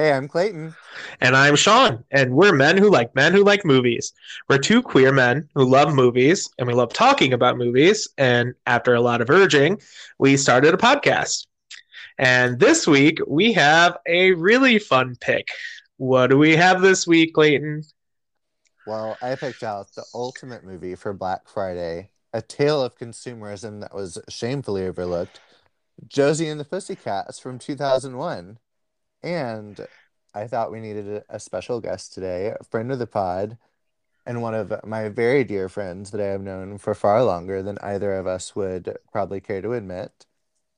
Hey, I'm Clayton. And I'm Shawn, and we're men who like men who like movies. We're two queer men who love movies, and we love talking about movies. And after a lot of urging, we started a podcast. And this week, we have a really fun pick. What do we have this week, Clayton? Well, I picked out the ultimate movie for Black Friday, a tale of consumerism that was shamefully overlooked Josie and the Pussycats from 2001. And I thought we needed a, a special guest today, a friend of the pod, and one of my very dear friends that I have known for far longer than either of us would probably care to admit.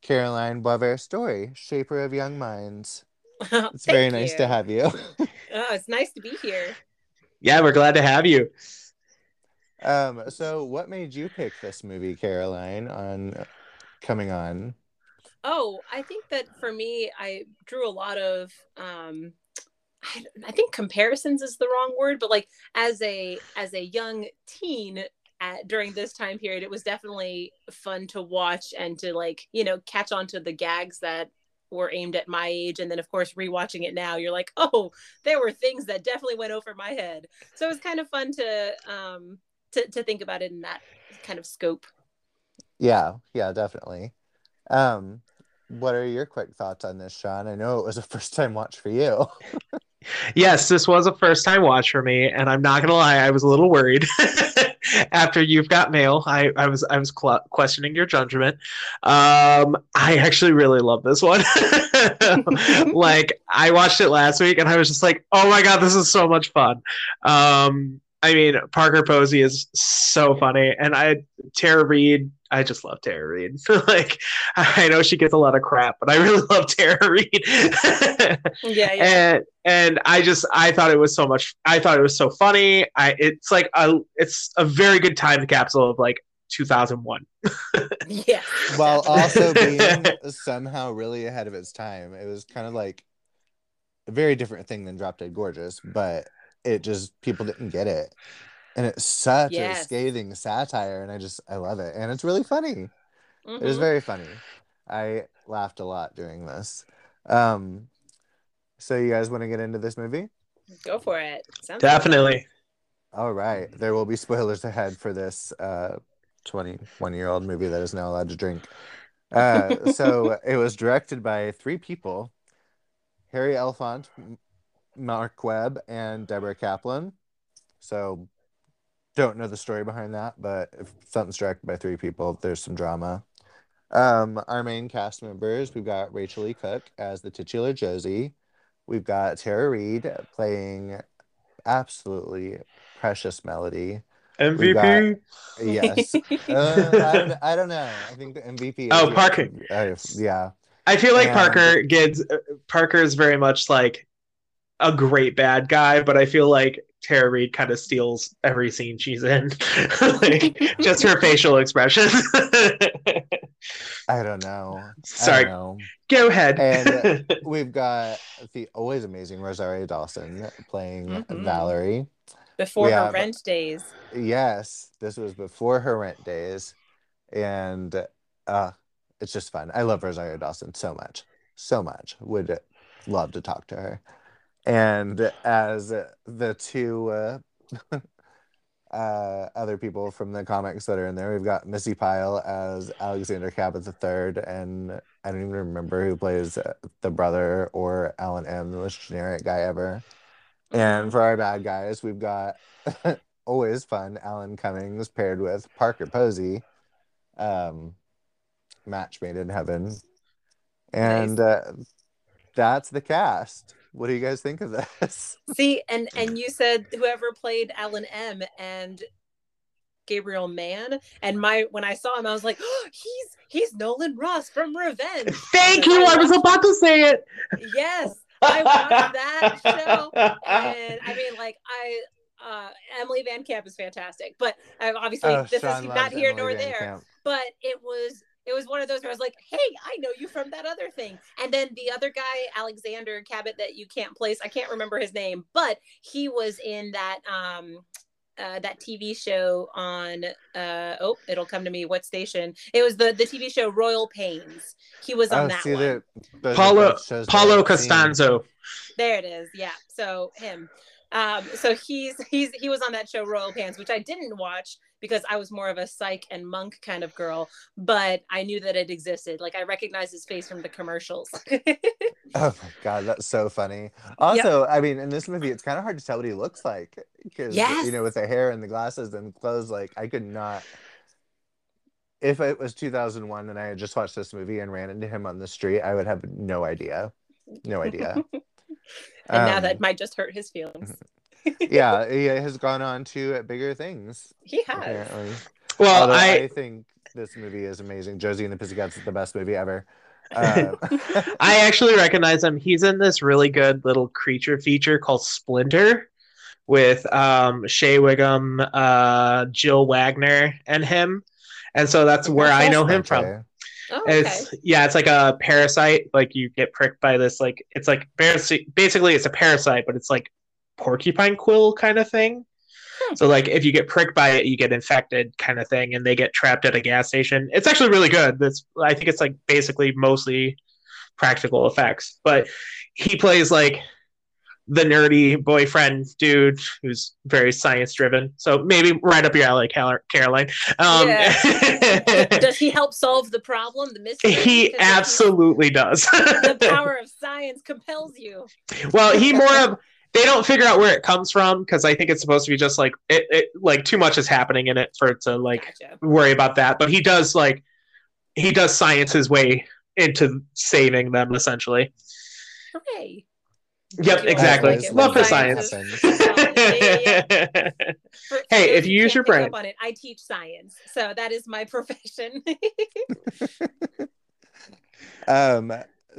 Caroline Boisvert Storey, Shaper of Young Minds. It's very nice you. to have you. oh, it's nice to be here. Yeah, we're glad to have you. um, so what made you pick this movie, Caroline, on coming on? Oh, I think that for me, I drew a lot of um I, I think comparisons is the wrong word, but like as a as a young teen at, during this time period, it was definitely fun to watch and to like you know catch on to the gags that were aimed at my age, and then of course rewatching it now, you're like, oh, there were things that definitely went over my head. So it was kind of fun to um to to think about it in that kind of scope. Yeah, yeah, definitely. Um, what are your quick thoughts on this, Shawn? I know it was a first time watch for you. yes, this was a first time watch for me, and I'm not gonna lie, I was a little worried. After you've got mail, I, I was I was cl- questioning your judgment. Um, I actually really love this one. like I watched it last week, and I was just like, "Oh my god, this is so much fun!" Um, I mean, Parker Posey is so funny, and I Tara Reid. I just love Tara Reid. like, I know she gets a lot of crap, but I really love Tara Reid. yeah, yeah. And and I just I thought it was so much. I thought it was so funny. I it's like a it's a very good time capsule of like 2001. yeah. While also being somehow really ahead of its time. It was kind of like a very different thing than Drop Dead Gorgeous, but it just people didn't get it. And it's such Yes. a scathing satire and i just i love it. And it's really funny. It was Mhm. very funny. I laughed a lot doing this. Um so you guys want to get into this movie? Go for it. Sounds Definitely. all right. There will be spoilers ahead for this uh 21 year old movie that is now allowed to drink. Uh so it was directed by three people harry elfont M- mark webb and deborah kaplan. So don't know the story behind that but if something's directed by three people there's some drama. Um our main cast members we've got rachel e. Cook as the titular josie. We've got tara reid playing absolutely precious melody. We've MVP. yes. Uh, I, don't, I don't know. I think the mvp Oh, is- Parker. uh, yeah. I feel like And- Parker gets uh, Parker is very much like a great bad guy, but I feel like Tara Reid kind of steals every scene she's in, like just her facial expressions. i don't know Sorry, don't know. go ahead. And- we've got the always amazing rosario dawson playing Mhm. valerie Before We her have- rent days. Yes, this was before her rent days, and uh, it's just fun. I love Rosario Dawson so much, so much. Would love to talk to her. And as the two uh, uh, other people from the comics that are in there, we've got Missi Pyle as Alexander Cabot III, and I don't even remember who plays uh, the brother or Alan M, the most generic guy ever. And for our bad guys, we've got always fun Alan Cummings paired with Parker Posey. Um, match made in heaven. And uh, that's the cast. What do you guys think of this? See, and and you said whoever played Alan M and Gabriel Mann, and my when I saw him, I was like, oh, he's he's Nolan Ross from Revenge. Thank you. I was about to say it. Yes, I watched that show, and I mean, like I. Uh, Emily Van Camp is fantastic, but uh, obviously Oh, this Shawn is not here Emily nor Van there. Camp. but it was it was one of those where I was like, "Hey, I know you from that other thing." And then the other guy, Alexander Cabot, that you can't place, I can't remember his name, but he was in that um uh, that TV show on uh oh it'll come to me what station it was the the TV show Royal Pains he was on Oh, that see, one the, those Paulo both shows that Paulo I've. Costanzo. There it is. Yeah. So him. Um, so he's he's he was on that show Royal Pants, which I didn't watch because I was more of a psych and monk kind of girl, but I knew that it existed. Like I recognized his face from the commercials. Oh my god, that's so funny. Also, I mean, in this movie, it's kind of hard to tell what he looks like because Yes. you know, with the hair and the glasses and clothes, like I could not. If it was 2001 and I had just watched this movie and ran into him on the street, I would have no idea, no idea. and now Um, that might just hurt his feelings. Yeah, he has gone on to bigger things. He has. Apparently. Well, I, I think this movie is amazing. Josie and the Pussycats is the best movie ever. Uh, I actually recognize him. He's in this really good little creature feature called Splinter with um Shea Whigham, uh Jill Wagner, and him. And so that's where I know him from. Okay. Oh, okay. It's yeah, it's like a parasite. Like you get pricked by this, like it's like basi- basically it's a parasite, but it's like porcupine quill kind of thing. Hmm. So like if you get pricked by it, you get infected kind of thing, and they get trapped at a gas station. It's actually really good. That's I think it's like basically mostly practical effects, but he plays like the nerdy boyfriend dude who's very science driven. So maybe right up your alley, Caroline. Um, Does he help solve the problem, the mystery? he absolutely does. The power of science compels you. well, he more of they don't figure out where it comes from because I think it's supposed to be just like it, it like too much is happening in it for it to like Gotcha. worry about that. But he does like he does science his way into saving them essentially. Hooray. Yep, exactly. like Love for science. science happens. Yeah, yeah, For- for Hey, if you use your brain. on it, I teach science, so that is my profession. Um,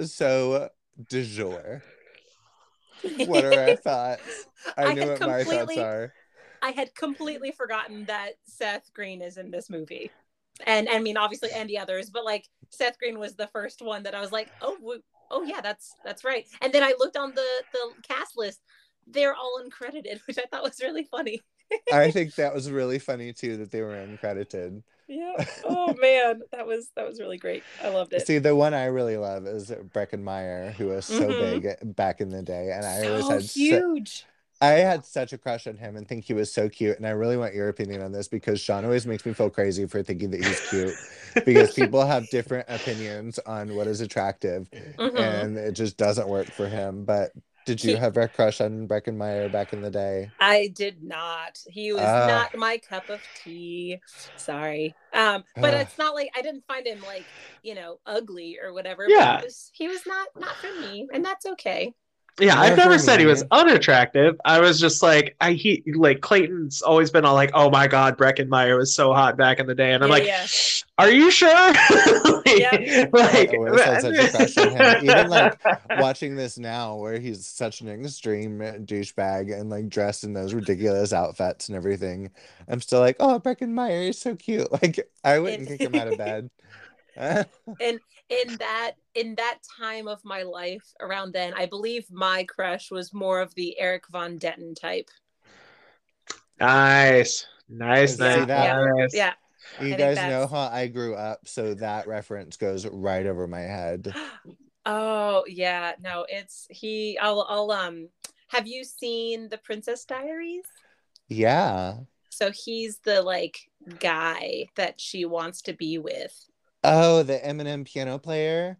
so du jour. What are our thoughts? I, I know had what my thoughts completely- are. I had completely forgotten that Seth Green is in this movie. And I mean obviously and the others, but like Seth Green was the first one that I was like, "Oh, oh yeah, that's that's right." And then I looked on the the cast list. They're all uncredited, which I thought was really funny. I think that was really funny too that they were uncredited. Yeah. Oh man, that was that was really great. I loved it. See, the one I really love is Breckin Meyer, who was so Mhm. big back in the day, and I always had huge. I had such a crush on him and think he was so cute. And I really want your opinion on this because Shawn always makes me feel crazy for thinking that he's cute because people have different opinions on what is attractive, Mhm. and it just doesn't work for him. But did you He- have a crush on Breckin Meyer back in the day? I did not. He was Ah. not my cup of tea. Sorry. Um, but Ah. it's not like I didn't find him like, you know, ugly or whatever. Yeah. Was, he was not not for me, and that's okay. Yeah, I've Never never said he was unattractive. I was just like, I he like Clayton's always been all like, oh my god, Breckin Meyer was so hot back in the day, and I'm Yeah, like, yeah. are you sure? like, Yeah. like, I always had such a crush on him. Even like watching this now, where he's such an extreme douchebag and like dressed in those ridiculous outfits and everything, I'm still like, oh, Breckin Meyer is so cute. Like I wouldn't kick him out of bed. in that in that time of my life around then, I believe my crush was more of the Erik Von Detten type. nice, nice, See nice, that? nice. Yeah. you think guys know how I grew up, so that reference goes right over my head. Oh yeah, no, it's he. I'll I'll um. Have you seen the Princess Diaries? Yeah. So he's the like guy that she wants to be with. Oh, the Eminem piano player.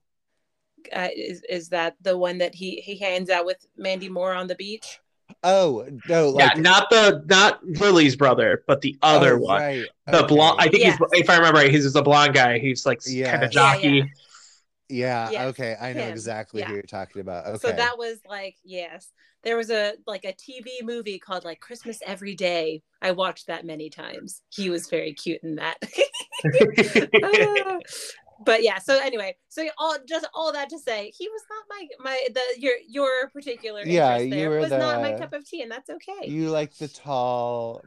Uh, is is that the one that he he hangs out with Mandy Moore on the beach? Oh no, yeah, not the not Lily's brother, but the other oh, one. Right. The okay. blonde. I think Yes. he's, if I remember right, he's the blonde guy. He's like Yeah. kind of Yeah, jockey. yeah. Yeah, Yes, okay. I know him. exactly Yeah. who you're talking about. Okay. So that was like yes. There was a like a TV movie called like Christmas Every Day. I watched that many times. He was very cute in that. Ah. but yeah, so anyway, so all just all that to say, he was not my my the your your particular Yeah, you there were was not my cup of tea, and that's okay. you like the tall,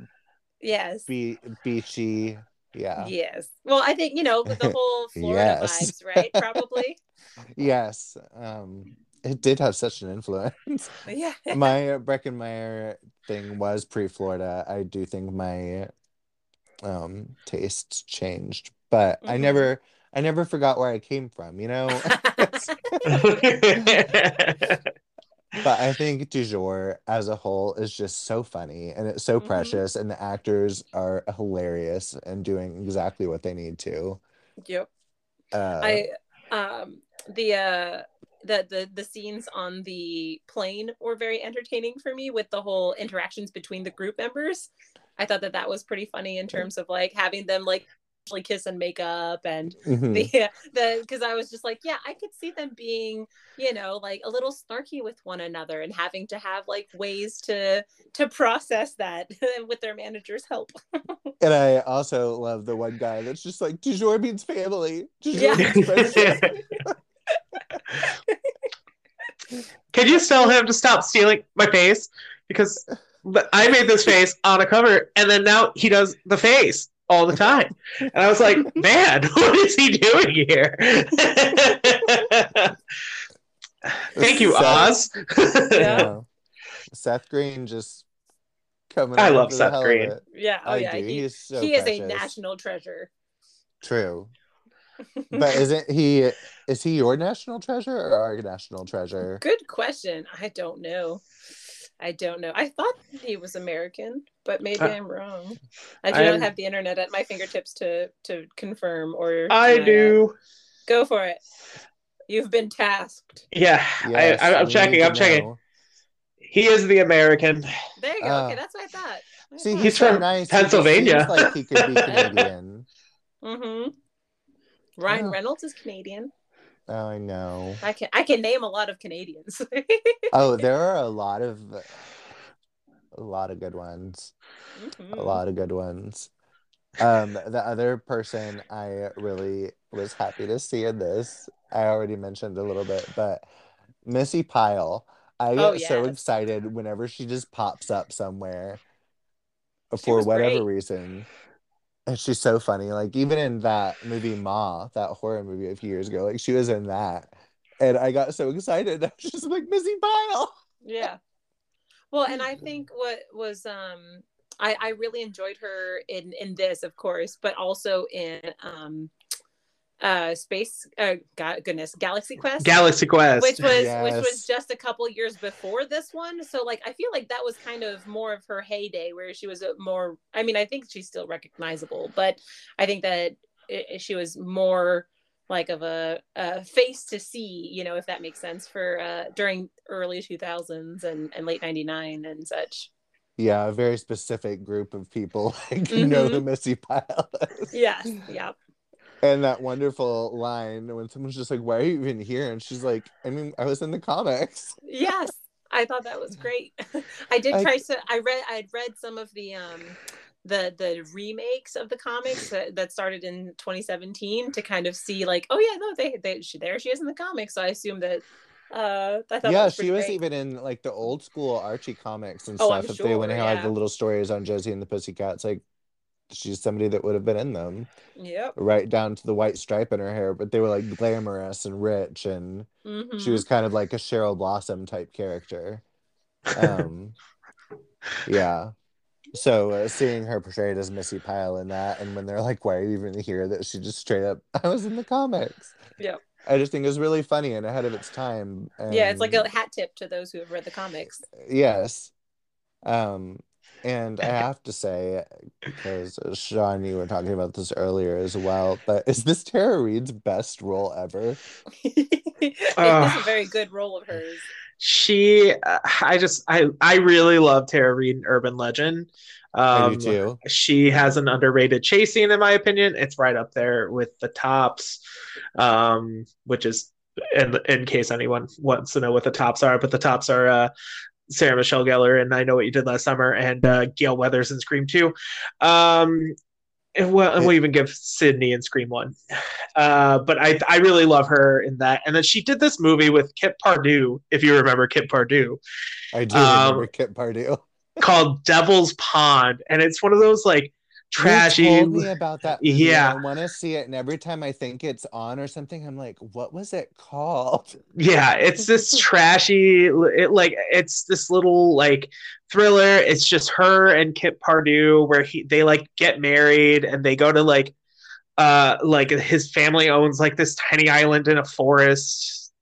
yes. be- beachy. Yeah. Yes. Well, I think you know the whole Florida Yes. vibes, right? Probably. Yes. Um, it did have such an influence. yeah. my Breckin Meyer thing was pre-Florida. I do think my um tastes changed, but I Mhm. never, I never forgot where I came from. You know. But I think Du jour as a whole is just so funny and it's so Mhm. precious, and the actors are hilarious and doing exactly what they need to. Yep. Uh, I um the uh the, the the scenes on the plane were very entertaining for me with the whole interactions between the group members. I thought that that was pretty funny in terms of like having them like actually kiss and make up and mhm. the the because I was just like, yeah, I could see them being, you know, like a little snarky with one another and having to have like ways to to process that with their manager's help. And I also love the one guy that's just like, Du jour means family. Du jour Yeah. means friendship. Can you tell him to stop stealing my face? Because I made this face on a cover, and then now he does the face all the time. And I was like, man, what is he doing here? Thank you, Seth- Oz. Yeah. Yeah. Seth Green just coming. I love Seth Green. yeah, oh I yeah, do. he, He is so he is a national treasure. True. But isn't he? Is he your national treasure or our national treasure? Good question. I don't know. I don't know. I thought he was American, but maybe Uh, I'm wrong. I do I'm- not have the internet at my fingertips to to confirm or I deny that. do. Go for it. You've been tasked. Yeah, Yes, I, I'm we checking. I'm checking. He is the American. There you go. Ah. okay, that's what I thought. See, He's he's from nice. Pennsylvania. He seems like he could be Canadian. Mm-hmm. Ryan Oh. Reynolds is Canadian. Oh, I know. I can I can name a lot of Canadians. Oh, there are a lot of, a lot of good ones. Mhm. A lot of good ones. Um, the other person I really was happy to see in this, I already mentioned a little bit, but Missi Pyle. I get Oh, so excited whenever she just pops up somewhere She for whatever great. reason. And she's so funny. Like even in that movie Ma, that horror movie a few years ago, like she was in that. And I got so excited. I was just like Missi Pyle. yeah well and i think what was um i i really enjoyed her in in this of course but also in um uh space uh God, goodness galaxy quest. Galaxy Quest. which was which was just a couple years before this one. So like i feel like that was kind of more of her heyday where she was a more i mean i think she's still recognizable but i think that it, she was more like of a, a face to see you know if that makes sense for uh during early 2000s and, and late 99 and such Yeah, a very specific group of people like know Mhm. who Missi Pyle is. yes yeah And that wonderful line when someone's just like, Why are you even here? And she's like, I mean, I was in the comics. yes i thought that was great i did I- try to i read i'd read some of the um the the remakes of the comics that, that started in 2017 to kind of see like oh yeah no they, they she, there she is in the comics so i assume that uh I thought that yeah, was she was great. even in like the old school Archie comics and Oh, stuff. I'm if they went and sure, had the little stories on Josie and the Pussycats, like she's somebody that would have been in them. yep Right down to the white stripe in her hair, but they were like glamorous and rich and Mhm. she was kind of like a Cheryl Blossom type character. Um, yeah. So uh, seeing her portrayed as Missi Pyle in that, and when they're like, "Why are you even here?" That she just straight up, "I was in the comics." Yeah. I just think it was really funny and ahead of its time. yeah it's like a hat tip to those who have read the comics yes. Um, and I have to say, because Shawn, you were talking about this earlier as well, but is this Tara Reid's best role ever? it is Ugh. a very good role of hers she, uh, I just, I, I really love Tara Reid in Urban Legend. Um, do too. She has an underrated chase scene, in my opinion. It's right up there with the tops, um, which is, in, in case anyone wants to know what the tops are, but the tops are uh, Sarah Michelle Gellar and I Know What You Did Last Summer and uh, Gale Weathers in Scream 2. Um, and well, and we'll even give Sydney in Scream 1. Uh, but I, I really love her in that. And then she did this movie with Kip Pardue, if you remember Kip Pardue I do um, remember Kit Pardue. called Devil's Pond, and it's one of those like trashy. You told me about that. Movie, Yeah. I want to see it, and every time I think it's on or something, I'm like, "What was it called?" Yeah, it's this trashy. It like it's this little like thriller. It's just her and Kip Pardue, where he they like get married and they go to like uh like his family owns like this tiny island in a forest.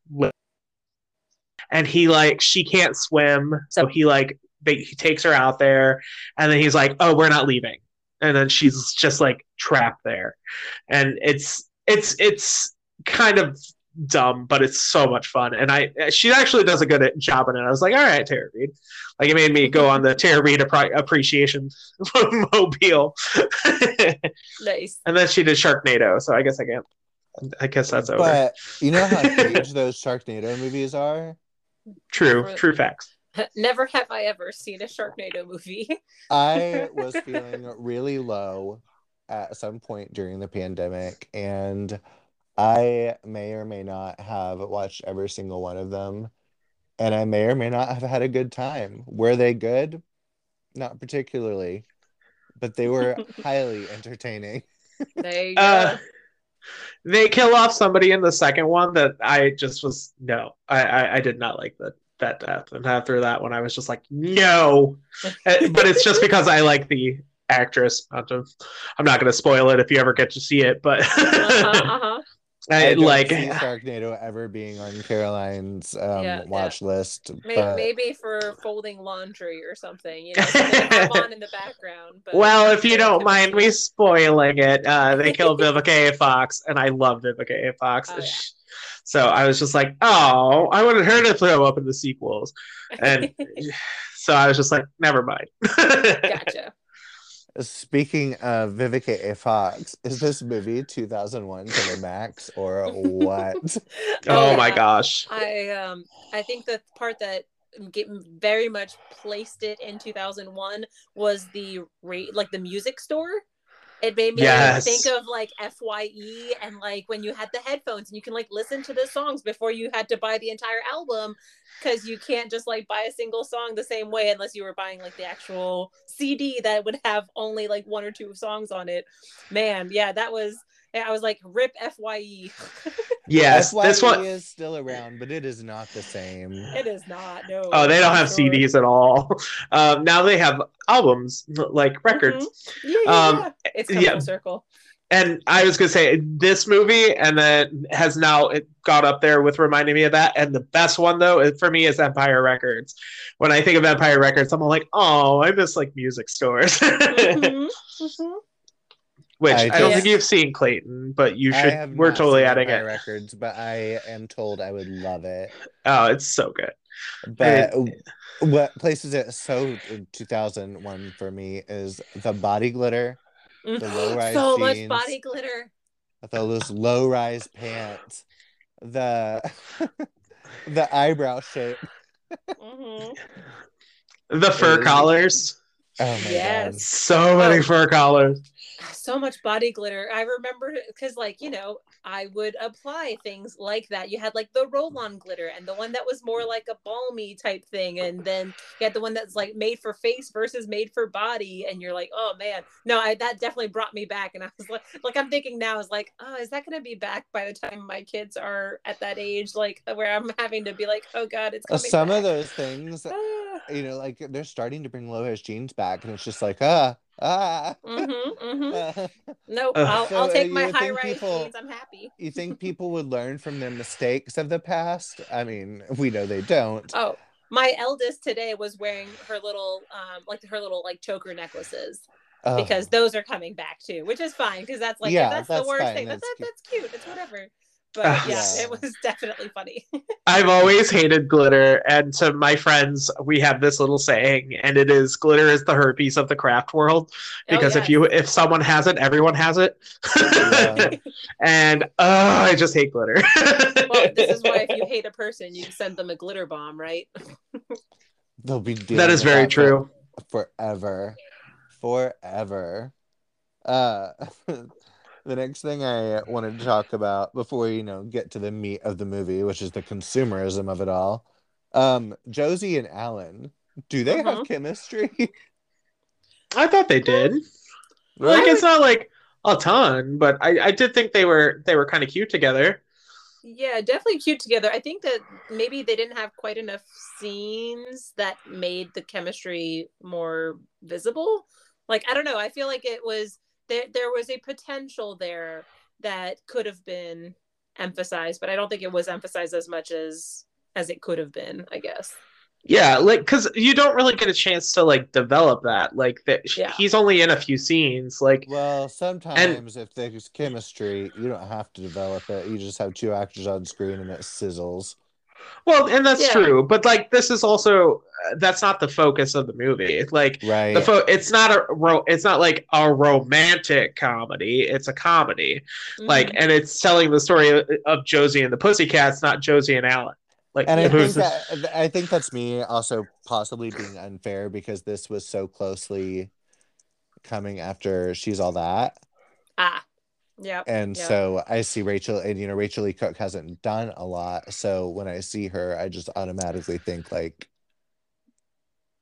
and he like she can't swim, so he like they, he takes her out there, and then he's like, "Oh, we're not leaving," and then she's just like trapped there, and it's it's it's kind of dumb, but it's so much fun. And I she actually does a good job in it. I was like, all right, Tara Reid. Like it made me go on the Tara Reid appreciation mobile. nice. And then she did Sharknado, so I guess I can't. I guess that's over. But you know how huge those Sharknado movies are. True, true facts. Never have I ever seen a Sharknado movie. I was feeling really low at some point during the pandemic, and I may or may not have watched every single one of them, and I may or may not have had a good time. Were they good? Not particularly, but they were highly entertaining. There you go. Uh, they kill off somebody in the second one that I just was no, I I, I did not like that that death, and after that one, I was just like no, uh, but it's just because I like the actress. I'm not going to spoil it if you ever get to see it, but uh-huh, uh-huh. I, I like Sharknado ever being on Caroline's um, yeah, watch yeah. list. Maybe, but... maybe, for folding laundry or something, you know, have on in the background. But well, if you don't mind me spoiling it, uh, they killed Vivica A. Fox, and I love Vivica A. Fox. Oh, yeah. So I was just like, oh, I wanted her to throw up in the sequels, and so I was just like, never mind. gotcha. Speaking of Vivica A. Fox, is this movie 2001 to the max or what? oh my gosh. I um I think the part that get very much placed it in 2001 was the rate like the music store it made me yes. think of like Fye and like when you had the headphones and you can like listen to the songs before you had to buy the entire album because you can't just like buy a single song the same way unless you were buying like the actual CD that would have only like one or two songs on it. Man, yeah, that was I was like, rip Fye. yes, FYE this one is still around, but it is not the same. It is not. No. Oh, they don't have sure. CDs at all. Um, now they have albums, like records. Mm-hmm. Yeah, yeah, um, yeah. It's come yeah. circle. And I was gonna say this movie, and then has now it got up there with reminding me of that. And the best one though, for me, is Empire Records. When I think of Empire Records, I'm like, oh, I miss like music stores. mm-hmm. Mm-hmm. Which I, I don't think you've seen Clayton, but you should. We're totally adding it. Records, but I am told I would love it. Oh, it's so good. But uh, what places it so uh, 2001 for me is the body glitter, mm-hmm. the low rise so jeans, much body glitter, those low rise pants, the the eyebrow shape, mm-hmm. the fur collars. Oh my yes. god, so many oh. fur collars so much body glitter. I remember because, like, you know, I would apply things like that. You had like the roll on glitter and the one that was more like a balmy type thing. And then you had the one that's like made for face versus made for body. And you're like, oh man, no, I, that definitely brought me back. And I was like, like, I'm thinking now is like, oh, is that going to be back by the time my kids are at that age? Like, where I'm having to be like, oh God, it's coming Some back. of those things, you know, like they're starting to bring low jeans back. And it's just like, ah, Ah. Mm-hmm, mm-hmm. nope. I'll, so, I'll take my high rise jeans. I'm happy. you think people would learn from their mistakes of the past? I mean, we know they don't. Oh, my eldest today was wearing her little, um, like her little like choker necklaces. Oh. Because those are coming back too, which is fine because that's like yeah, that's, that's, the worst fine. thing. That's, that's, that's cute. It's whatever but yeah, yeah, it was definitely funny. I've always hated glitter, and to my friends, we have this little saying, and it is glitter is the herpes of the craft world. Oh, because oh, yes. if you if someone has it, everyone has it. Yeah. and oh, I just hate glitter. well, this is why if you hate a person, you send them a glitter bomb, right? They'll be that is very true. Forever, forever. Uh, the next thing I wanted to talk about before you know get to the meat of the movie, which is the consumerism of it all. Um, Josie and Alan, do they uh-huh. have chemistry? I thought they did. Really? Like it's not like a ton, but I, I did think they were they were kind of cute together. Yeah, definitely cute together. I think that maybe they didn't have quite enough scenes that made the chemistry more visible. Like I don't know, I feel like it was there there was a potential there that could have been emphasized, but I don't think it was emphasized as much as as it could have been, I guess. Yeah, like because you don't really get a chance to like develop that. Like that, Yeah. he's only in a few scenes. Like, Well, sometimes and, if there's chemistry, you don't have to develop it. You just have two actors on screen and it sizzles. Well, and that's Yeah. true. But like, this is also uh, that's not the focus of the movie. Like, Right. the fo- it's not a ro- it's not like a romantic comedy. It's a comedy. Like, Mhm. and it's telling the story of, of Josie and the Pussycats, not Josie and Alan. Like, and I think the- that I think that's me also possibly being unfair because this was so closely coming after she's all that. ah, yeah, And Yeah. so I see Rachel and you know Rachael Leigh Cook hasn't done a lot. So when I see her, I just automatically think like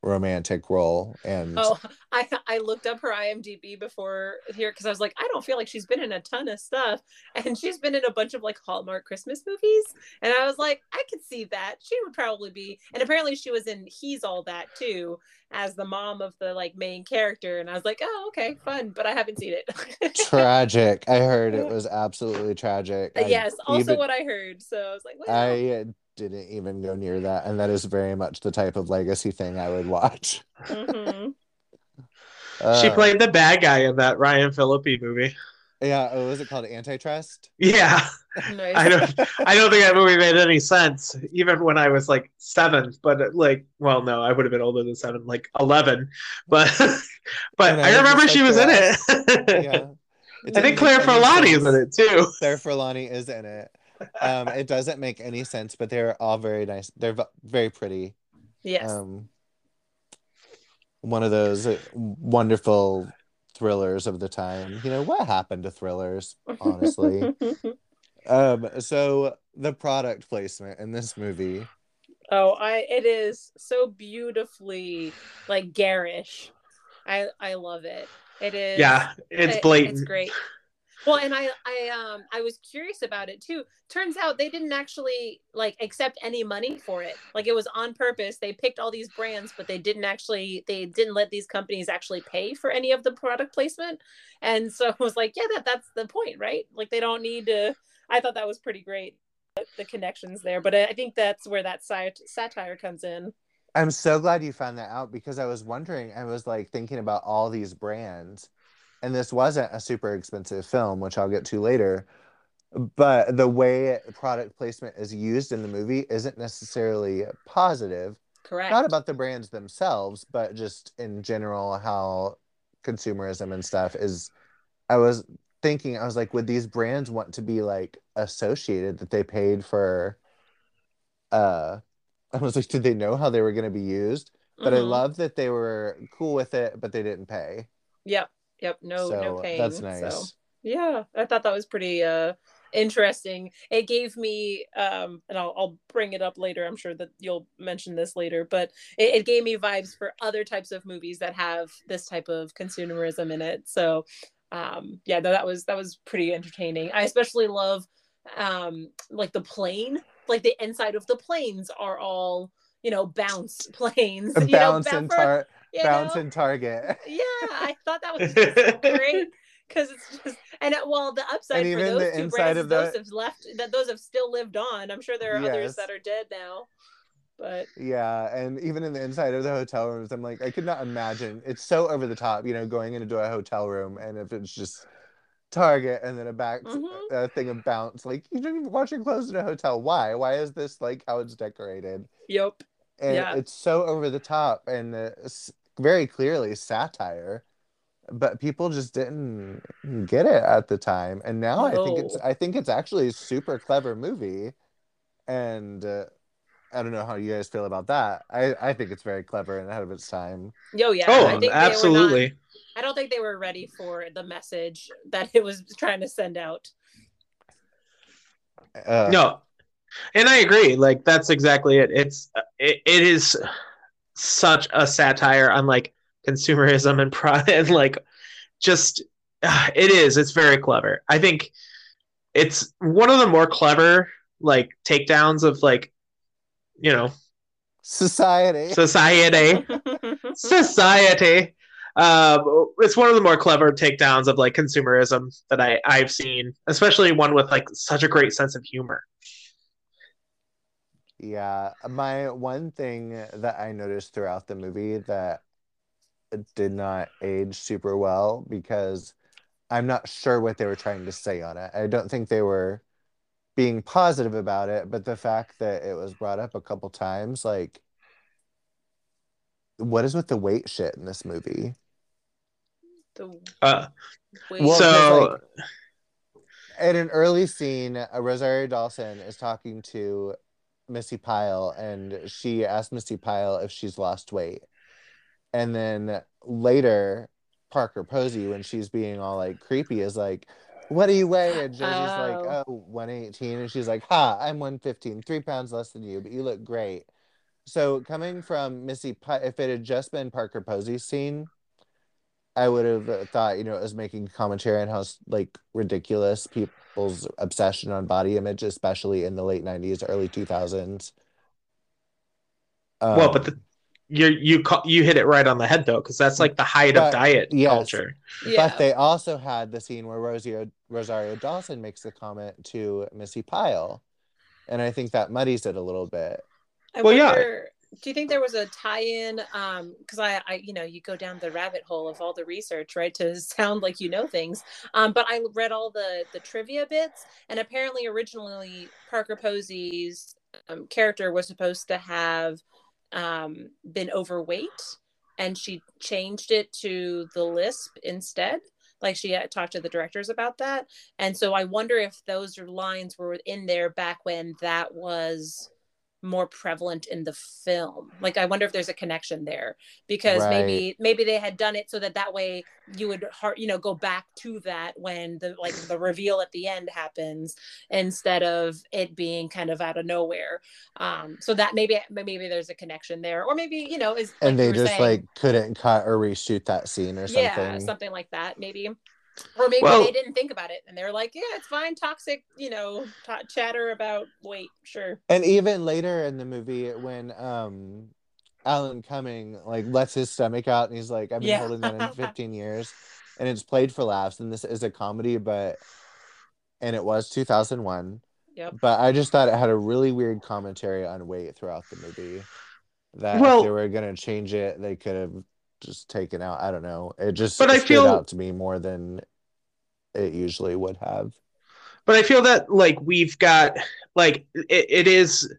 romantic role. And Oh, I I looked up her IMDb before here because I was like, I don't feel like she's been in a ton of stuff, and she's been in a bunch of like Hallmark Christmas movies, and I was like, I could see that. She would probably be, and apparently she was in He's All That too as the mom of the like main character, and I was like, oh okay, fun, but I haven't seen it. tragic. I heard it was absolutely tragic. Uh, I yes, also even- what I heard, so I was like, I uh, didn't even go near that, and that is very much the type of legacy thing I would watch. mhm. she Uh, played the bad guy in that Ryan Phillippe movie. Yeah, oh, was it called Antitrust? Yeah. nice. I don't I don't think that movie made any sense, even when I was like seven. But like, well, no, I would have been older than seven, like eleven. But but I I remember she was in it. Yeah. It I think didn't Claire make Forlani is in it too. Claire Forlani is in it. Um, it doesn't make any sense, but they're all very nice. They're v- very pretty. yes. Um, one of those uh, wonderful thrillers of the time. You know what happened to thrillers? honestly. Um, so the product placement in this movie. Oh, I it is so beautifully like garish. I I love it. It is Yeah, it's it- blatant. It's great. Well, and I I um I was curious about it too. Turns out they didn't actually like accept any money for it. Like it was on purpose. They picked all these brands, but they didn't actually they didn't let these companies actually pay for any of the product placement. And so I was like, yeah, that that's the point, right? Like they don't need to I thought that was pretty great the connections there, but I think that's where that sat- satire comes in. I'm so glad you found that out because I was wondering, I was like thinking about all these brands, and this wasn't a super expensive film, which I'll get to later. But the way product placement is used in the movie isn't necessarily positive. Correct. Not about the brands themselves, but just in general, how consumerism and stuff is. I was thinking, I was like, would these brands want to be like associated that they paid for? Uh, I was like, did they know how they were going to be used? But I Mhm. love that they were cool with it, but they didn't pay. Yep. Yep. No. so no pain. that's so. nice. yeah i thought that was pretty uh interesting it gave me um and I'll, I'll bring it up later i'm sure that you'll mention this later but it, it gave me vibes for other types of movies that have this type of consumerism in it so um yeah that was that was pretty entertaining i especially love um like the plane like the inside of the planes are all you know bounce planes you bounce know, and for- you bounce know? and target. yeah i thought that was just great because it's just and uh, well the upside And for even those the two inside brands of those the- have left that those have still lived on i'm sure there are Yes. others that are dead now but Yeah, and even in the inside of the hotel rooms, I'm like, I could not imagine. It's so over the top, you know, going into a hotel room, and if it's just Target and then a back Mhm. a thing of bounce, like you didn't even wash your clothes in a hotel. Why? Why is this like how it's decorated? yep And Yeah. it's so over the top and s- very clearly satire, but people just didn't get it at the time. And now I think it's i think it's actually a super clever movie, and. Uh, I don't know how you guys feel about that. I, I think it's very clever and ahead of its time. oh yeah I oh, think they not- absolutely. i don't think they were ready for the message that it was trying to send out Uh, No, and I agree. Like that's exactly it. It's it, it is such a satire on like consumerism and pride and like just uh, it is. It's very clever. I think it's one of the more clever like takedowns of like you know Society. society society. Um, it's one of the more clever takedowns of like consumerism that I I've seen, especially one with like such a great sense of humor. Yeah, my one thing that I noticed throughout the movie that did not age super well because I'm not sure what they were trying to say on it. I don't think they were being positive about it, but the fact that it was brought up a couple times, like, what is with the weight shit in this movie? The Uh, wait, Well, so like, in an early scene, Rosario Dawson is talking to Missi Pyle, and she asked Missi Pyle if she's lost weight. And then later, Parker Posey, when she's being all like creepy, is like, What do you weigh? And Josie's like, Oh. Oh, 118. And she's like, Ha, I'm 115, three pounds less than you, but you look great. So coming from Missi Pyle, if it had just been Parker Posey's scene, I would have thought, you know, it was making commentary on how like ridiculous people's obsession on body image, especially in the late '90s, early 2000s. well, Um, but the, you you you hit it right on the head though, because that's like the height But, of diet yes. culture. yeah. But they also had the scene where Rosario, Rosario Dawson makes the comment to Missi Pyle. And I think that muddies it a little bit. I Well, yeah. wonder, do you think there was a tie-in? Um, because I, I, you know, you go down the rabbit hole of all the research, right, to sound like you know things. Um, but I read all the the trivia bits, and apparently, originally Parker Posey's um, character was supposed to have um, been overweight, and she changed it to the lisp instead. Like she talked to the directors about that, and so I wonder if those lines were in there back when that was more prevalent in the film like i wonder if there's a connection there because Right. maybe maybe they had done it so that that way you would heart you know go back to that when the like the reveal at the end happens instead of it being kind of out of nowhere um so that maybe maybe there's a connection there or maybe you know is And like they just saying, like couldn't cut or reshoot that scene or something. yeah something like that maybe or maybe Well- they didn't think about it and they're like yeah it's fine toxic you know t- chatter about weight sure And even later in the movie, when um Alan Cumming like lets his stomach out and he's like, I've been Yeah. holding that in 15 years. And it's played for laughs, and this is a comedy, but and it was 2001. Yep. But I just thought it had a really weird commentary on weight throughout the movie. That Well- if they were gonna change it, they could have just taken out. I don't know. It just But I feel- out to me more than it usually would have. but I feel that like we've got like it, it is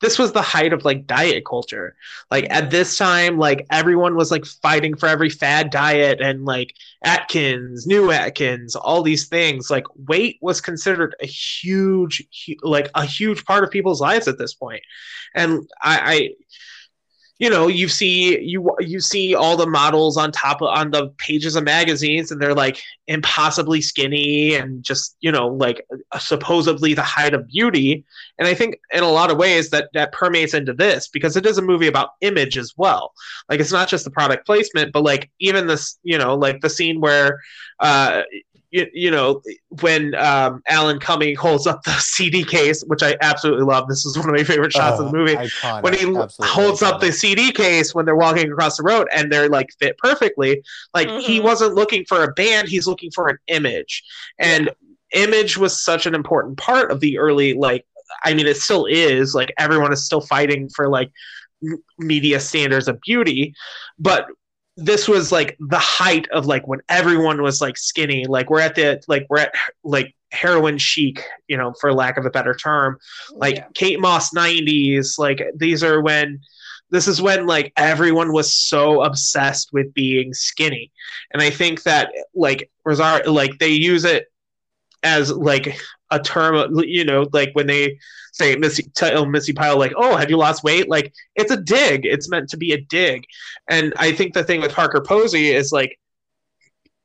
this was the height of like diet culture. Like at this time, like everyone was like fighting for every fad diet and like Atkins, new Atkins, all these things. Like weight was considered a huge, hu- like a huge part of people's lives at this point. And I, I you know you see you you see all the models on top of on the pages of magazines and they're like impossibly skinny and just you know like supposedly the height of beauty. And i think in a lot of ways that that permeates into this because it is a movie about image as well. Like it's not just the product placement but like even this you know like the scene where uh you, you know when um alan cumming holds up the cd case which i absolutely love this is one of my favorite shots of Oh, the movie iconic, when he absolutely holds up the. CD case when they're walking across the road and they're like fit perfectly. Like he Mhm. wasn't looking for a band, he's looking for an image. And image was such an important part of the early like I mean it still is like everyone is still fighting for like media standards of beauty, but this was like the height of like when everyone was like skinny like we're at the like we're at like heroin chic you know for lack of a better term oh, like Yeah. Kate Moss 90s like these are when this is when like everyone was so obsessed with being skinny and I think that like Rosario like they use it as like a term you know like when they say Missy tell oh, Missi Pyle like oh have you lost weight? Like it's a dig. It's meant to be a dig. And I think the thing with Parker Posey is like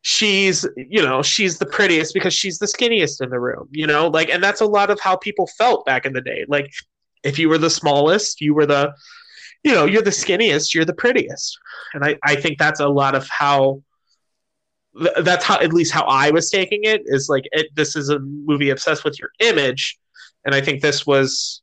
she's you know she's the prettiest because she's the skinniest in the room you know? Like and that's a lot of how people felt back in the day. Like if you were the smallest you were the you know you're the skinniest you're the prettiest. And i i think that's a lot of how that's how at least how i was taking it is like it, this is a movie obsessed with your image and i think this was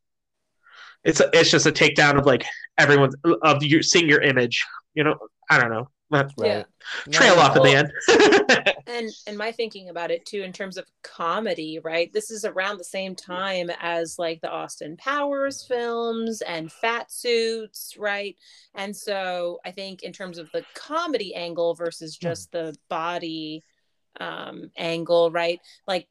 it's it's just a takedown of like everyone of you seeing your image you know? I don't know. That's Right. Yeah. trail No, off at the end. and and my thinking about it too in terms of comedy right? This is around the same time as like the austin powers films and fat suits right? And so i think in terms of the comedy angle versus just the body um angle right? Like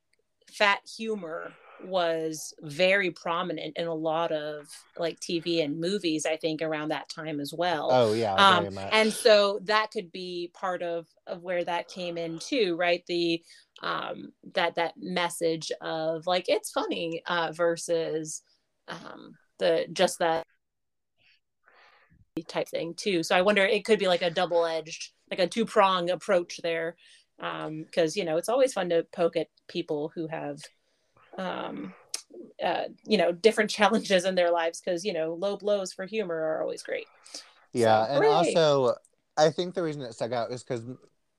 fat humor was very prominent in a lot of like tv and movies i think around that time as well. Oh yeah, um, very much. and so that could be part of of where that came in too right? The um that that message of like it's funny uh versus um the just that type thing too. So i wonder it could be like a double-edged like a two-prong approach there um because you know it's always fun to poke at people who have um uh you know different challenges in their lives because you know low blows for humor are always great Yeah, So, and hooray. also I think the reason it stuck out is because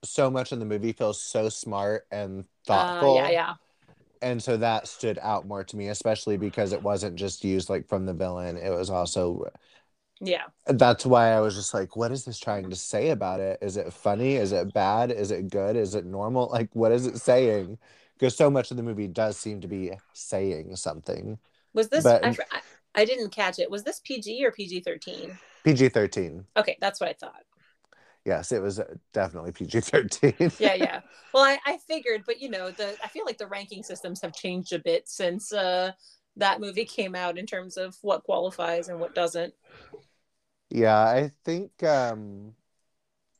so much in the movie feels so smart and thoughtful. uh, yeah yeah And so that stood out more to me, especially because it wasn't just used like from the villain. It was also yeah that's why I was just like, what is this trying to say about it? Is it funny? Is it bad? Is it good? Is it normal? Like, what is it saying? Because so much of the movie does seem to be saying something. Was this? But- I, I, didn't catch it. Was this PG or PG thirteen? PG 13. Okay, that's what I thought. Yes, it was definitely PG 13. Yeah, yeah. well, I, I figured, but you know, the I feel like the ranking systems have changed a bit since uh, that movie came out in terms of what qualifies and what doesn't. Yeah, I think um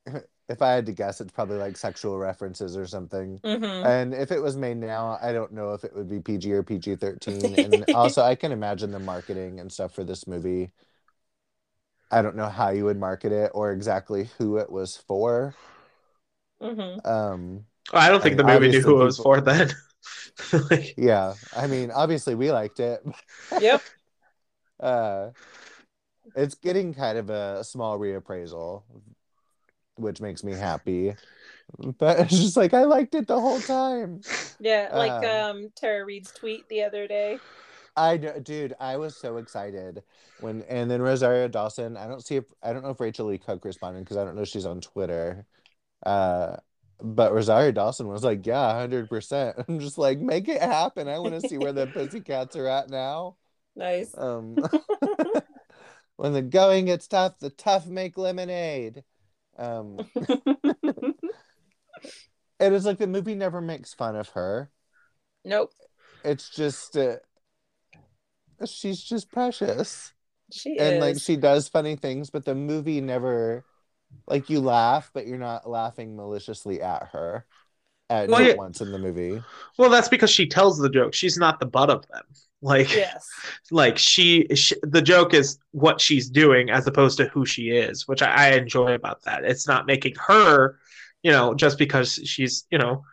if I had to guess, it's probably like sexual references or something. hmm And if it was made now, I don't know if it would be PG or PG 13. And also, I can imagine the marketing and stuff for this movie. I don't know how you would market it or exactly who it was for. hmm Um, I don't think I the movie knew who it was obviously for then. Like, yeah, I mean, obviously, we liked it. Yep. uh, it's getting kind of a small reappraisal, which makes me happy. But it's just like I liked it the whole time. Yeah, like Um, um, Tara Reid's tweet the other day. I know, dude, I was so excited when, and then Rosario Dawson. I don't see if I don't know if Rachael Leigh Cook responded because I don't know if she's on Twitter. Uh, but Rosario Dawson was like, "Yeah, hundred percent." I'm just like, make it happen. I want to see where the Pussycats are at now. Nice. Um, when the going gets tough, the tough make lemonade. Um, it is like the movie never makes fun of her. nope. It's just uh, she's just precious. She and is. like she does funny things but the movie never like you laugh but you're not laughing maliciously at her at Well, not yeah. once in the movie well, that's because she tells the joke. She's not the butt of them. Like, yes. like she, she, the joke is what she's doing as opposed to who she is, which I, I enjoy about that. It's not making her, you know, just because she's, you know,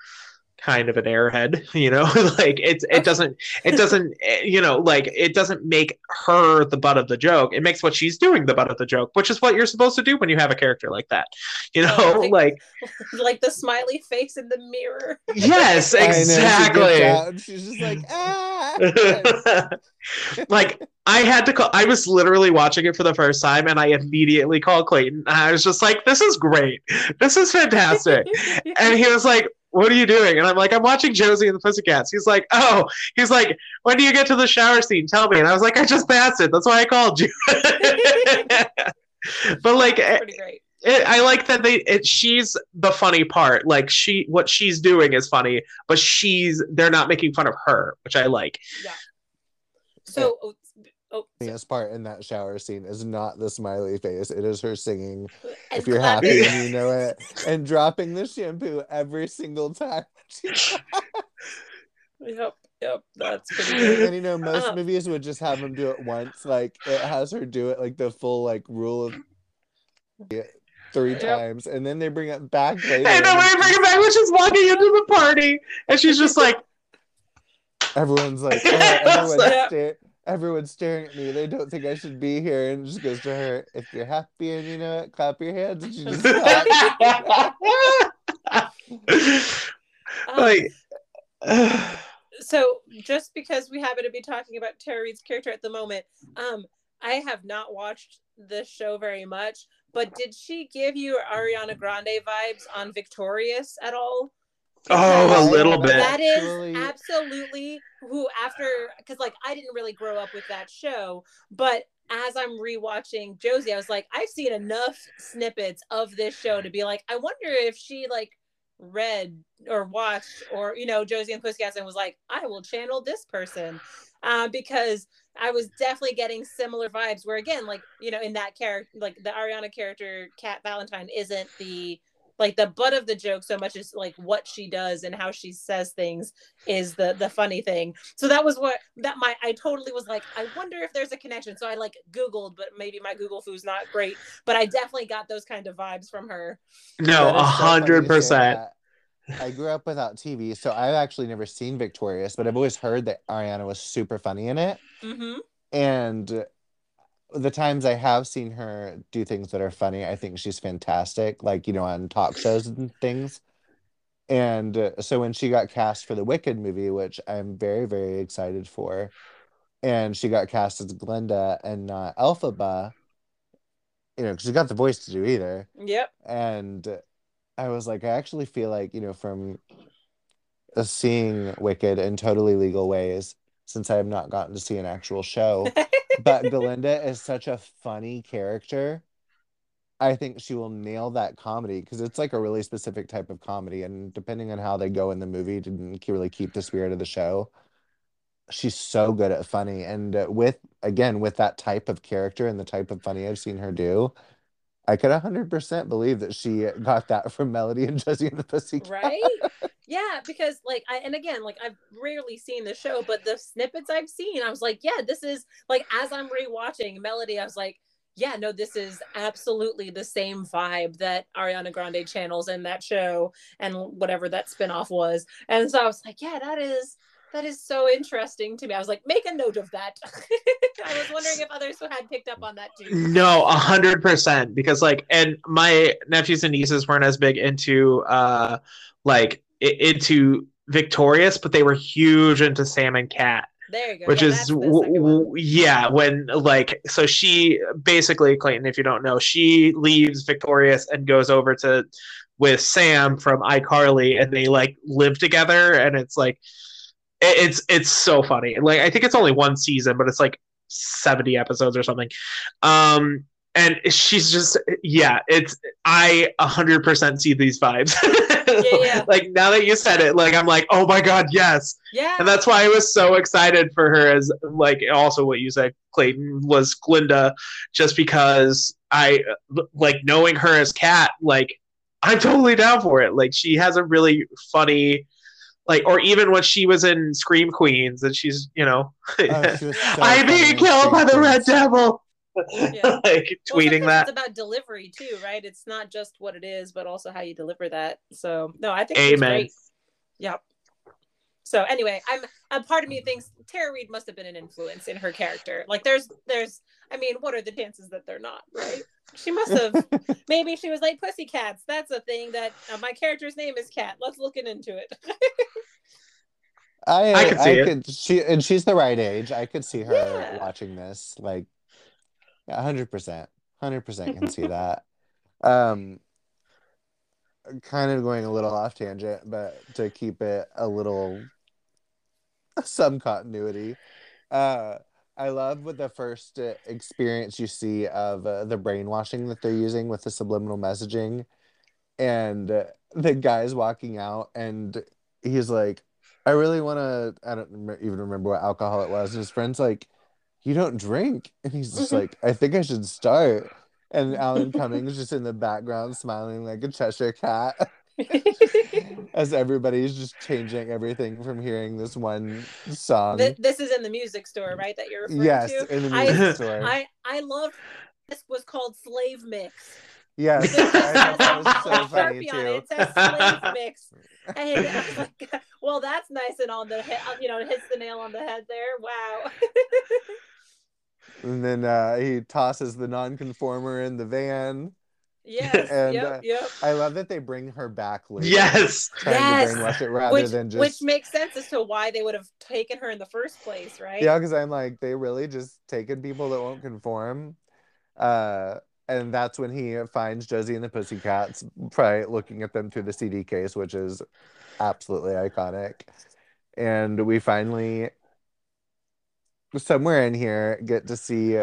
kind of an airhead, you know, like it's it doesn't it doesn't eh, you know like it doesn't make her the butt of the joke. It makes what she's doing the butt of the joke, which is what you're supposed to do when you have a character like that, you know, Oh, like- like like the smiley face in the mirror. yes, I know, she gets exactly. she's just like ah like I had to call. I was literally watching it for the first time, and I immediately called Clayton. I was just like, "This is great. This is fantastic." and he was like, "What are you doing?" And I'm like, "I'm watching Josie and the Pussycats." He's like, "Oh." He's like, "When do you get to the shower scene? Tell me." And I was like, "I just passed it. That's why I called you." but like, eh, pretty great. it, I like that they. It, she's the funny part. Like she, what she's doing is funny, but she's they're not making fun of her, which I like. Yeah. So, oh, the funniest part in that shower scene is not the smiley face it is her singing and if you're happy and you know it and dropping the shampoo every single time Yep, yep, that's pretty good. and you know most Uh. movies would just have them do it once like it has her do it like the full like rule of three Yep. times and then they bring it back later And then when I bring it back when she's walking into the party, and she's just like, everyone's like oh, everyone's, Yeah. Sta- everyone's staring at me they don't think i should be here and it just goes to her if you're happy and you know it clap your hands and she just claps. Um, like, so just because we happen to be talking about Tara Reid's character at the moment, um, I have not watched this show very much, but did she give you Ariana Grande vibes on Victorious at all? Oh, a little bit. That is absolutely who after because like I didn't really grow up with that show, but as I'm rewatching Josie, I was like, I've seen enough snippets of this show to be like, I wonder if she like read or watched or you know Josie and the Pussycats and was like, I will channel this person, uh, because I was definitely getting similar vibes. Where again, like you know, in that character, like the Ariana character, Cat Valentine isn't the like the butt of the joke so much as like what she does and how she says things is the the funny thing so that was what that my i totally was like i wonder if there's a connection so i like googled but maybe my google foo's not great but i definitely got those kind of vibes from her No, a is so funny hundred percent. I grew up without TV, so I've actually never seen Victorious, but I've always heard that Ariana was super funny in it. mm-hmm. And the times I have seen her do things that are funny, I think she's fantastic, like, you know, on talk shows and things. And uh, so when she got cast for the Wicked movie, which I'm very, very excited for, and she got cast as Glinda and not Elphaba, you know, 'cause she got the voice to do either. yep And I was like, I actually feel like, you know, from uh, seeing Wicked in totally legal ways, since I have not gotten to see an actual show, but Glinda is such a funny character. I think she will nail that comedy because it's like a really specific type of comedy. And depending on how they go in the movie to really keep the spirit of the show, she's so good at funny. And uh, with, again, with that type of character and the type of funny I've seen her do, I could 100% believe that she got that from Melody and Josie and the Pussycat. right yeah because like i and again like i've rarely seen the show but the snippets i've seen i was like yeah this is like as i'm rewatching melody i was like yeah no this is absolutely the same vibe that ariana grande channels in that show and whatever that spinoff was. And so i was like yeah that is that is so interesting to me. I was like make a note of that. I was wondering if others had picked up on that too. No, a hundred percent. Because like, and my nephews and nieces weren't as big into uh like into Victorious, but they were huge into Sam and Cat, there you go which Yeah, is w- w- yeah. When like, so she basically Clayton, if you don't know, she leaves Victorious and goes over to with Sam from iCarly, and they like live together, and it's like it- it's it's so funny. Like I think it's only one season, but it's like 70 episodes or something. Um and she's just yeah, it's I 100% see these vibes. yeah. yeah. like now that you said it, like I'm like, "Oh my god, yes." yeah And that's why I was so excited for her as like also what you said Clayton was Glinda just because I like knowing her as cat like I'm totally down for it. Like she has a really funny like or even when she was in Scream Queens and she's, you know, Oh, she so I'm being killed by the Red Devil. Yeah. like tweeting sometimes that. It's about delivery too, right? It's not just what it is, but also how you deliver that. So no, I think it's Amen. great. Yep. So anyway, I'm a part of me thinks Tara Reid must have been an influence in her character. Like there's there's I mean, what are the chances that they're not, right? She must have maybe she was like Pussycats. That's a thing that uh, my character's name is Cat. Let's look into it. I I could see it. could she and she's the right age. I could see her Yeah. watching this like hundred percent. Hundred percent can see that. Um kind of going a little off tangent, but to keep it a little some continuity. Uh I love with the first uh, experience you see of uh, the brainwashing that they're using with the subliminal messaging and uh, the guy's walking out and he's like I really want to. I don't even remember what alcohol it was. And his friend's like, "You don't drink," and he's just Mhm. like, "I think I should start." And Alan Cummings just in the background, smiling like a Cheshire cat, as everybody's just changing everything from hearing this one song. Th- this is in the music store, right? That you're referring yes, to. in the I- store. I I love this was called Slave Mix. Yes, It just I thought that was so funny Sharpie on it. It says Slave Mix. And I was like, well, that's nice and on the head, you know, it hits the nail on the head there. Wow. And then uh, he tosses the nonconformer in the van. yes. And, yep. uh, yep. I love that they bring her back later. Yes. Yes. to it rather Which, than just which makes sense as to why they would have taken her in the first place, right? yeah because i'm like they really just taking people that won't conform uh and that's when he finds Josie and the Pussycats, probably looking at them through the CD case, which is absolutely iconic. And we finally, somewhere in here, get to see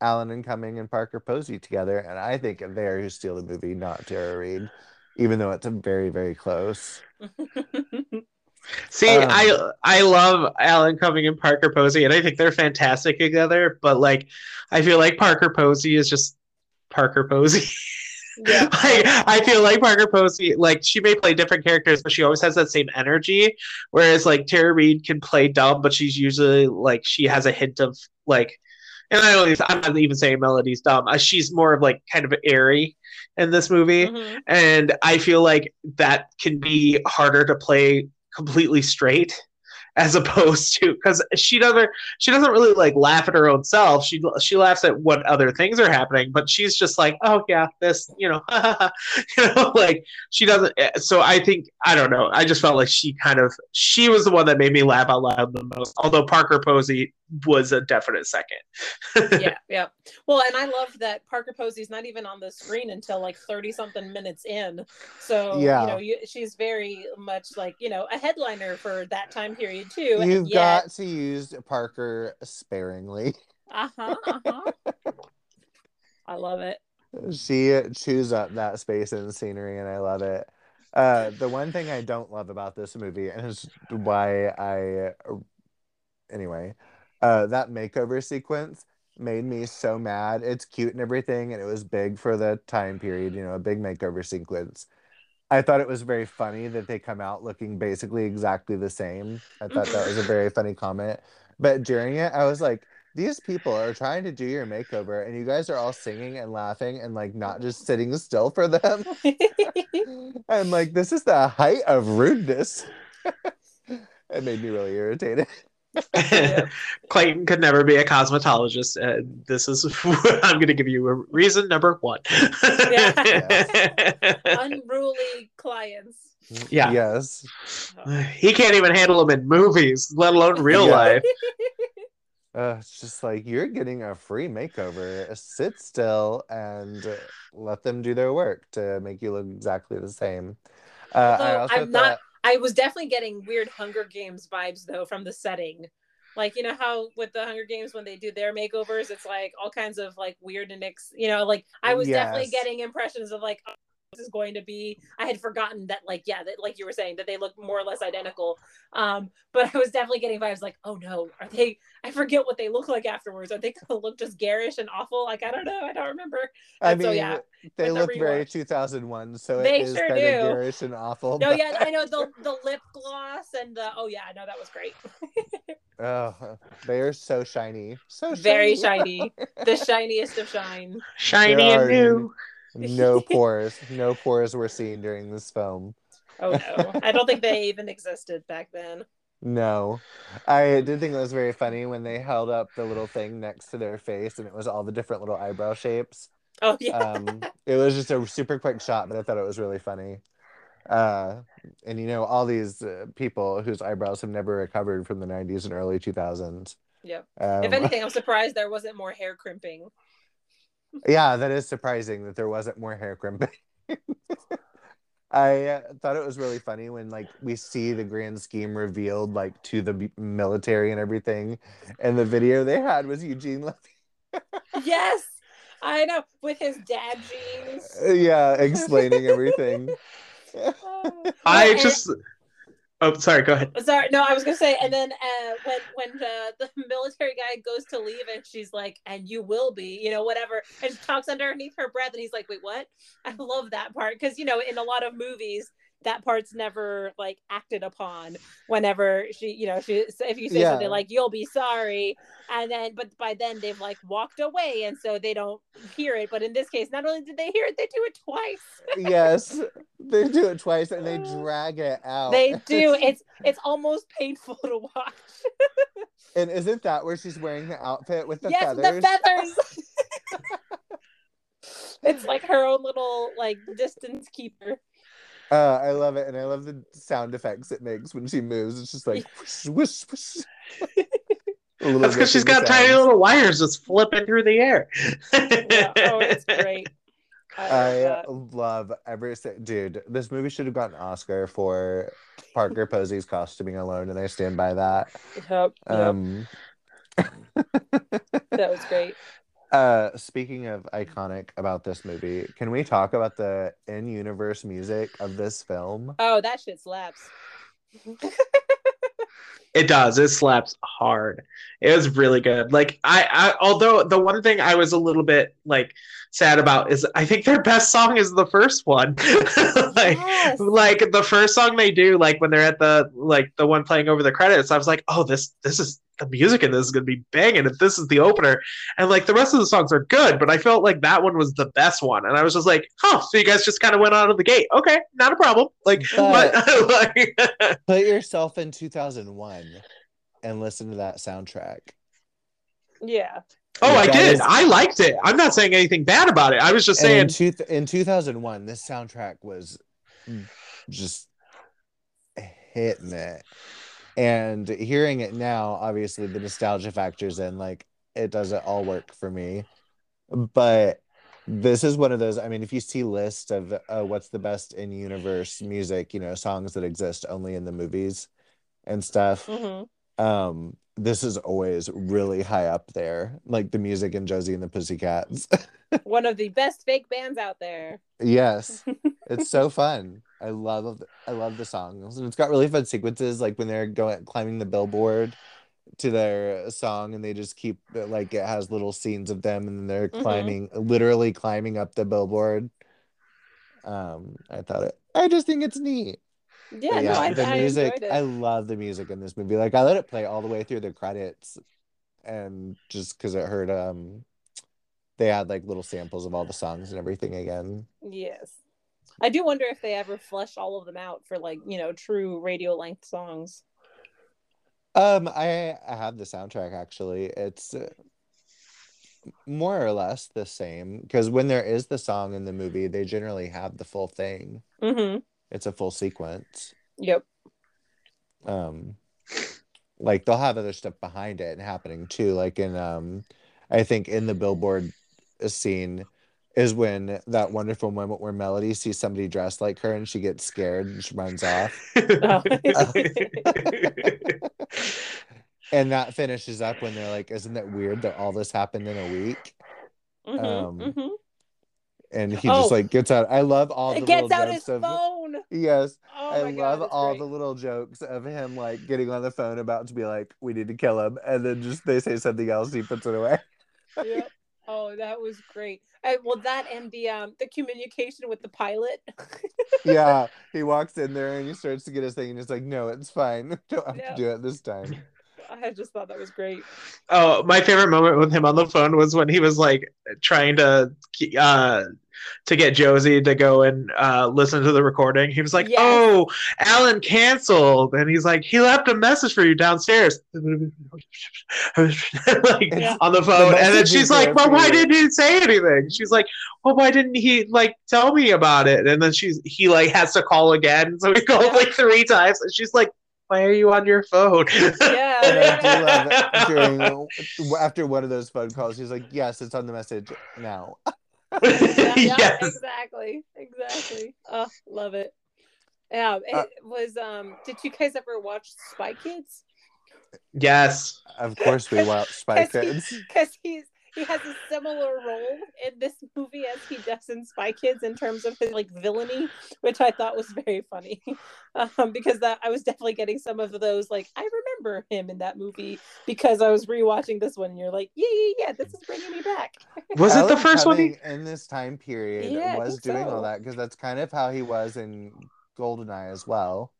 Alan and Cumming and Parker Posey together, and I think they're who steal the movie, not Tara Reid, even though it's very, very close. See, Um, I I love Alan Cumming and Parker Posey, and I think they're fantastic together. But like, I feel like Parker Posey is just Parker Posey. Yeah. like, I feel like Parker Posey, like she may play different characters, but she always has that same energy. Whereas like Tara Reid can play dumb, but she's usually like she has a hint of like, and I don't, I'm not even saying Melody's dumb. Uh, she's more of like kind of airy in this movie Mhm. and I feel like that can be harder to play completely straight as opposed to because she doesn't she doesn't really like laugh at her own self she she laughs at what other things are happening but she's just like oh yeah this you know you know like she doesn't eh, so i think i don't know i just felt like she kind of she was the one that made me laugh out loud the most although parker posey was a definite second yeah, yeah. Well, and I love that Parker Posey's not even on the screen until like 30 something minutes in. So, Yeah. you know, you, she's very much like, you know, a headliner for that time period too. You've yet, got to use Parker sparingly. uh-huh, uh-huh. I love it. She chews up that space and scenery, and I love it. Uh, the one thing I don't love about this movie, and is why I, anyway, uh, that makeover sequence made me so mad. It's cute and everything, and it was big for the time period, you know, a big makeover sequence. I thought it was very funny that they come out looking basically exactly the same. I thought that was a very funny comment. But during it, I was like, these people are trying to do your makeover, and you guys are all singing and laughing and like not just sitting still for them. I'm like, this is the height of rudeness. it made me really irritated. Clayton could never be a cosmetologist. And this is I'm going to give you a reason number one. Unruly clients. yeah, Yes. he can't even handle them in movies, let alone real Yeah. life. Uh, it's just like you're getting a free makeover. Sit still and let them do their work to make you look exactly the same. Uh, I Although also I'm not- thought, I was definitely getting weird Hunger Games vibes though from the setting. Like you know how with the Hunger Games when they do their makeovers, it's like all kinds of like weird and ex. You know, like I was definitely getting impressions of like is going to be. I had forgotten that like yeah, that like you were saying that they look more or less identical. Um, but I was definitely getting vibes like oh no, are they? I forget what they look like afterwards. Are they gonna look just garish and awful? Like I don't know. I don't remember. I And so, mean, yeah, they with the look very 2001, so They it is sure kind do. of garish and awful. No, but- yeah, I know the the lip gloss and the oh yeah, no, that was great. Oh, they are so shiny. So Very shiny. shiny. the shiniest of shine. Shiny There and are new. No pores. No pores were seen during this film. Oh no, I don't think they even existed back then. No. I did think it was very funny when they held up the little thing next to their face and it was all the different little eyebrow shapes. Oh yeah, Um, it was just a super quick shot, but I thought it was really funny. Uh, and you know, all these uh, people whose eyebrows have never recovered from the 90s and early 2000s. Yep. Um, if anything, I'm surprised there wasn't more hair crimping. Yeah, that is surprising that there wasn't more hair crimping. I uh, thought it was really funny when like we see the grand scheme revealed like to the b- military and everything, and the video they had was Eugene Levy. yes, I know with his dad jeans. Yeah, explaining everything. Oh. I just. Oh, sorry. Go ahead. Sorry, no, I was gonna say, and then uh, when when the military guy goes to leave, and she's like, "And you will be," you know, whatever, and she talks underneath her breath, and he's like, "Wait, what?" I love that part because you know, in a lot of movies, that part's never like acted upon. Whenever she, you know, she if you say Yeah. something like, "You'll be sorry," and then but by then they've like walked away, and so they don't hear it. But in this case, not only did they hear it, they do it twice. yes, they do it twice and they oh. drag it out. They do. It's it's almost painful to watch. and isn't that where she's wearing the outfit with the feathers? yes, feathers? the feathers. it's like her own little like distance keeper. Uh, I love it, and I love the sound effects it makes when she moves. It's just like whoosh, whoosh, whoosh. That's because she's making got tiny little wires just flipping through the air. Yeah, oh, it's great. I, I love love every si- dude. This movie should have gotten an Oscar for Parker Posey's costuming alone, and I stand by that. Yep, yep, Um, that was great. Uh, speaking of iconic about this movie, can we talk about the in-universe music of this film? Oh, that shit slaps. It does. It slaps hard. It was really good. Like I, I although the one thing I was a little bit like sad about is I think their best song is the first one. like Yes. like the first song they do, like when they're at the like the one playing over the credits, I was like, oh, this this is the music in this is gonna be banging if this is the opener. And like the rest of the songs are good, but I felt like that one was the best one. And I was just like, huh, so you guys just kind of went out of the gate. Okay, not a problem. Like But- but, like Put yourself in 2001 and listen to that soundtrack. Yeah. Oh, I did. is- I liked it. I'm not saying anything bad about it. I was just And in, saying, two, in 2001, this soundtrack was mm, just hitting it. And hearing it now, obviously the nostalgia factors in, like it doesn't all work for me. But this is one of those. I mean, if you see list of uh, what's the best in universe music, you know, songs that exist only in the movies and stuff, hmm um, this is always really high up there. Like the music in Josie and the Pussycats. One of the best fake bands out there. yes. it's so fun. I love I love the songs, and it's got really fun sequences, like when they're going climbing the billboard to their song, and they just keep like it has little scenes of them, and they're Mhm. climbing, literally climbing up the billboard. Um, I thought it. I just think it's neat. Yeah, But no, I, the I music. I love the music in this movie. Like I let it play all the way through the credits, and just because it heard um, they had like little samples of all the songs and everything again. Yes. I do wonder if they ever flesh all of them out for like, you know, true radio length songs. Um, I I have the soundtrack actually. It's uh, more or less the same because when there is the song in the movie, they generally have the full thing. Mm-hmm. It's a full sequence. Yep. Um, like they'll have other stuff behind it and happening too. Like in um, I think in the billboard scene is when that wonderful moment where Melody sees somebody dressed like her and she gets scared and she runs off. Oh. and that finishes up when they're like, "Isn't that weird that all this happened in a week?" Mhm, Um, mhm. And he Oh. just like gets out. I love all the gets little out jokes his of phone. yes. Oh I my love god, all great. the little jokes of him like getting on the phone about to be like, "We need to kill him," and then just they say something else. He puts it away. Yep. Oh, that was great. I, well, that and the um the communication with the pilot. yeah, he walks in there and he starts to get his thing, and he's like, "No, it's fine. Don't have No. to do it this time." I just thought that was great. oh, my favorite moment with him on the phone was when he was like trying to uh to get Josie to go and uh listen to the recording. He was like, Yes. "Oh, Alan canceled," and he's like, "He left a message for you downstairs." like Yeah. on the phone, and then she's like, there "Well, why you." didn't he say anything?" She's like, "Well, why didn't he like tell me about it?" And then she's he like has to call again, so he calls Yeah. like three times, and she's like, "Why are you on your phone?" Yeah. And I do love it during after one of those phone calls. He's like, "Yes, it's on the message now." yeah, yeah, yes. exactly, exactly. Oh, love it. Yeah, it Uh, was. Um, did you guys ever watch Spy Kids? Yes. Of course, we watch Spy Because Kids. Because he's he has a similar role in this movie as he does in Spy Kids in terms of his like villainy, which I thought was very funny. Um, because that I was definitely getting some of those like I remember him in that movie because I was rewatching this one and you're like, yeah, yeah, yeah, this is bringing me back. Was it the first one? he- in this time period Yeah, was think doing all that because that's kind of how he was in Goldeneye as well.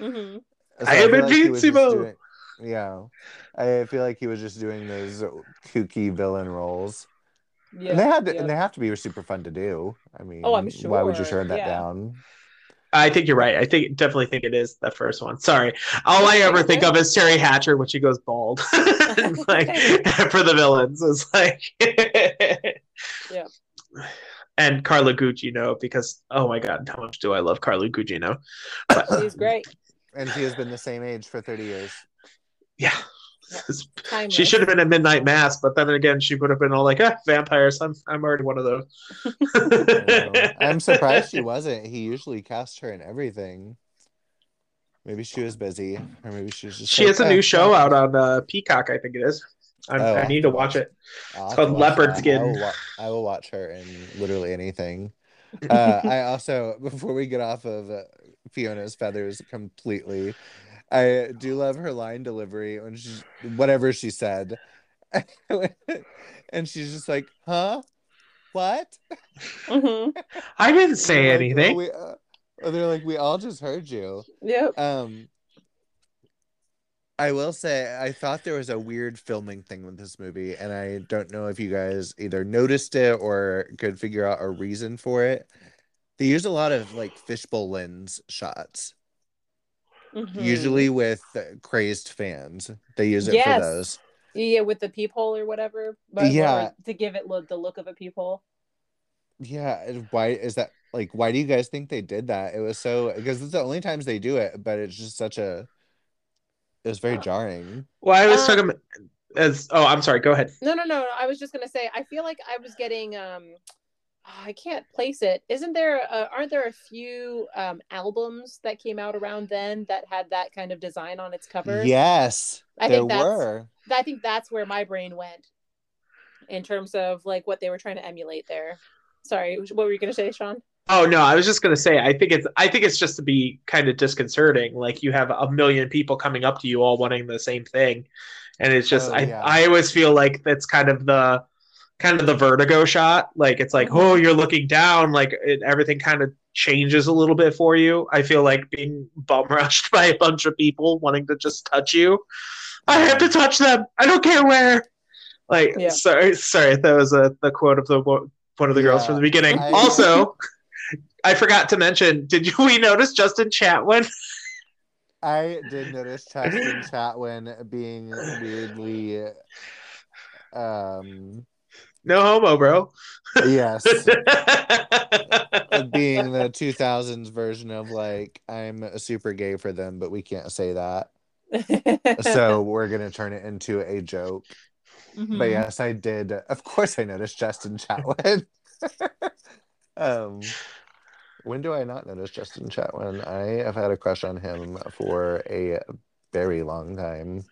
hmm So I am feel like he was just invincible. Doing- yeah, I feel like he was just doing those kooky villain roles, Yeah, and they had to, yeah. and they have to be super fun to do. I mean, Oh, I'm Why would you turn that yeah. down? I think you're right. I think definitely think it is the first one. Sorry. All I ever think of is Teri Hatcher when she goes bald. like for the villains. It's like Yeah. And Carla Gugino, because oh my god, how much do I love Carla Gugino? He's great. And she has been the same age for thirty years. Yeah. Timeless. She should have been a midnight mass, but then again, she would have been all like, ah, vampires. I'm, I'm already one of those. I know. I'm surprised she wasn't. He usually cast her in everything. Maybe she was busy, or maybe she was just. she like, has a "Eh, new show out on uh, Peacock, I think it is. I'm, Oh, I need to watch it. I'll have called Leopard that. I Skin. will, wa- I will watch her in literally anything. Uh, I also, before we get off of uh, Fiona's feathers completely, I do love her line delivery when she, whatever she said, and she's just like, "Huh, what?" Mhm. I didn't say They're like, anything. "Oh, we, uh," they're like, "We all just heard you." Yep. Um, I will say I thought there was a weird filming thing with this movie, and I don't know if you guys either noticed it or could figure out a reason for it. They use a lot of like fishbowl lens shots, Mhm. usually with uh, crazed fans. They use it Yes. for those. Yeah, with the peephole or whatever. But Yeah. or to give it look the look of a peephole. Yeah, why is that? Like, why do you guys think they did that? It was so because it's the only times they do it, but it's just such a. It was very jarring. Well, I was Uh, talking as. Oh, I'm sorry. Go ahead. No, no, no. I was just gonna say. I feel like I was getting. um I can't place it. Isn't there? Uh, aren't there a few um albums that came out around then that had that kind of design on its cover? Yes, I there think that's- were. I think that's where my brain went in terms of like what they were trying to emulate there. Sorry, what were you gonna say, Shawn? Oh no, I was just gonna say. I think it's. I think it's just to be kind of disconcerting. Like you have a million people coming up to you all wanting the same thing, and it's just. Oh, I. yeah. I always feel like that's kind of the. Kind of the vertigo shot, like it's like, oh, you're looking down, like it, everything kind of changes a little bit for you. I feel like being bum rushed by a bunch of people wanting to just touch you. I have to touch them. I don't care where. Like, Yeah. sorry, sorry, that was a the quote of the one of the girls Yeah, from the beginning. I- Also, I forgot to mention. Did you we notice Justin Chatwin? I did notice Justin Chatwin being weirdly, um, No homo, bro. yes, being the 2000s version of like, I'm super gay for them, but we can't say that. So we're going to turn it into a joke. Mhm. But yes, I did. Of course, I noticed Justin Chatwin. um, when do I not notice Justin Chatwin? I have had a crush on him for a very long time.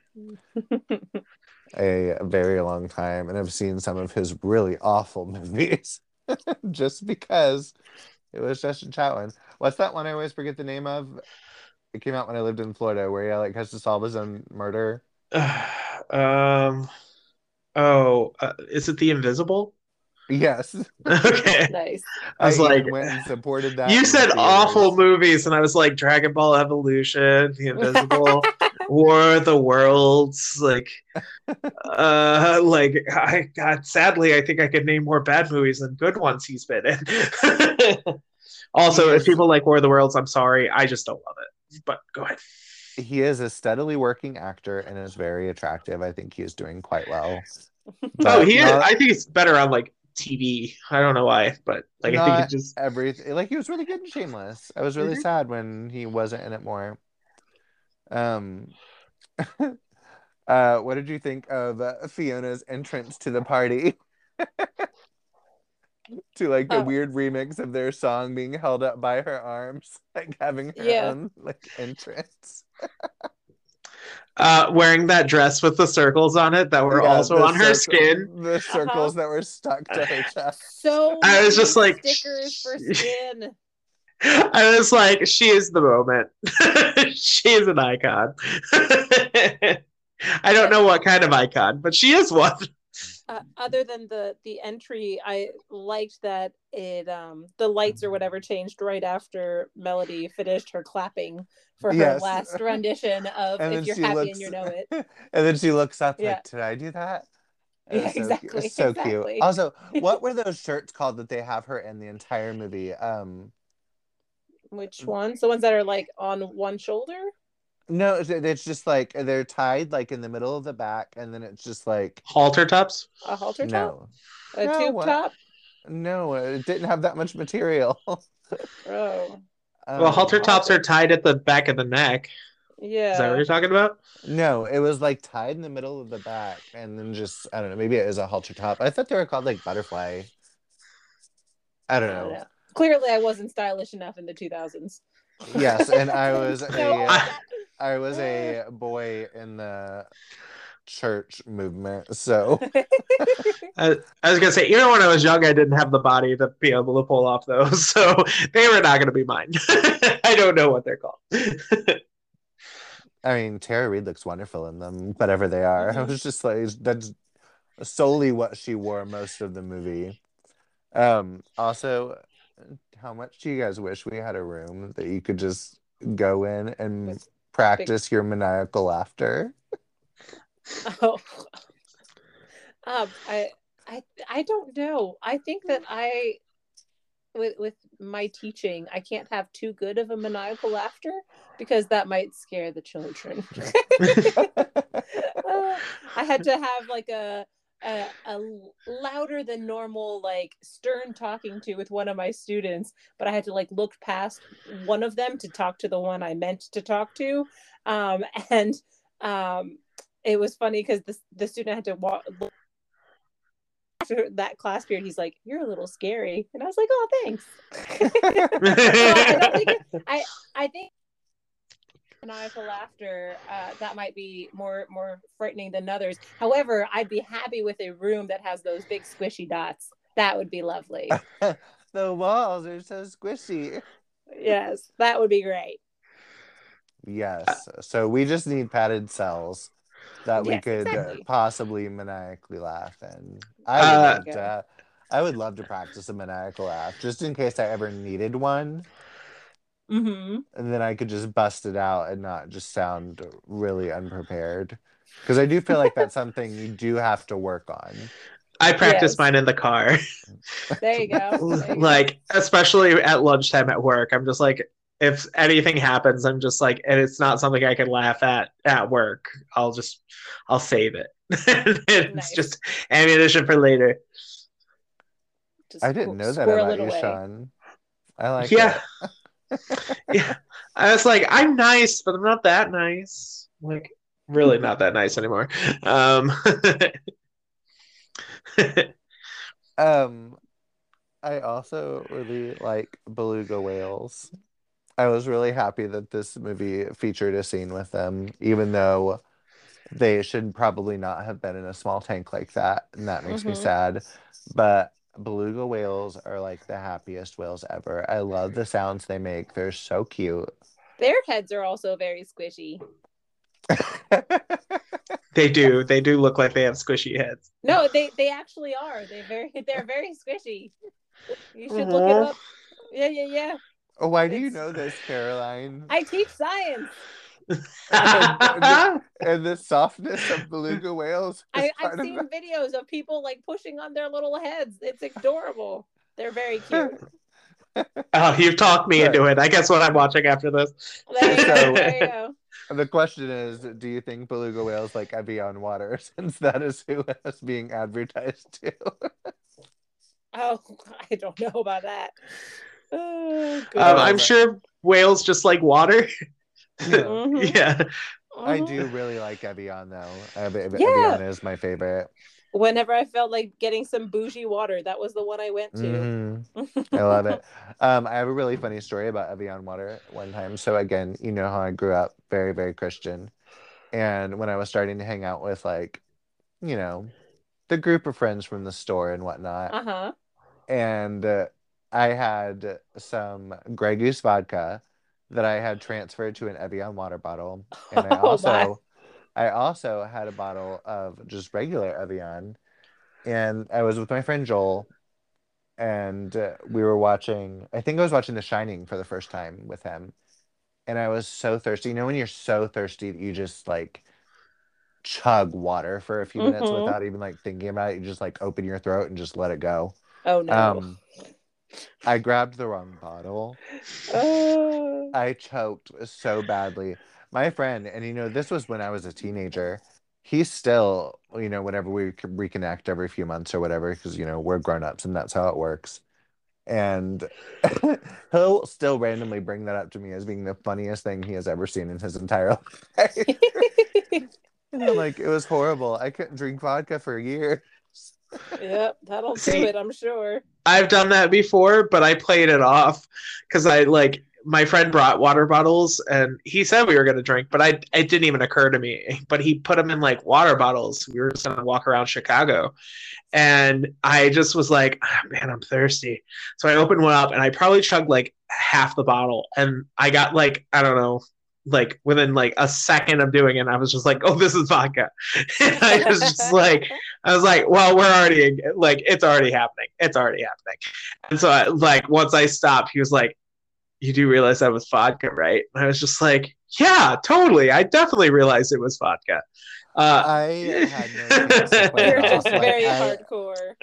A very long time, and I've seen some of his really awful movies just because it was Justin Chatwin. What's that one I always forget the name of? It came out when I lived in Florida, where he like has to solve his own murder. um. Oh, uh, is it the Invisible? Yes, Okay. nice. I was even like, went and supported that. you said theaters. awful movies, and I was like Dragon Ball Evolution, The Invisible, War of the Worlds, like, uh, like I God, sadly, I think I could name more bad movies than good ones he's been in. also, if people like War of the Worlds, I'm sorry, I just don't love it. But go ahead. He is a steadily working actor and is very attractive. I think he is doing quite well. oh, But he is. I think he's better on like TV. I don't know why, but like I think Not it just. everything like he was really good in Shameless. I was really Mhm. sad when he wasn't in it more. Um, uh, what did you think of uh, Fiona's entrance to the party? to like the Oh. weird remix of their song being held up by her arms, like having her Yeah. own like entrance. Uh, wearing that dress with the circles on it that were Yeah, also the on her skin. The circles that were stuck to her chest. So I was just like- stickers for skin. I was like, she is the moment. she is an icon. I don't know what kind of icon, but she is one. uh, other than the the entry i liked that it um the lights or whatever changed right after melody finished her clapping for her Yes. last rendition of And if you're she happy looks- and you know it and then she looks up Yeah. like, "Did I do that?" Yeah, It's so exactly, It's so exactly. cute. Also, what were those shirts called that they have her in the entire movie? Um, which mm. ones the ones that are like on one shoulder no, it's, it's just like they're tied like in the middle of the back, and then it's just like Halter tops. a halter top no, a No, tube what? top no, uh, it didn't have that much material. oh Well, Um, halter tops are tied at the back of the neck. Yeah. Is that what you're talking about? No, it was like tied in the middle of the back, and then just I don't know. Maybe it is a halter top. I thought they were called like butterfly. I don't I don't know. Know. Clearly, I wasn't stylish enough in the 2000s. Yes, and I was No. a I was a boy in the church movement, so I, I was gonna say, even when I was young, I didn't have the body to be able to pull off those, so they were not gonna be mine. I don't know what they're called. I mean Tara Reid looks wonderful in them, whatever they are. I Mhm. was just like that's solely what she wore most of the movie. Um also how much do you guys wish we had a room that you could just go in and With practice your maniacal laughter? Oh, um, I, I, I don't know. I think that I, with with my teaching, I can't have too good of a maniacal laughter because that might scare the children. Uh, I had to have like a, a a louder than normal, like stern talking to with one of my students, but I had to like look past one of them to talk to the one I meant to talk to, um, and um, it was funny because the the student had to walk. After that class period, he's like, "You're a little scary," and I was like, "Oh, thanks." I I think maniacal laughter uh, that might be more more frightening than others. However, I'd be happy with a room that has those big squishy dots. That would be lovely. the walls are so squishy. yes, that would be great. Yes. So we just need padded cells that we Yes, could uh, exactly. possibly maniacally laugh in. I would, Uh, love to, I would love to practice a maniacal laugh just in case I ever needed one. Mm-hmm. And then I could just bust it out and not just sound really unprepared. Because I do feel like that's something you do have to work on. I practice Yes. mine in the car. There you go. There you go. like especially at lunchtime at work i'm just like if anything happens i'm just like and it's not something i can laugh at at work i'll just i'll save it it's Nice. just ammunition for later Just I didn't know that about you, away. Shawn. I like it. Yeah. it. Yeah i was like i'm nice but i'm not that nice like really not that nice anymore um Um, I also really like beluga whales. I was really happy that this movie featured a scene with them, even though they should probably not have been in a small tank like that, and that makes me Mhm. sad. But beluga whales are like the happiest whales ever. I love the sounds they make. They're so cute. Their heads are also very squishy. they do they do look like they have squishy heads No, they they actually are. They very they're very squishy. You should look it Aw. up. Yeah, yeah, yeah. Oh, why do you know this, Caroline? I teach science. And the softness of beluga whales. I, I've part of seen videos of people like pushing on their little heads. It's adorable. They're very cute. oh you've talked me into it i guess what i'm watching after this There you go. So- There you go. The question is, do you think beluga whales like Evian water since that is who is being advertised to? Oh, I don't know about that. Oh. Um, I'm sure whales just like water. Yeah. Mhm, yeah. I do really like Evian though. Ev- Ev- Yeah. Evian is my favorite. Whenever I felt like getting some bougie water, that was the one I went to. Mhm. I love it. Um, I have a really funny story about Evian water one time. So again, you know how I grew up very, very Christian. And when I was starting to hang out with like, you know, the group of friends from the store and whatnot, Uh huh. and uh, I had some Grey Goose vodka that I had transferred to an Evian water bottle, and I Oh, also. I also had a bottle of just regular Evian, and I was with my friend Joel, and uh, we were watching. I think I was watching The Shining for the first time with him, and I was so thirsty. You know when you're so thirsty that you just like chug water for a few minutes Mhm. without even like thinking about it. You just like open your throat and just let it go. Oh no. Um, I grabbed the wrong bottle. Oh. I choked so badly. My friend, and you know, this was when I was a teenager. He's still, you know, whenever we reconnect every few months or whatever, because you know we're grown ups and that's how it works. and he'll still randomly bring that up to me as being the funniest thing he has ever seen in his entire life. and I'm like, it was horrible. I couldn't drink vodka for years. yep, that'll do it. I'm sure. I've done that before, but I played it off because I like my friend brought water bottles and he said we were going to drink, but I it didn't even occur to me. But he put them in like water bottles. We were just going to walk around Chicago, and I just was like, "Ah, man, I'm thirsty. So I opened one up and I probably chugged like half the bottle, and I got like I don't know. Like within like a second of doing it, I was just like, "Oh, this is vodka." and I was just like, I was like, well, we're already like, it's already happening. It's already happening. And so, I, like, once I stopped, he was like, you do realize that was vodka, right? And I was just like, yeah, totally. I definitely realized it was vodka. Uh, I had no chance to play You're just. Like, very I- hardcore.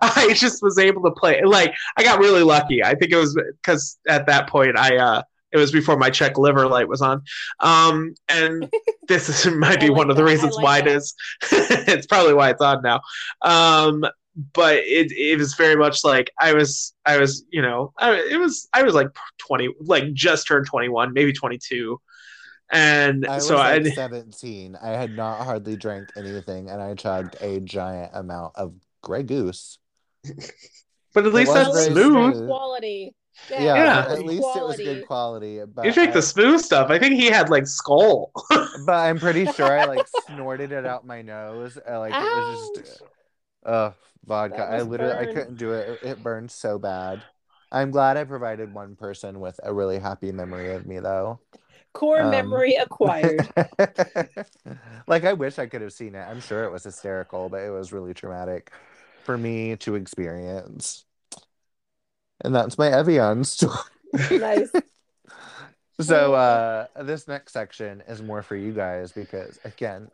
I just was able to play. Like, I got really lucky. I think it was because at that point, I, uh, it was before my check liver light was on. Um, and this is, might be like one of the that. Reasons like why that. it is. it's probably why it's on now. Um, but it, it was very much like I was, I was, you know, I, it was, I was like 20, like just turned 21, maybe 22. And I was so I, like 17. I had not hardly drank anything, and I chugged a giant amount of Grey Goose. but at least that's smooth. smooth. quality. Yeah, Yeah. at least it was good quality. But You take the smooth stuff. I think he had like skull. but I'm pretty sure I like snorted it out my nose. uh, Like it was just, uh, vodka. I must literally I couldn't do it. It- It burned so bad. I'm glad I provided one person with a really happy memory of me, though. Core Um, memory acquired. like I wish I could have seen it. I'm sure it was hysterical, but it was really traumatic for me to experience. And that's my Evian story. nice. So uh this next section is more for you guys because again,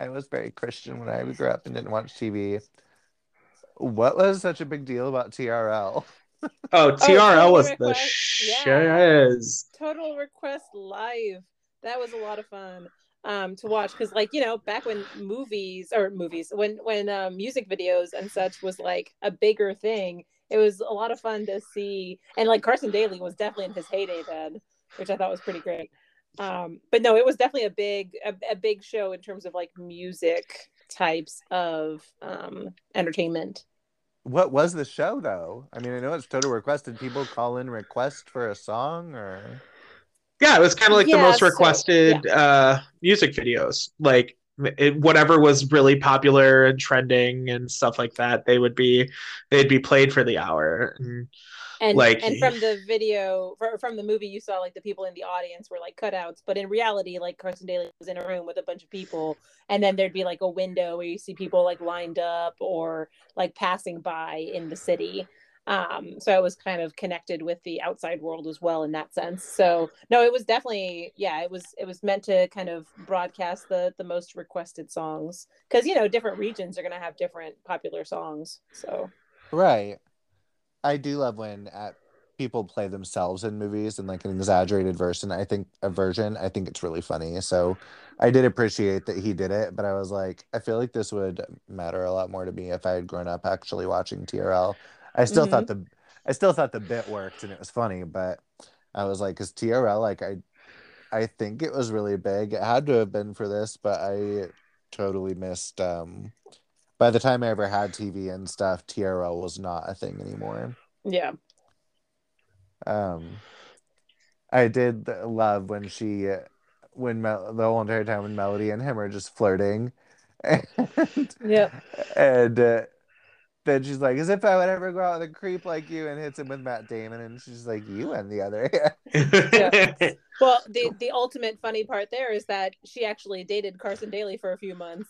I was very Christian when I grew up and didn't watch TV. What was such a big deal about TRL? Oh, TRL was Total the Request, yeah. shiz. Total Request Live. That was a lot of fun um to watch because like you know back when movies or movies when when um, music videos and such was like a bigger thing it was a lot of fun to see and like carson daly was definitely in his heyday then which i thought was pretty great um but no it was definitely a big a, a big show in terms of like music types of um entertainment What was the show though? I mean, I know it's total request. Did people call in request for a song or Yeah, it was kind of like the Yeah, most so- requested uh, music videos. Like it, whatever was really popular and trending and stuff like that, they would be they'd be played for the hour. And and Like- and from the video from the movie you saw like the people in the audience were like cutouts but in reality like carson daly was in a room with a bunch of people and then there'd be like a window where you see people like lined up or like passing by in the city um so i was kind of connected with the outside world as well in that sense so no it was definitely yeah it was it was meant to kind of broadcast the the most requested songs because you know different regions are going to have different popular songs so right? I do love when uh, people play themselves in movies in like an exaggerated version. I think a version. I think it's really funny. So I did appreciate that he did it, but I was like, I feel like this would matter a lot more to me if I had grown up actually watching TRL. I still thought the I still thought the bit worked and it was funny, but I was like, is TRL like I I think it was really big. It had to have been for this, but I totally missed um by the time I ever had TV and stuff, TRL was not a thing anymore. yeah Um, I did love when she, when Mel- the whole entire time when Melody and him are just flirting, and yeah and uh, then she's like, "As if I would ever go out with a creep like you," and hits him with Matt Damon, and she's like, "You and the other." yeah. Well, the the ultimate funny part there is that she actually dated Carson Daly for a few months.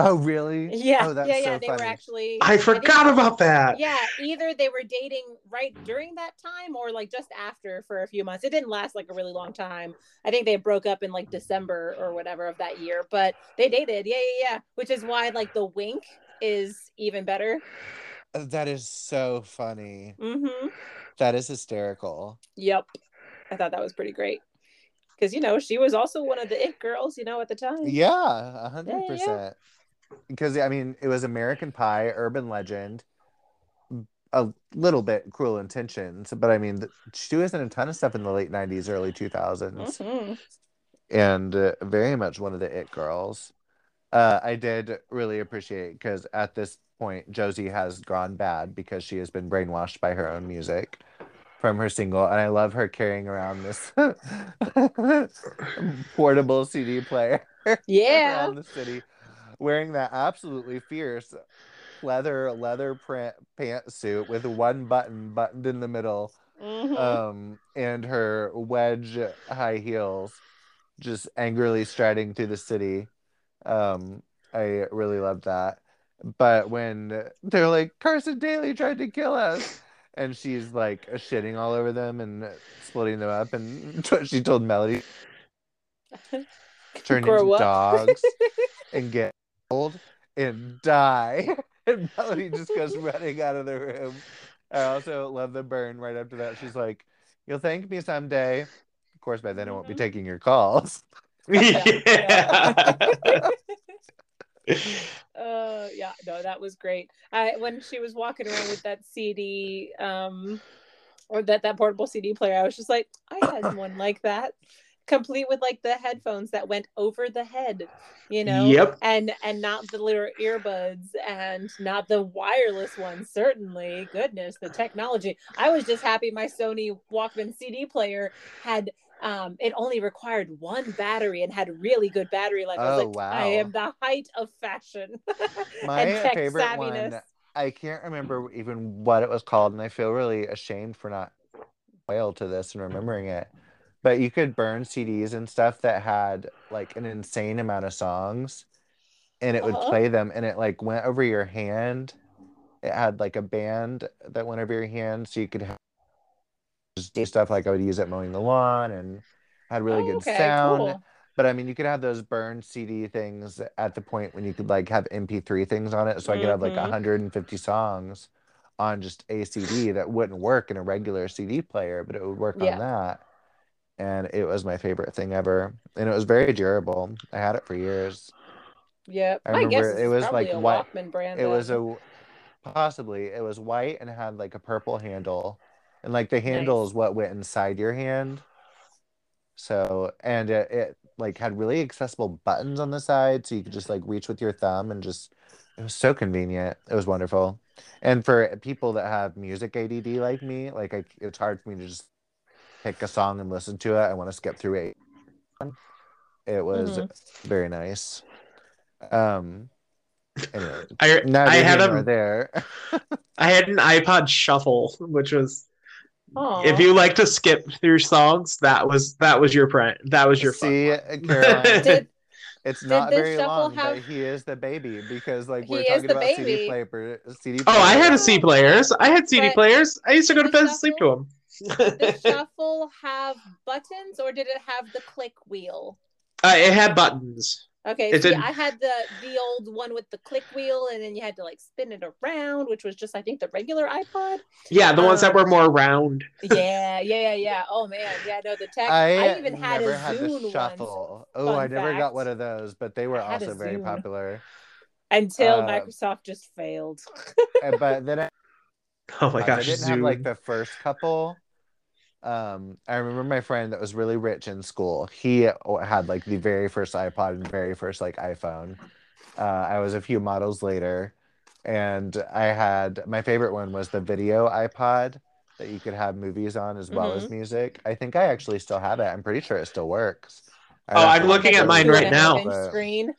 oh, really? Yeah, Oh, that's yeah, yeah. so they funny. were actually. I forgot think- about that. Yeah, either they were dating right during that time or like just after for a few months. It didn't last like a really long time. I think they broke up in like December or whatever of that year, but they dated. Yeah, yeah, yeah. Which is why like the wink is even better. That is so funny. Mm-hmm. That is hysterical. Yep. I thought that was pretty great. Because you know, she was also one of the it girls, you know, at the time. Yeah, a hundred Yeah, yeah, yeah. percent. Because I mean, it was American Pie, Urban Legend, a little bit cruel intentions, but I mean, she was in a ton of stuff in the late '90s, early 2000s, Mhm. and uh, very much one of the it girls. Uh, I did really appreciate because at this point, Josie has gone bad because she has been brainwashed by her own music from her single, and I love her carrying around this portable CD player Yeah. around the city, wearing that absolutely fierce leather leather print pantsuit with one button buttoned in the middle, Mhm. um, and her wedge high heels, just angrily striding through the city. Um, I really loved that. But when they're like, Carson Daly tried to kill us, and she's like shitting all over them and splitting them up, and she told Melody, turn into up. dogs and get old and die. And Melody just goes running out of the room. I also love the burn right after that. She's like, You'll thank me someday. Of course, by then I won't be Mhm. taking your calls. yeah. uh yeah no that was great i when she was walking around with that cd um or that that portable cd player i was just like i had one like that complete with like the headphones that went over the head you know Yep. and and not the little earbuds and not the wireless ones certainly goodness the technology i was just happy my sony walkman cd player had um it only required one battery and had really good battery life i was Oh, like wow. i am the height of fashion My and tech favorite savviness one, I can't remember even what it was called, and I feel really ashamed for not whale to this and remembering it. But you could burn CDs and stuff that had like an insane amount of songs, and it would Uh-huh. play them, and it like went over your hand. It had like a band that went over your hand, so you could have, just do stuff like I would use it mowing the lawn, and had really Oh, good okay, sound. cool. But I mean, you could have those burned CD things at the point when you could like have MP3 things on it. So I could have like Mhm. 150 songs on just a CD that wouldn't work in a regular CD player, but it would work Yeah. on that. And it was my favorite thing ever. And it was very durable. I had it for years. yeah I remember is it was like a white- walkman brand It was a possibly it was white and had like a purple handle. And like the handle Nice. is what went inside your hand. So and it, it like had really accessible buttons on the side, so you could just like reach with your thumb and just it was so convenient. It was wonderful. And for people that have music ADD like me, like I, it's hard for me to just pick a song and listen to it. I want to skip through it. It was Mhm. very nice. Um. Anyway, I, I had a there. I had an iPod Shuffle, which was Aw. if you like to skip through songs, that was that was your friend. That was your fun See, one. Caroline, did it's not very long, have- but he is the baby because like we're is talking the about CD baby. player. CD Oh, I had player. a C players. I had CD But players. I used to go to bed and sleep to them. did the shuffle have buttons or did it have the click wheel uh, it had buttons. Okay, It see, didn't- I had the the old one with the click wheel, and then you had to like spin it around, which was just I think the regular iPod. Yeah, the ones that Um, were more round. Yeah, yeah, yeah, yeah. Oh man, yeah, no, the tech. I, I, even had never a had Zune the once shuffle. Oh, I never got one of those, but they were I had a also very Zune. popular. until uh, Microsoft just failed. But then I, Oh my I gosh, didn't have like the first couple. Um, I remember my friend that was really rich in school. He had like the very first iPod and very first like iPhone. Uh, I was a few models later, and I had my favorite one was the video iPod that you could have movies on as well Mm-hmm. as music. I think I actually still have it. I'm pretty sure it still works. I Oh, I'm looking at mine right now. does, but- Screen.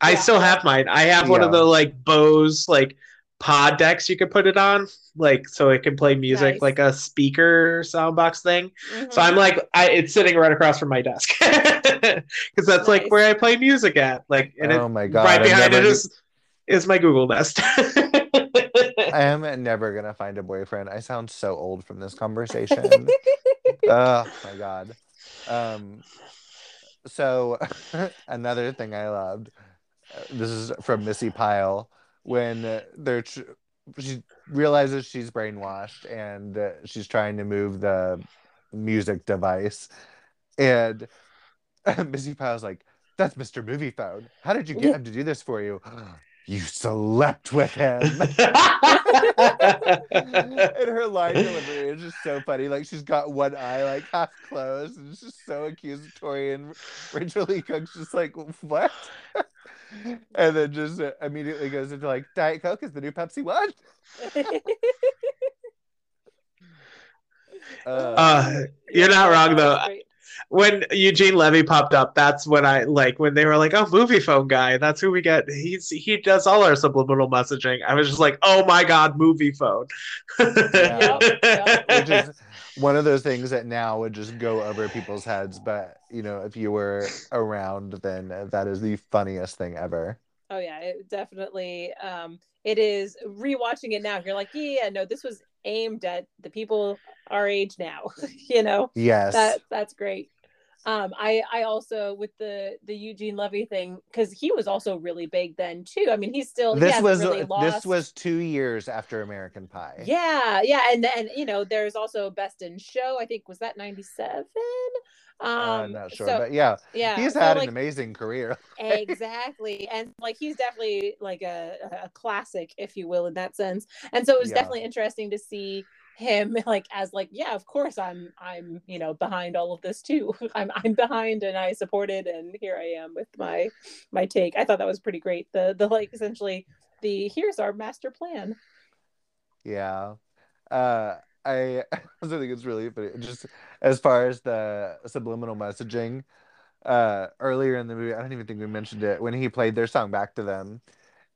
I Yeah. still have mine. I have one of the like Bose like pod decks you could put it on, like so it can play music Nice. like a speaker soundbox thing. Mhm. So I'm like, I, it's sitting right across from my desk because that's like where I play music at. Like, and Oh my god! right I'm behind never- it is is my Google Nest. I am never gonna find a boyfriend. I sound so old from this conversation. oh my god. Um so another thing I loved. uh, This is from Missi Pyle when uh, they're tr- she realizes she's brainwashed and uh, she's trying to move the music device and Missi Pyle's like that's Mr. Moviefone. How did you get Yeah. him to do this for you? You slept with him. and her line delivery is just so funny. Like she's got one eye like half closed, and it's just so accusatory. And Rachael Leigh Cook's just like, "What?" and then just immediately goes into like, "Diet Coke is the new Pepsi one." uh, Uh, you're not wrong though. That's great. When Eugene Levy popped up, that's when I like when they were like, "Oh, Moviefone guy." That's who we get. He's he does all our subliminal messaging. I was just like, "Oh my god, Moviefone." Yep, yep. which is one of those things that now would just go over people's heads. But you know, if you were around, then that is the funniest thing ever. Oh yeah, it definitely. Um, it is rewatching it now. You're like, yeah, no, this was aimed at the people our age now. you know, Yes. that that's great. Um, I I also with the the Eugene Levy thing because he was also really big then too. I mean, he's still he this hasn't was really this was two years after American Pie. yeah yeah and then you know there's also Best in Show. I think was that '97. Um, I'm not sure, so- but yeah, yeah, he's so, had like, an amazing career. exactly and like he's definitely like a, a classic if you will in that sense and so it was Yeah. definitely interesting to see him like as like yeah of course i'm i'm you know behind all of this too i'm i'm behind and i supported and here i am with my my take i thought that was pretty great the the like essentially the here's our master plan Yeah. Uh I also think it's really funny. Just as far as the subliminal messaging, uh earlier in the movie, I don't even think we mentioned it, when he played their song back to them,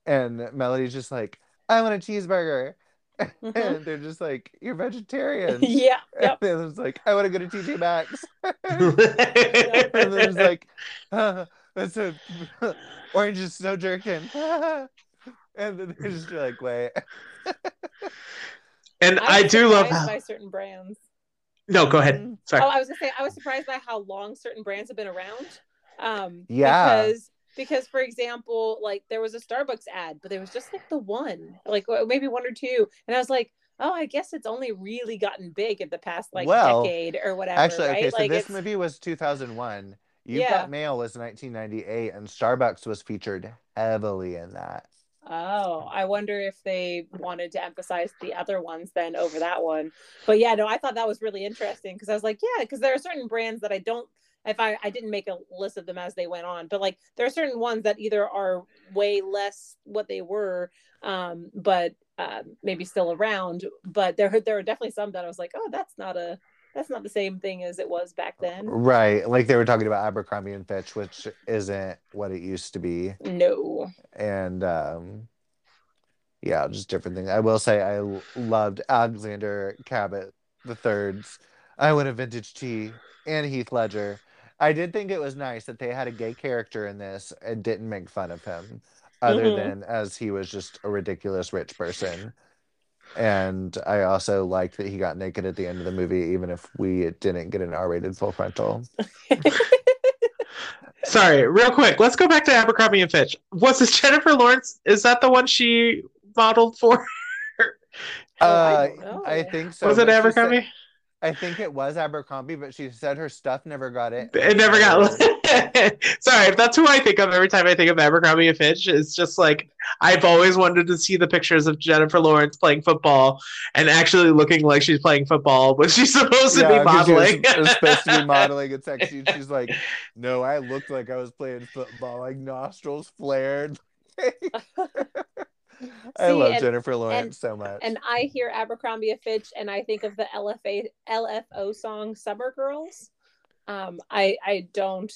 and Melody's just like, I want a cheeseburger. Mhm. And they're just like, You're vegetarian. yeah yep And then it's like, I want to go to TJ Maxx. and then it's like, uh, that's a orange is so jerkin. and then they're just like, wait. and I, was do love how. by certain brands No, go ahead. Sorry. Oh, I was gonna say I was surprised by how long certain brands have been around. Um, Yeah. Because because for example, like there was a Starbucks ad, but there was just like the one, like maybe one or two, and I was like, oh, I guess it's only really gotten big in the past like Well, decade or whatever. Actually, right? okay, so like this it's movie was 2001. You've Yeah. Got Mail was 1998, and Starbucks was featured heavily in that. oh, I wonder if they wanted to emphasize the other ones then over that one. But yeah, no, I thought that was really interesting because I was like, yeah, because there are certain brands that I don't if I, I didn't make a list of them as they went on, but like there are certain ones that either are way less what they were, um, but uh, maybe still around. But there there are definitely some that I was like, oh, that's not a that's not the same thing as it was back then. Right. Like they were talking about Abercrombie and Fitch, which isn't what it used to be. No, And um yeah, just different things. I will say I loved Alexander Cabot the third's I want a vintage tea and Heath Ledger. I did think it was nice that they had a gay character in this and didn't make fun of him, other Mhm. than as he was just a ridiculous rich person. And I also liked that he got naked at the end of the movie, even if we didn't get an R-rated full frontal. Sorry, real quick. Let's go back to Abercrombie and Fitch. Was this Jennifer Lawrence? Is that the one she modeled for? Oh, I Uh, don't know. I think so. was it but said- Abercrombie? I think it was Abercrombie, but she said her stuff never got it. It never got. Sorry, that's who I think of every time I think of Abercrombie and Fitch. It's just like I've always wanted to see the pictures of Jennifer Lawrence playing football and actually looking like she's playing football when she's supposed to Yeah, be 'cause she was- modeling. was supposed to be modeling and sexy. She's like, no, I looked like I was playing football, like nostrils flared. I See, love and- Jennifer Lawrence so much. and I hear Abercrombie and Fitch, and I think of the LFA LFO song "Summer Girls." Um, I I don't.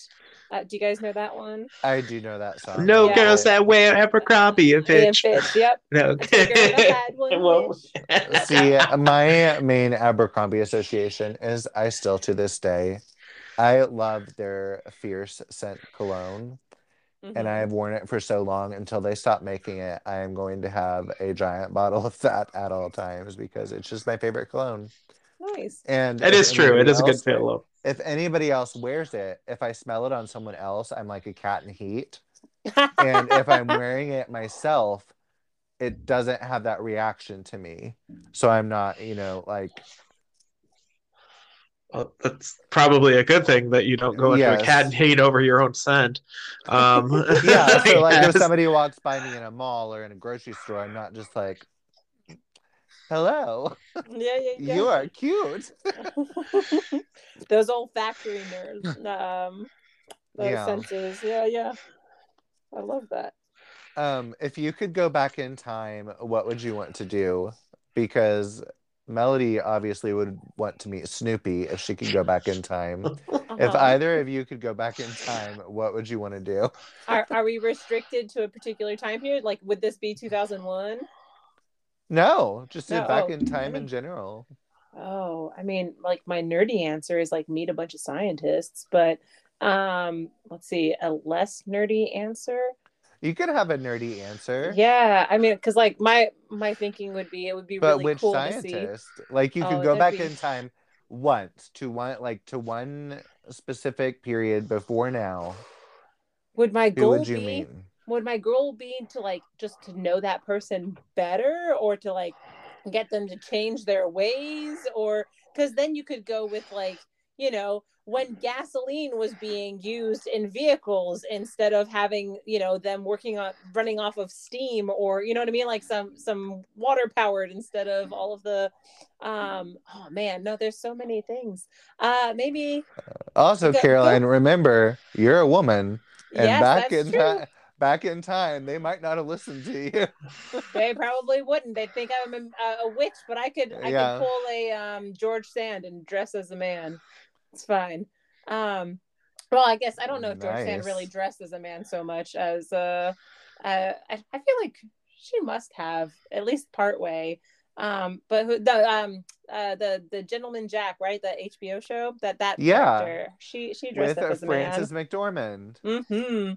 Uh, do you guys know that one? I do know that song. no Yeah. girls that wear Abercrombie and And Fitch. Fitch, yep. No. I took her and I had one Whoa. wish. See, my main Abercrombie association is I still to this day, I love their fierce scent cologne. And Mhm. I have worn it for so long until they stop making it. I am going to have a giant bottle of that at all times because it's just my favorite cologne. nice. And it is true. It is a good else- feel. If anybody else wears it, if I smell it on someone else, I'm like a cat in heat. And if I'm wearing it myself, it doesn't have that reaction to me. So I'm not, you know, like Well, that's probably a good thing that you don't go into Yes. a cat and hate over your own scent. Um, yeah so like if somebody walks by me in a mall or in a grocery store i'm not just like hello Yeah, yeah, yeah. you are cute those olfactory nerves, um, those Yeah. senses. Yeah, yeah. I love that. um if you could go back in time what would you want to do because melody obviously would want to meet snoopy if she could go back in time if Uh-huh. either of you could go back in time what would you want to do are, are we restricted to a particular time period? Like, would this be 2001? no just No, back oh, in time in general Oh, I mean, like my nerdy answer is like meet a bunch of scientists, but um, let's see, a less nerdy answer. You could have a nerdy answer Yeah, I mean, because like my my thinking would be it would be but really which cool to see. scientist like you oh, could Oh, go back be- in time once to one like to one specific period before now Would my goal would be? would my goal be to like just to know that person better or to like get them to change their ways or because then you could go with like you know when gasoline was being used in vehicles instead of having you know them working on running off of steam or you know what i mean like some some water powered instead of all of the um oh man no there's so many things uh maybe also Go- caroline remember you're a woman and yes back in time back in time they might not have listened to you they probably wouldn't. They'd think I'm a, a witch, but I could I Yeah. could pull a um, George Sand and dress as a man. It's fine. Um, well, I guess I don't know if George Sand really dressed as a man so much as uh, uh I, I feel like she must have at least part way. Um, but who, the um uh the the Gentleman Jack, right? The HBO show that that Yeah. character, she she dressed with up as a man. frances mcdormand hmm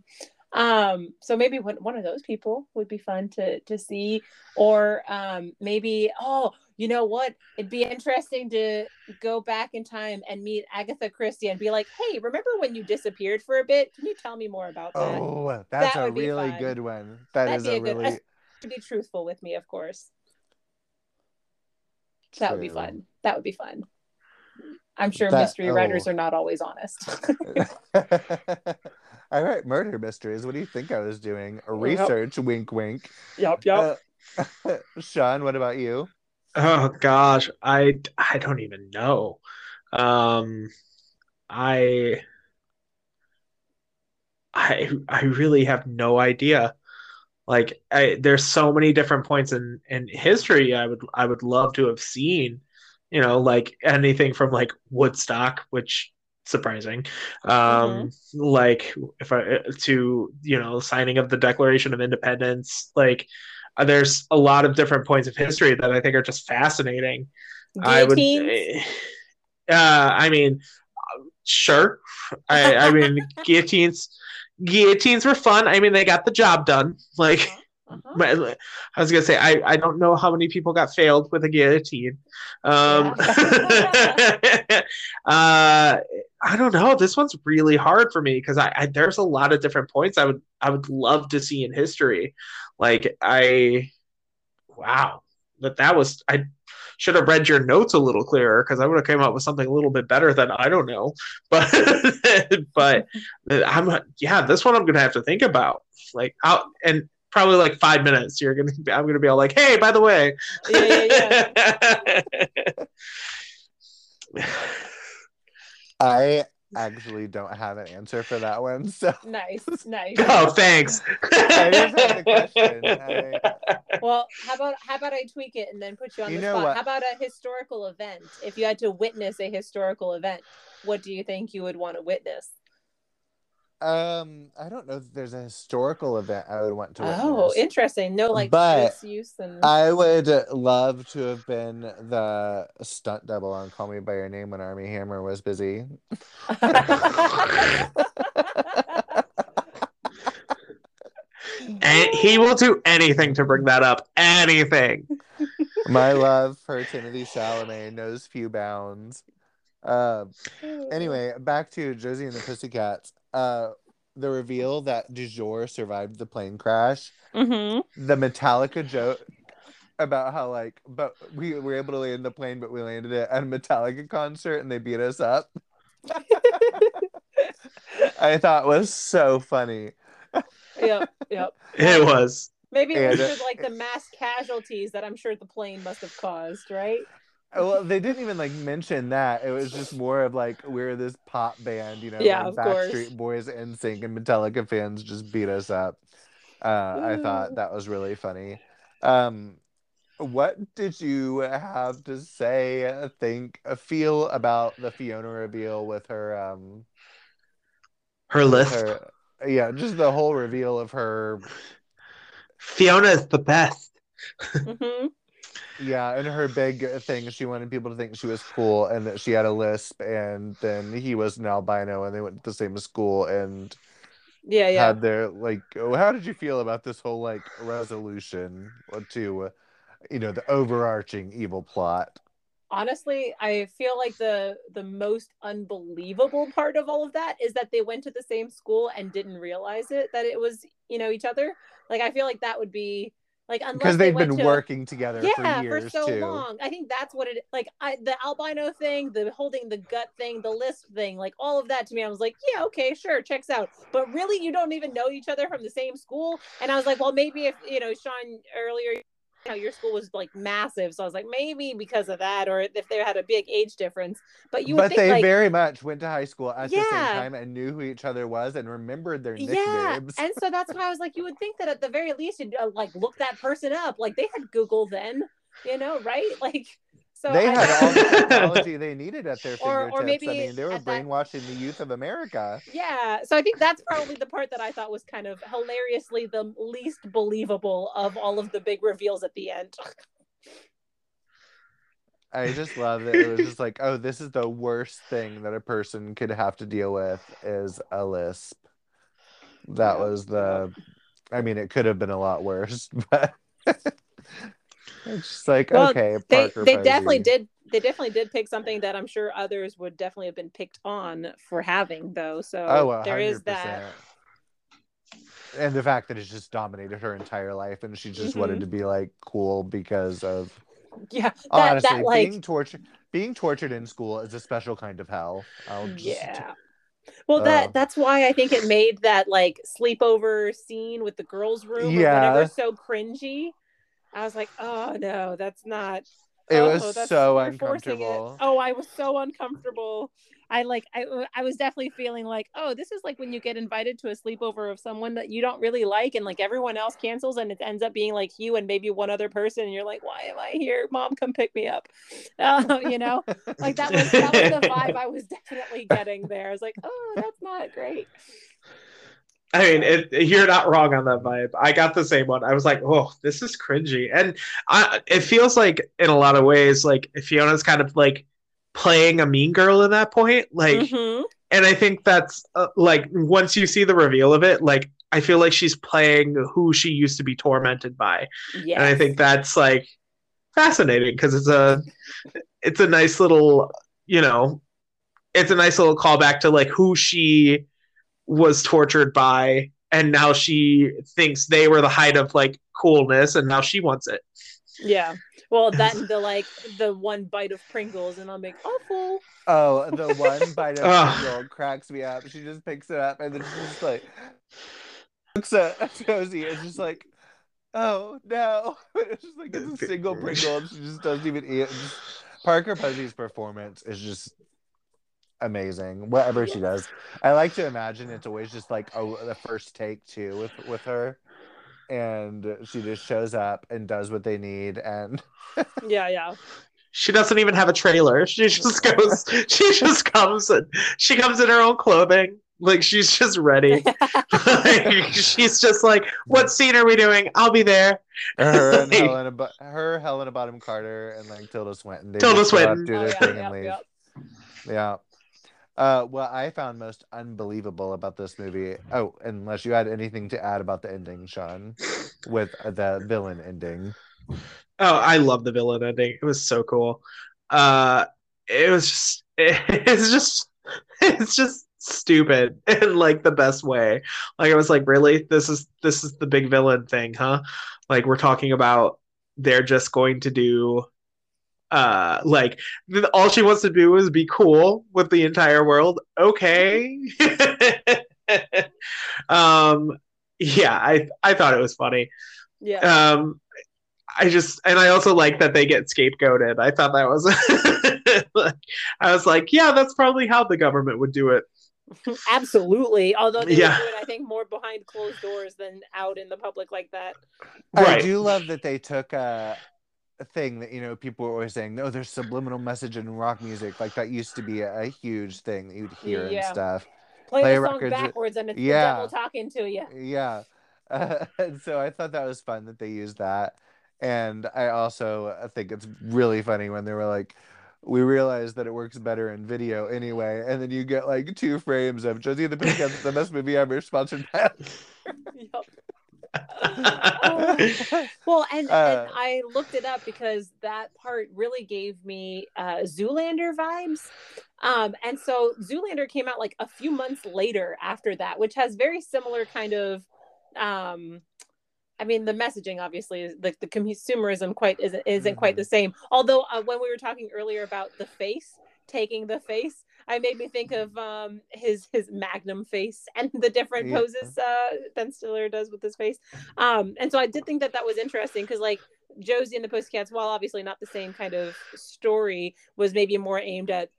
Um, so maybe one, one of those people would be fun to to see, or um, maybe oh, you know what? It'd be interesting to go back in time and meet Agatha Christie and be like, hey, remember when you disappeared for a bit? Can you tell me more about that? oh that's That a really fun. good one That That'd is be a a good- really To be truthful with me, of course. That would be fun. That would be fun. I'm sure That- mystery writers oh. are not always honest. All right, murder mysteries. What do you think I was doing? Research, wink, wink. yep, Uh, Shawn, what about you? Oh gosh, I I don't even know. Um, I I I really have no idea. Like I, there's so many different points in in history I would I would love to have seen. You know, like anything from like Woodstock, which surprising. Um, like if I to you know signing of the Declaration of Independence, like uh, there's a lot of different points of history that I think are just fascinating. I would. Guillotines? Uh, I mean, sure. I, I mean, guillotines. Guillotines were fun. I mean, they got the job done. Like, Uh-huh. but I was gonna say, I, I don't know how many people got failed with a guillotine. Um, uh, I don't know. This one's really hard for me because I, I there's a lot of different points I would I would love to see in history. Like I, wow, that that was I should have read your notes a little clearer because I would have came up with something a little bit better than I don't know. But but I'm yeah, this one I'm gonna have to think about. Like out and probably like five minutes. You're gonna be, I'm gonna be all like, hey, by the way. Yeah, yeah, I actually don't have an answer for that one. So nice, nice. oh, thanks. I just had the question. I- Well, how about how about I tweak it and then put you on You the know spot? what? How about a historical event? If you had to witness a historical event, what do you think you would want to witness? Um, I don't know if there's a historical event I would want to Oh, interesting. No, like But use and I would love to have been the stunt double on Call Me by Your Name when Armie Hammer was busy. and he will do anything to bring that up. Anything. My love for Timothée Chalamet knows few bounds. Um, anyway, back to Josie and the Pussycats. Uh, the reveal that DuJour survived the plane crash. hmm The Metallica joke. about how like, but we were able to land the plane, but we landed it at a Metallica concert and they beat us up. I thought was so funny. Yep, yep. It was. Maybe it And, was uh, just like the mass casualties that I'm sure the plane must have caused, right? Well, they didn't even like mention that. It was just more of like we're this pop band, you know, Yeah, like of course. Backstreet Boys NSYNC and Metallica fans just beat us up. Uh, I thought that was really funny. Um, what did you have to say, think, feel about the Fiona reveal with her? Um, Her with list. her, yeah, just the whole reveal of her Fiona is the best. hmm Yeah, and her big thing, she wanted people to think she was cool and that she had a lisp, and then he was an albino, and they went to the same school and Yeah, yeah. had their like. oh, How did you feel about this whole like resolution to, you know, the overarching evil plot? honestly i feel like the the most unbelievable part of all of that is that they went to the same school and didn't realize it that it was you know each other like i feel like that would be like unless Because they they've went been to- working together yeah for years so too. long. I think that's what it like i the albino thing the holding the gut thing the lisp thing like all of that to me i was like yeah okay sure checks out. But really you don't even know each other from the same school? And i was like well maybe if you know Shawn earlier you know, your school was like massive. So i was like maybe because of that or if they had a big age difference. But you would but think they like very much went to high school at the same time and knew who each other was and remembered their nicknames. yeah and so that's why i was like you would think that at the very least you'd uh, like look that person up. Like they had google then you know right? Like so they I- had all the technology they needed at their Or- fingertips. or maybe I mean, they were at that- brainwashing the youth of America. yeah so i think that's probably the part that i thought was kind of hilariously the least believable of all of the big reveals at the end I just love that it was just like, oh, this is the worst thing that a person could have to deal with is a lisp. That was the I mean, it could have been a lot worse, but it's just like, Well, okay, they Parker they definitely did they definitely did pick something that i'm sure others would definitely have been picked on for having though so Oh, there is 100%. that And the fact that it's just dominated her entire life and she just Mhm. wanted to be like cool because of yeah that, honestly that like being tortured being tortured in school is a special kind of hell. I'll just yeah well that Uh, that's why i think it made that like sleepover scene with the girls room or Yeah. whatever so cringy i was like oh no that's not it oh, was so you're forcing it. uncomfortable. oh i was so uncomfortable i like I, I was definitely feeling like oh this is like when you get invited to a sleepover of someone that you don't really like and like everyone else cancels and it ends up being like you and maybe one other person and you're like why am i here mom come pick me up uh, you know like that was that was the vibe I was definitely getting there. I was like, oh, that's not great. I mean, it, you're not wrong on that vibe. I got the same one. I was like, "Oh, this is cringy," and I, it feels like, in a lot of ways, like Fiona's kind of like playing a mean girl in that point. Like, Mhm. and I think that's uh, like once you see the reveal of it, like I feel like she's playing who she used to be tormented by, Yes. and I think that's like fascinating because it's a it's a nice little you know it's a nice little callback to like who she was tortured by and now she thinks they were the height of like coolness and now she wants it yeah. Well, that and the like the one bite of Pringles, and I'll make awful. Oh, the one bite of Ugh. Pringle cracks me up. She just picks it up and then she's just like looks at Josie and just like, oh no. It's just like it's a single Pringle and she just doesn't even eat it. Just, Parker Posey's performance is just amazing. Whatever she does. I like to imagine it's always just like oh the first take too with with her. And she just shows up and does what they need and Yeah, yeah. she doesn't even have a trailer she just goes she just comes and she comes in her own clothing like she's just ready like, she's just like what scene are we doing i'll be there her and Like- Helena, Bo- her Helena Bonham Carter and like Tilda Swinton. They Tilda just go Swinton. do Oh, their yeah, thing yep, and leave. yep. Yeah. Uh, what I found most unbelievable about this movie. Oh, unless you had anything to add about the ending, Shawn, with the villain ending. Oh, I love the villain ending. It was so cool. Uh, it was just, it's just, it's just stupid in like the best way. Like I was like, really, this is this is the big villain thing, huh? Like we're talking about they're just going to do uh like th- all she wants to do is be cool with the entire world okay um yeah i i thought it was funny Yeah. um i just and i also like that they get scapegoated i thought that was i was like yeah that's probably how the government would do it Absolutely. Although they Yeah. would do it, I think, more behind closed doors than out in the public like that. I do love that they took a, a thing that you know people were always saying, no, there's subliminal message in rock music. Like that used to be a, a huge thing that you'd hear Yeah. and stuff. Play, Play the song records- backwards and it's yeah. the devil talking to you. Yeah. Uh, and so I thought that was fun that they used that. And I also I think it's really funny when they were like, we realized that it works better in video anyway. And then you get like two frames of Josie and the Pussycats, the best movie ever, sponsored by. Well, and, Uh, and I looked it up because that part really gave me uh, Zoolander vibes. Um, and so Zoolander came out like a few months later after that, which has very similar kind of. Um, I mean, the messaging obviously is like the consumerism quite isn't isn't quite Mhm. the same. Although uh, when we were talking earlier about the face taking the face, I made me think of um his his magnum face and the different Yeah. poses uh Ben Stiller does with his face. Um, and so I did think that that was interesting because like Josie and the Pussycats, while obviously not the same kind of story, was maybe more aimed at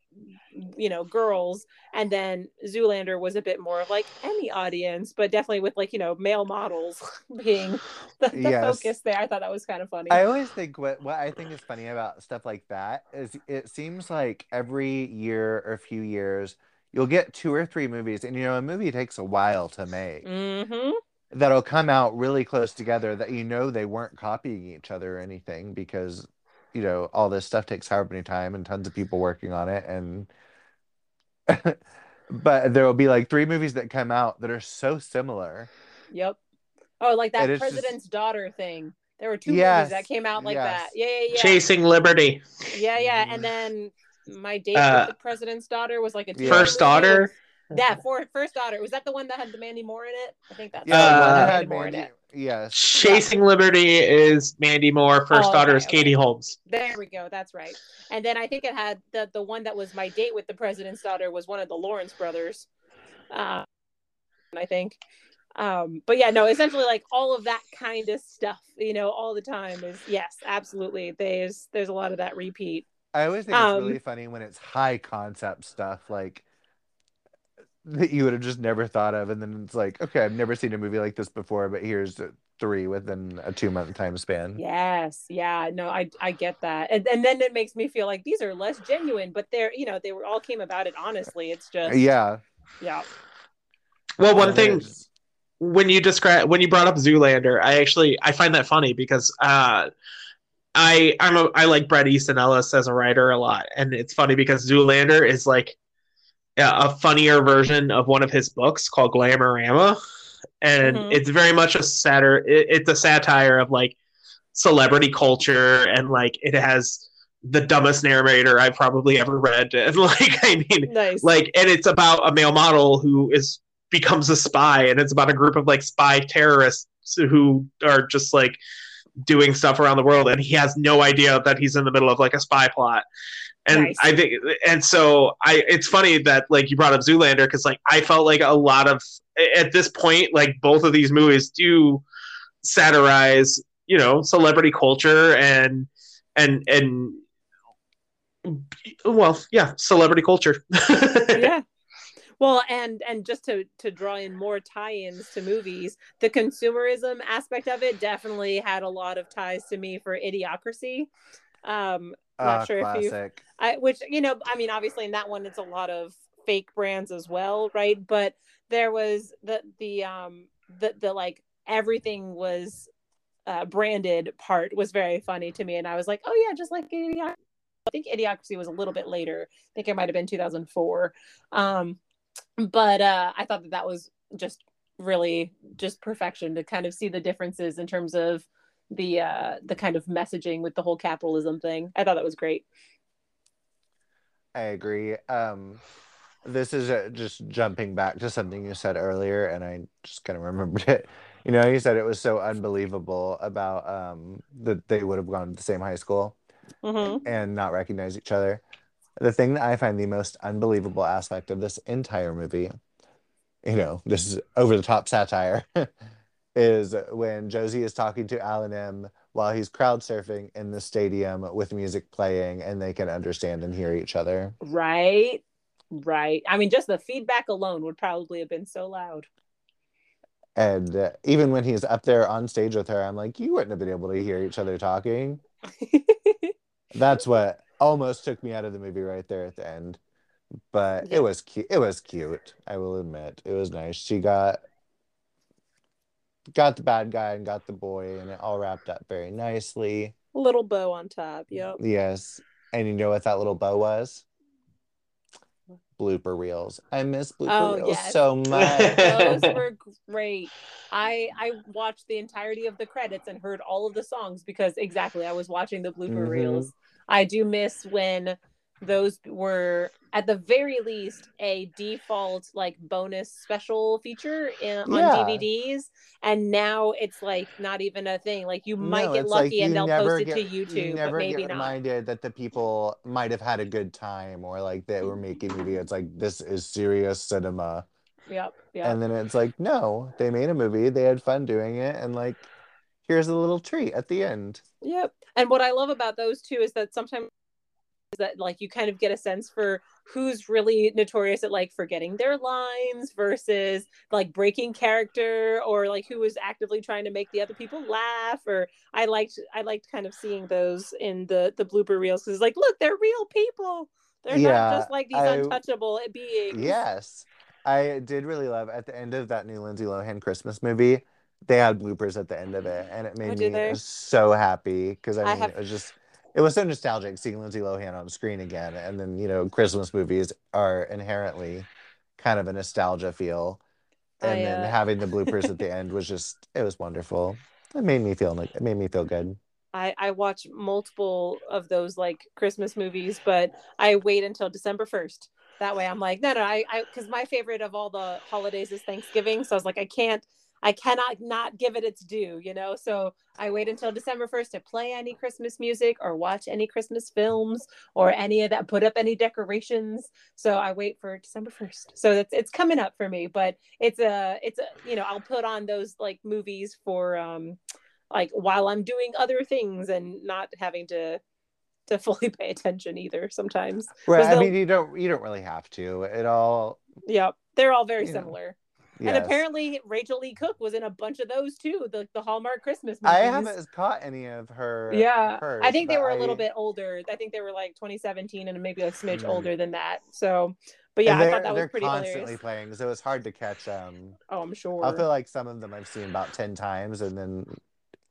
you know girls, and then Zoolander was a bit more of like any audience, but definitely with like you know male models being the, the Yes. focus there. I thought that was kind of funny. I always think what what I think is funny about stuff like that is it seems like every year or a few years you'll get two or three movies, and you know a movie takes a while to make. mm-hmm. That'll come out really close together that you know they weren't copying each other or anything because you know all this stuff takes however many time and tons of people working on it and but there will be like three movies that come out that are so similar Yep. Oh, like that And it's just- president's daughter thing. There were two Yes, movies that came out like yes. that. Yeah, yeah, yeah. Chasing Liberty. Yeah, yeah. And then my date Uh, with the president's daughter was like a First movie. daughter. Yeah, for first daughter. Was that the one that had the Mandy Moore in it? I think that's yeah the Uh, one that had that Mandy Moore in it. yes Chasing Liberty is Mandy Moore. First Oh, daughter okay, is Katie okay. Holmes. There we go. That's right. And then I think it had the the one that was my date with the president's daughter was one of the Lawrence brothers. Uh, I think. Um, but yeah, no, essentially like all of that kind of stuff, you know, all the time is yes, absolutely. There's there's a lot of that repeat. I always think Um, it's really funny when it's high concept stuff like that you would have just never thought of, and then it's like, okay, I've never seen a movie like this before, but here's three within a two month time span. Yes, yeah, no, I I get that, and and then it makes me feel like these are less genuine, but they're you know they were all came about it honestly. It's just Yeah. yeah, Well, one And thing there's- when you describe when you brought up Zoolander, I actually I find that funny because uh, I I'm a I like Bret Easton Ellis as a writer a lot, and it's funny because Zoolander is like a funnier version of one of his books called Glamorama, and Mhm. it's very much a satir. It, it's a satire of like celebrity culture, and like it has the dumbest narrator I've probably ever read, and like I mean nice. like and it's about a male model who is becomes a spy and it's about a group of like spy terrorists who are just like doing stuff around the world and he has no idea that he's in the middle of like a spy plot and Nice. i think and so i it's funny that like you brought up zoolander because like i felt like a lot of at this point like both of these movies do satirize you know celebrity culture and and and well yeah celebrity culture yeah. Well, and and just to to draw in more tie-ins to movies, the consumerism aspect of it definitely had a lot of ties to me for Idiocracy. Um, not Ah, sure if you. I, which you know, I mean, obviously in that one it's a lot of fake brands as well, right? But there was the the um the the like everything was uh, branded part was very funny to me, and I was like, oh yeah, just like Idiocracy. I think Idiocracy was a little bit later. I think it might have been 2004. Um, but uh, I thought that that was just really just perfection to kind of see the differences in terms of the uh the kind of messaging with the whole capitalism thing. I thought that was great. I agree. Um, this is uh, just jumping back to something you said earlier, and I just kind of remembered it. You know, you said it was so unbelievable about um that they would have gone to the same high school Mhm. and not recognize each other. The thing that I find the most unbelievable aspect of this entire movie, you know, this is over the top satire, is when Josie is talking to Alan M while he's crowd surfing in the stadium with music playing and they can understand and hear each other. Right. Right. I mean, just the feedback alone would probably have been so loud. And uh, even when he's up there on stage with her, I'm like, you wouldn't have been able to hear each other talking. That's what almost took me out of the movie right there at the end. But Yeah. it was cute. It was cute. I will admit, it was nice. She got got the bad guy and got the boy, and it all wrapped up very nicely. Little bow on top. Yep. Yes, and you know what that little bow was? Blooper reels. I miss blooper Oh, reels yes. so much. Those were great. I I watched the entirety of the credits and heard all of the songs because exactly I was watching the blooper Mhm. reels. I do miss when those were at the very least a default like bonus special feature in, on Yeah. DVDs and now it's like not even a thing like you might No, get it's like lucky and they'll post it get- to YouTube you but never maybe get not reminded that the people might have had a good time or like they were making. It's like this is serious cinema. yep yep And then it's like, no, they made a movie, they had fun doing it, and like here's a little treat at the end. Yep. And what I love about those two is that sometimes that like you kind of get a sense for who's really notorious at like forgetting their lines versus like breaking character or like who was actively trying to make the other people laugh or I liked I liked kind of seeing those in the the blooper reels because it's like look they're real people they're Yeah, not just like these I- untouchable beings Yes. I did really love at the end of that new Lindsay Lohan Christmas movie, they had bloopers at the end of it, mm-hmm. and it made Oh, me they? so happy because I I mean have- it was just it was so nostalgic seeing Lindsay Lohan on screen again, and then you know Christmas movies are inherently kind of a nostalgia feel, and I, then uh, having the bloopers at the end was just it was wonderful. It made me feel like it made me feel good. I, I watch multiple of those like Christmas movies, but I wait until December 1st. That way I'm like, no, no, I, I, cause my favorite of all the holidays is Thanksgiving. So I was like, I can't, I cannot not give it its due, you know? So I wait until December 1st to play any Christmas music or watch any Christmas films or any of that, put up any decorations. So I wait for December 1st. So it's, it's coming up for me, but it's a, it's a, you know, I'll put on those like movies for, um, like while I'm doing other things and not having to to fully pay attention either sometimes. Right. I mean, you don't you don't really have to. It all. Yep. They're all very similar. Yes. And apparently Rachael Leigh Cook was in a bunch of those too, the, the Hallmark Christmas movies. I haven't caught any of her. yeah. hers, I think they were a little bit older. I think they were like 2017 and maybe a smidge Mm. older than that. So but yeah, I thought that was they're pretty constantly hilarious. playing, so it was hard to catch. Um, Oh, I'm sure. I feel like some of them I've seen about ten times, and then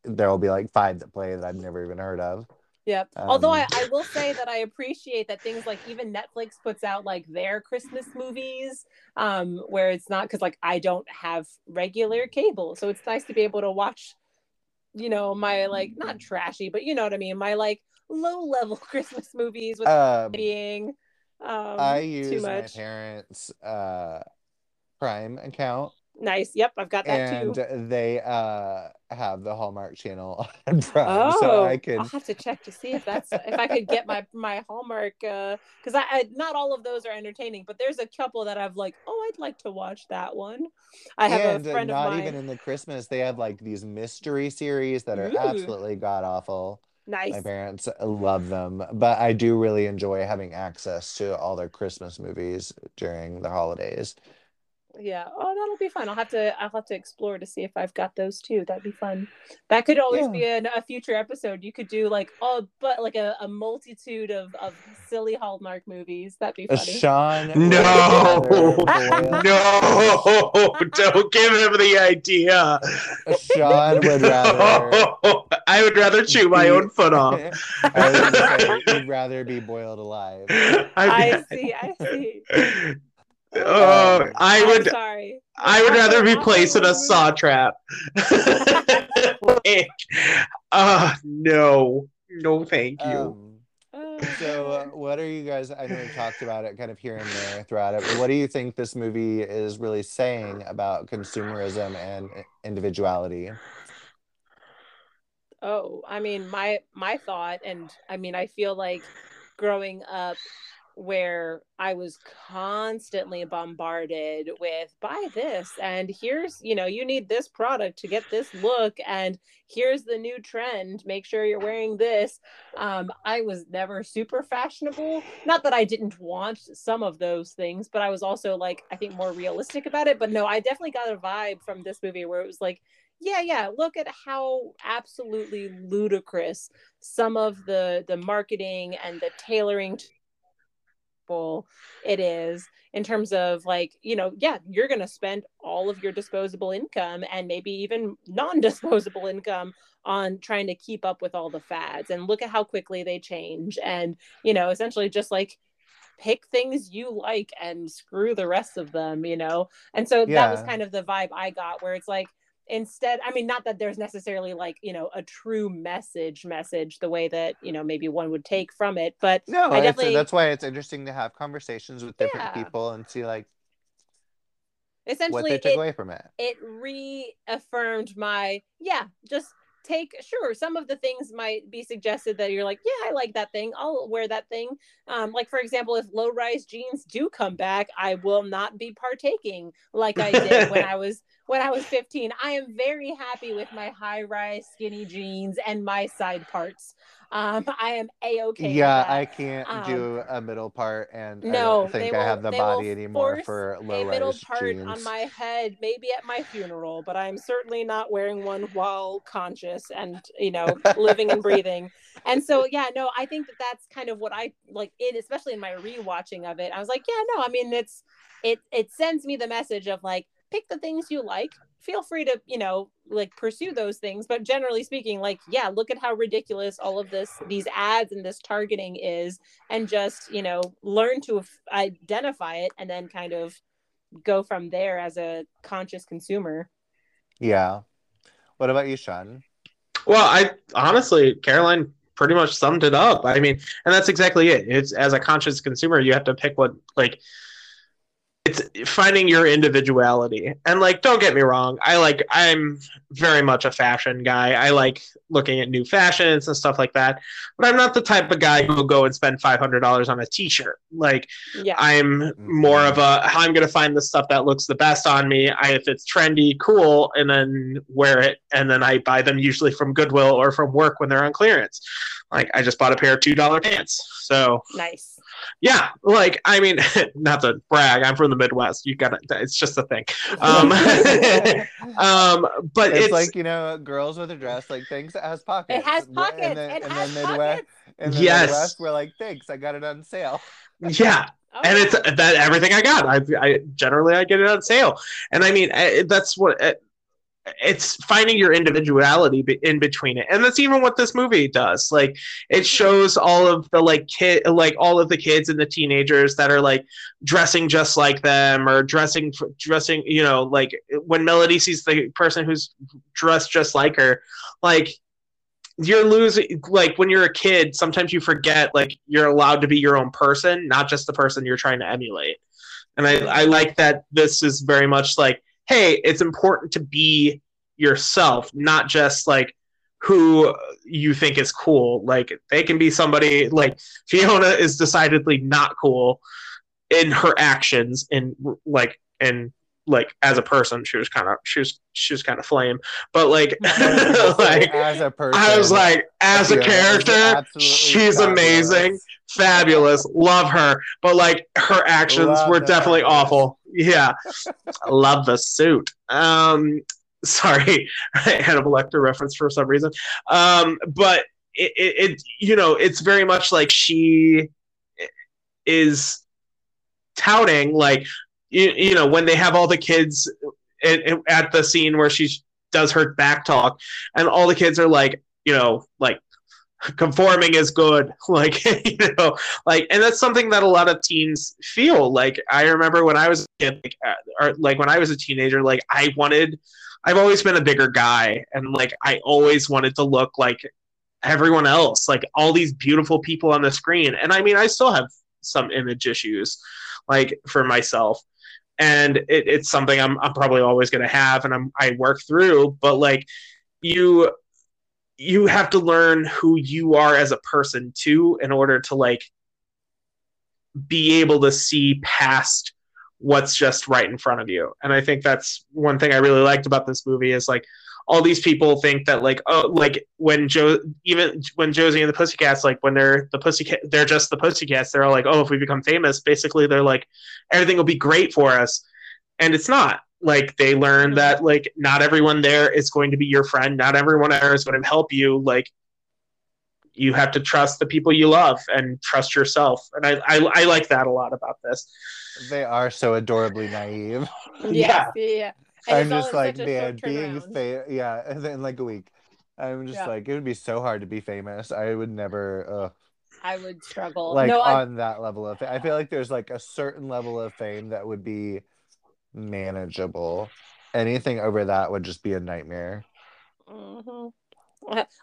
there will be like five that play that I've never even heard of. Yep. Although I, Um, I will say that I appreciate that things like even Netflix puts out like their Christmas movies, um, where it's not because like I don't have regular cable, so it's nice to be able to watch, you know, my like not trashy, but you know what I mean, my like low level Christmas movies with Um, being um I too use my parents' uh, Prime account, Nice. Yep, I've got that and too. they uh, have the Hallmark Channel on Prime, Oh, so I can. I'll have to check to see if that's if I could get my my Hallmark because I, I not all of those are entertaining, but there's a couple that I've like, oh, I'd like to watch that one. I have and a friend not of mine. even in the Christmas, they have like these mystery series that are Ooh. absolutely god awful. nice. My parents love them, but I do really enjoy having access to all their Christmas movies during the holidays. Yeah. Oh, that'll be fun. I'll have to I'll have to explore to see if I've got those too. That'd be fun. That could always Yeah. be an, a future episode. You could do like oh, but like a, a multitude of of silly Hallmark movies. That'd be funny. Shawn, No. No, don't give him the idea. Shawn would rather. No, I would rather chew my own foot off. I was gonna say, you'd rather be boiled alive. I see. I see. Oh, Um, I I'm would. sorry. I would rather be placed in a I'll- saw trap. like, uh, no, no, thank you. Um, Uh, so uh, what are you guys i know we've talked about it kind of here and there throughout it but what do you think this movie is really saying about consumerism and individuality oh i mean my my thought and i mean i feel like growing up where I was constantly bombarded with buy this and here's you know you need this product to get this look and here's the new trend make sure you're wearing this. Um I was never super fashionable. Not that I didn't want some of those things but I was also like I think more realistic about it. But no I definitely got a vibe from this movie where it was like yeah yeah look at how absolutely ludicrous some of the the marketing and the tailoring it is in terms of like you know yeah you're going to spend all of your disposable income and maybe even non-disposable income on trying to keep up with all the fads and look at how quickly they change and you know essentially just like pick things you like and screw the rest of them you know and so yeah. that was kind of the vibe i got where it's like instead i mean not that there's necessarily like you know a true message message the way that you know maybe one would take from it but no I definitely... that's why it's interesting to have conversations with different yeah. people and see like essentially what they took it, away from it it reaffirmed my yeah just take sure some of the things might be suggested that you're like yeah i like that thing. I'll wear that thing. Um, like for example if low rise jeans do come back i will not be partaking like i did when i was when i was 15 i am very happy with my high rise skinny jeans and my side parts um, I am a okay. Yeah, I can't um, do a middle part, and no, I don't think I have the body anymore for low a middle part jeans. on my head. Maybe at my funeral, but I'm certainly not wearing one while conscious and you know living and breathing. And so, yeah, no, I think that that's kind of what I like. It, especially in my rewatching of it, I was like, yeah, no, I mean, it's it it sends me the message of like pick the things you like feel free to you know like pursue those things but generally speaking like yeah look at how ridiculous all of this these ads and this targeting is and just you know learn to identify it and then kind of go from there as a conscious consumer. Yeah. What about you shawn? Well i honestly caroline pretty much summed it up. I mean and that's exactly it. It's as a conscious consumer you have to pick what like it's finding your individuality. And like don't get me wrong i like i'm very much a fashion guy. I like looking at new fashions and stuff like that. But i'm not the type of guy who will go and spend $500 on a t-shirt. Like yeah. i'm mm-hmm. more of a how i'm going to find the stuff that looks the best on me. I, if it's trendy cool and then wear it. And then i buy them usually from goodwill or from work when they're on clearance. Like i just bought a pair of $2 pants. So nice yeah, like I mean, not to brag, I'm from the Midwest. You got to It's just a thing. Um, um, but it's, it's, like you know, girls with a dress, like things that has pockets. It has pockets. And then, it and has then Midwest, pockets. In the yes. Midwest, we're like, thanks, I got it on sale. Yeah. Oh, and it's that everything I got. I, I generally I get it on sale, and I mean I, that's what it's finding your individuality in between it. And that's even what this movie does. Like it mm-hmm. shows all of the like kid like all of the kids and the teenagers that are like dressing just like them or dressing dressing you know like when melody sees the person who's dressed just like her like you're losing like when you're a kid sometimes you forget like you're allowed to be your own person not just the person you're trying to emulate. And i i like that this is very much like hey, it's important to be yourself, not just like who you think is cool. Like they can be somebody like Fiona is decidedly not cool in her actions and like and like as a person she was kind of she was she was kind of flame. But like like as a person. I was like as a character she's fabulous. amazing fabulous love her. But like her actions love were definitely awful yeah. Love the suit. Um sorry hannibal lecter reference for some reason. Um but it, it, it you know it's very much like she is touting like you, you know when they have all the kids at, at the scene where she does her back talk and all the kids are like you know like conforming is good like you know like and that's something that a lot of teens feel like i remember when i was a kid like, uh, or like when i was a teenager like i wanted i've always been a bigger guy and like i always wanted to look like everyone else, like all these beautiful people on the screen. And I mean, I still have some image issues, like for myself. And it, it's something I'm, I'm probably always going to have and I'm, I work through, but like you, you have to learn who you are as a person too, in order to like be able to see past what's just right in front of you. And I think that's one thing I really liked about this movie is like all these people think that like oh like when Joe even when Josie and the Pussycats like when they're the Pussycat they're just the Pussycats they're all like oh if we become famous basically they're like everything will be great for us and it's not like they learn mm-hmm. that like not everyone there is going to be your friend not everyone there is going to help you like you have to trust the people you love and trust yourself and I, I, I like that a lot about this they are so adorably naive yeah yeah I'm just like, man, being famous, yeah, in like a week. I'm just yeah. like, it would be so hard to be famous. I would never. Uh, I would struggle. Like no, on I... that level of, I feel like there's like a certain level of fame that would be manageable. Anything over that would just be a nightmare. Mm-hmm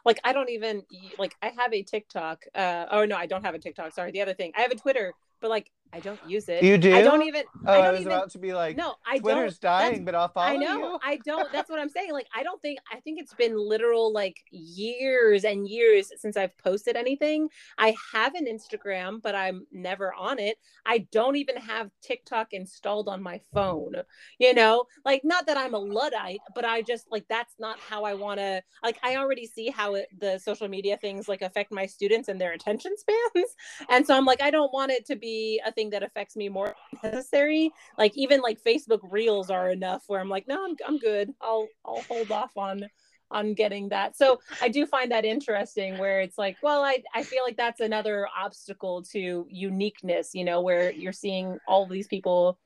like I don't even like I have a TikTok. Uh, oh no, I don't have a TikTok. Sorry, the other thing I have a Twitter, but like I don't use it. You do? I don't even. Oh, I, don't I was even, about to be like, no, I Twitter's don't. dying, but I'll follow I know. you. I don't. That's what I'm saying. Like, I don't think. I think it's been literal like years and years since I've posted anything. I have an Instagram, but I'm never on it. I don't even have TikTok installed on my phone. You know, like not that I'm a luddite, but I just like that's not how I want to. Like, I already see how it, the social media things like affect my students and their attention spans, and so I'm like, I don't want it to be a thing that affects me more more necessary. Like even like Facebook Reels are enough where I'm like, no, I'm I'm good. I'll I'll hold off on on getting that. So I do find that interesting where it's like, well, I, I feel like that's another obstacle to uniqueness, you know, where you're seeing all these people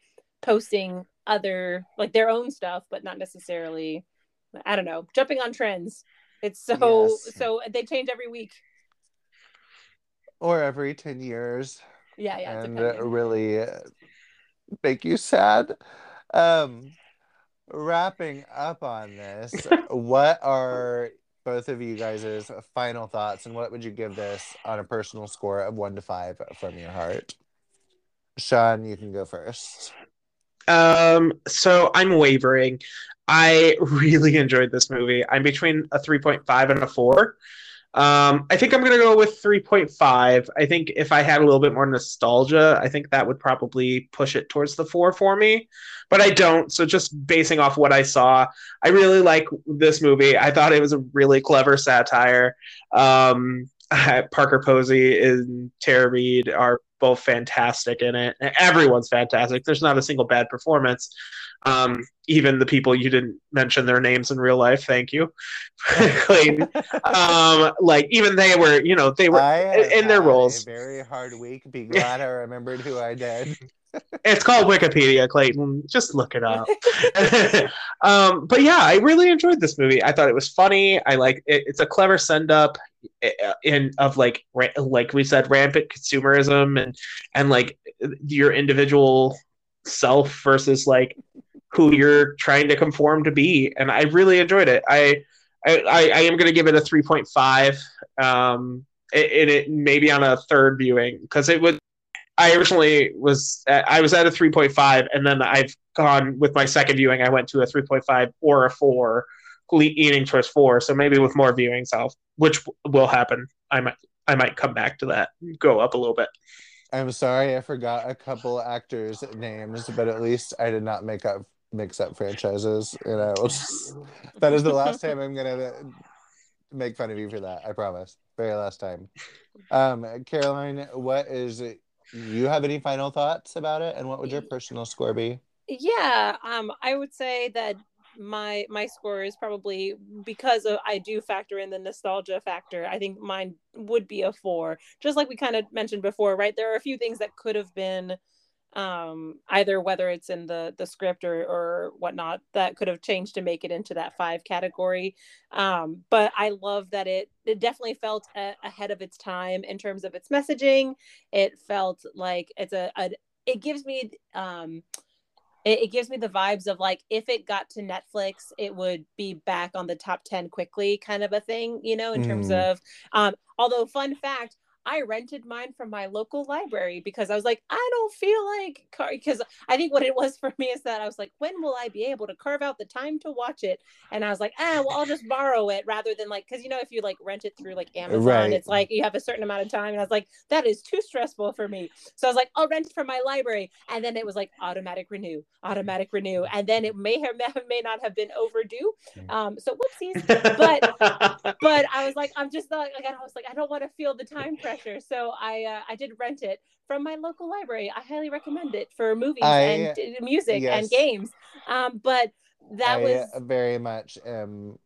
posting other like their own stuff, but not necessarily I don't know, jumping on trends. It's so yes. so they change every week. Or every 10 years yeah yeah and really uh, make you sad. Um wrapping up on this what are both of you guys' final thoughts and what would you give this on a personal score of one to five from your heart? Shawn you can go first. Um so i'm wavering. I really enjoyed this movie. I'm between a 3.5 and a 4 um, I think I'm going to go with 3.5. I think if I had a little bit more nostalgia, I think that would probably push it towards the four for me. But I don't. So just basing off what I saw, I really like this movie. I thought it was a really clever satire. Um, Parker Posey and Tara Reid are both fantastic in it. Everyone's fantastic. There's not a single bad performance. Um, even the people you didn't mention their names in real life. Thank you, Clayton. um, like even they were, you know, they were in their roles. very hard week. Be glad I remembered who I did. it's called Wikipedia, Clayton. Just look it up. um, but yeah, I really enjoyed this movie. I thought it was funny. I like it, it's a clever send up Eh, eh, in of like like we said rampant consumerism and and like your individual self versus like who you're trying to conform to be. And i really enjoyed it. I i i am going to give it a 3.5 um and it maybe on a third viewing because it would I originally was eh, I was at a 3.5 and then I've gone with my second viewing I went to a 3.5 or a 4 eating towards four. So maybe with more viewings, I'll which will happen. I might I might come back to that, go up a little bit. I'm sorry, I forgot a couple actors' names, but at least I did not make up mix up franchises. You know, that is the last time I'm gonna make fun of you for that. I promise. Very last time. Um, Caroline, what is you have any final thoughts about it, and what would your personal score be? Yeah, um, I would say that my my score is probably because of I do factor in the nostalgia factor. I think mine would be a four, just like we kind of mentioned before, right? There are a few things that could have been um, either whether it's in the the script or or whatnot that could have changed to make it into that five category. Um, but I love that it it definitely felt a, ahead of its time in terms of its messaging. It felt like it's a, a it gives me um, it, it gives me the vibes of like if it got to Netflix, it would be back on the top 10 quickly kind of a thing, you know, in terms Mm. of um although fun fact, I rented mine from my local library because I was like, I don't feel like because I think what it was for me is that I was like, when will I be able to carve out the time to watch it? And I was like, ah, well, I'll just borrow it rather than like, because you know, if you like rent it through like Amazon, Right. it's like you have a certain amount of time. And I was like, that is too stressful for me. So I was like, I'll rent it from my library. And then it was like automatic renew, automatic renew. And then it may have may not have been overdue. Um, so whoopsies but but I was like, I'm just not like I was like, I don't want to feel the time pressure. So I uh, I did rent it from my local library. I highly recommend it for movies I- and uh, music yes. and games. Um, but that I was very much am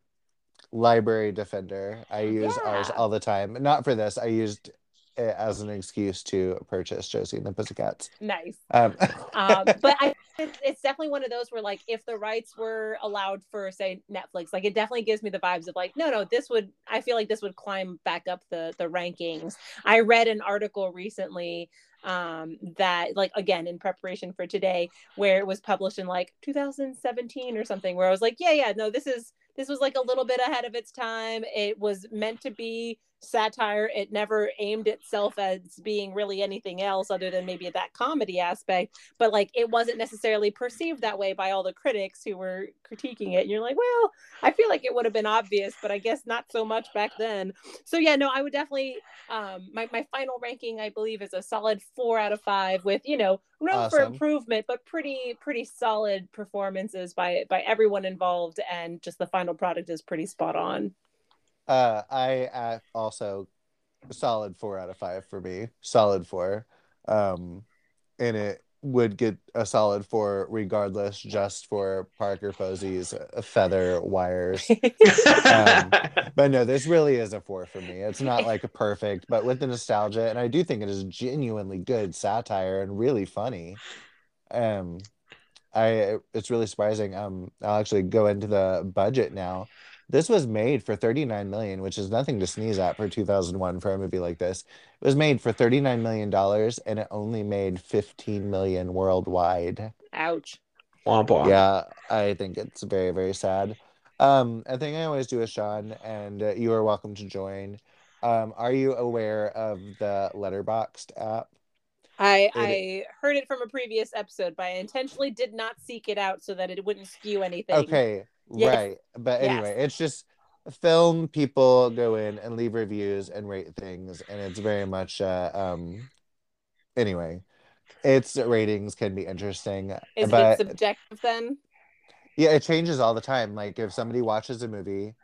library defender. I use ours all the time. Not for this. I used it as an excuse to purchase Josie and the Pussycats. nice. Um, um, but I, it's, it's definitely one of those where like if the rights were allowed for say Netflix, like it definitely gives me the vibes of like no, no, this would I feel like this would climb back up the the rankings. I read an article recently um that like again in preparation for today where it was published in like 2017 or something where I was like yeah yeah no this is this was like a little bit ahead of its time it was meant to be satire. It never aimed itself as being really anything else other than maybe that comedy aspect. But like it wasn't necessarily perceived that way by all the critics who were critiquing it. And you're like well i feel like it would have been obvious but i guess not so much back then. So yeah no i would definitely um my, my final ranking i believe is a solid four out of five with you know room for improvement but pretty pretty solid performances by by everyone involved. And just the final product is pretty spot on uh, I uh, also solid four out of five for me. Solid four. Um, and it would get a solid four regardless, just for Parker Posey's feather wires. Um, But no, this really is a four for me. It's not like a perfect, but with the nostalgia, and I do think it is genuinely good satire and really funny. Um, I it's really surprising. Um, I'll actually go into the budget now. This was made for 39 million, which is nothing to sneeze at for 2001 for a movie like this. It was made for 39 million dollars and it only made 15 million worldwide. ouch Womp womp. Yeah, I think it's very, very sad. Um, a thing I always do with Sean, and uh, you are welcome to join. Um, are you aware of the Letterboxd app? I I heard it from a previous episode, but I intentionally did not seek it out so that it wouldn't skew anything. Okay, Yes. right. But Yes. anyway, it's just film people go in and leave reviews and rate things, and it's very much uh, um. Anyway, its ratings can be interesting, Is but it subjective then? Yeah, it changes all the time. Like if somebody watches a movie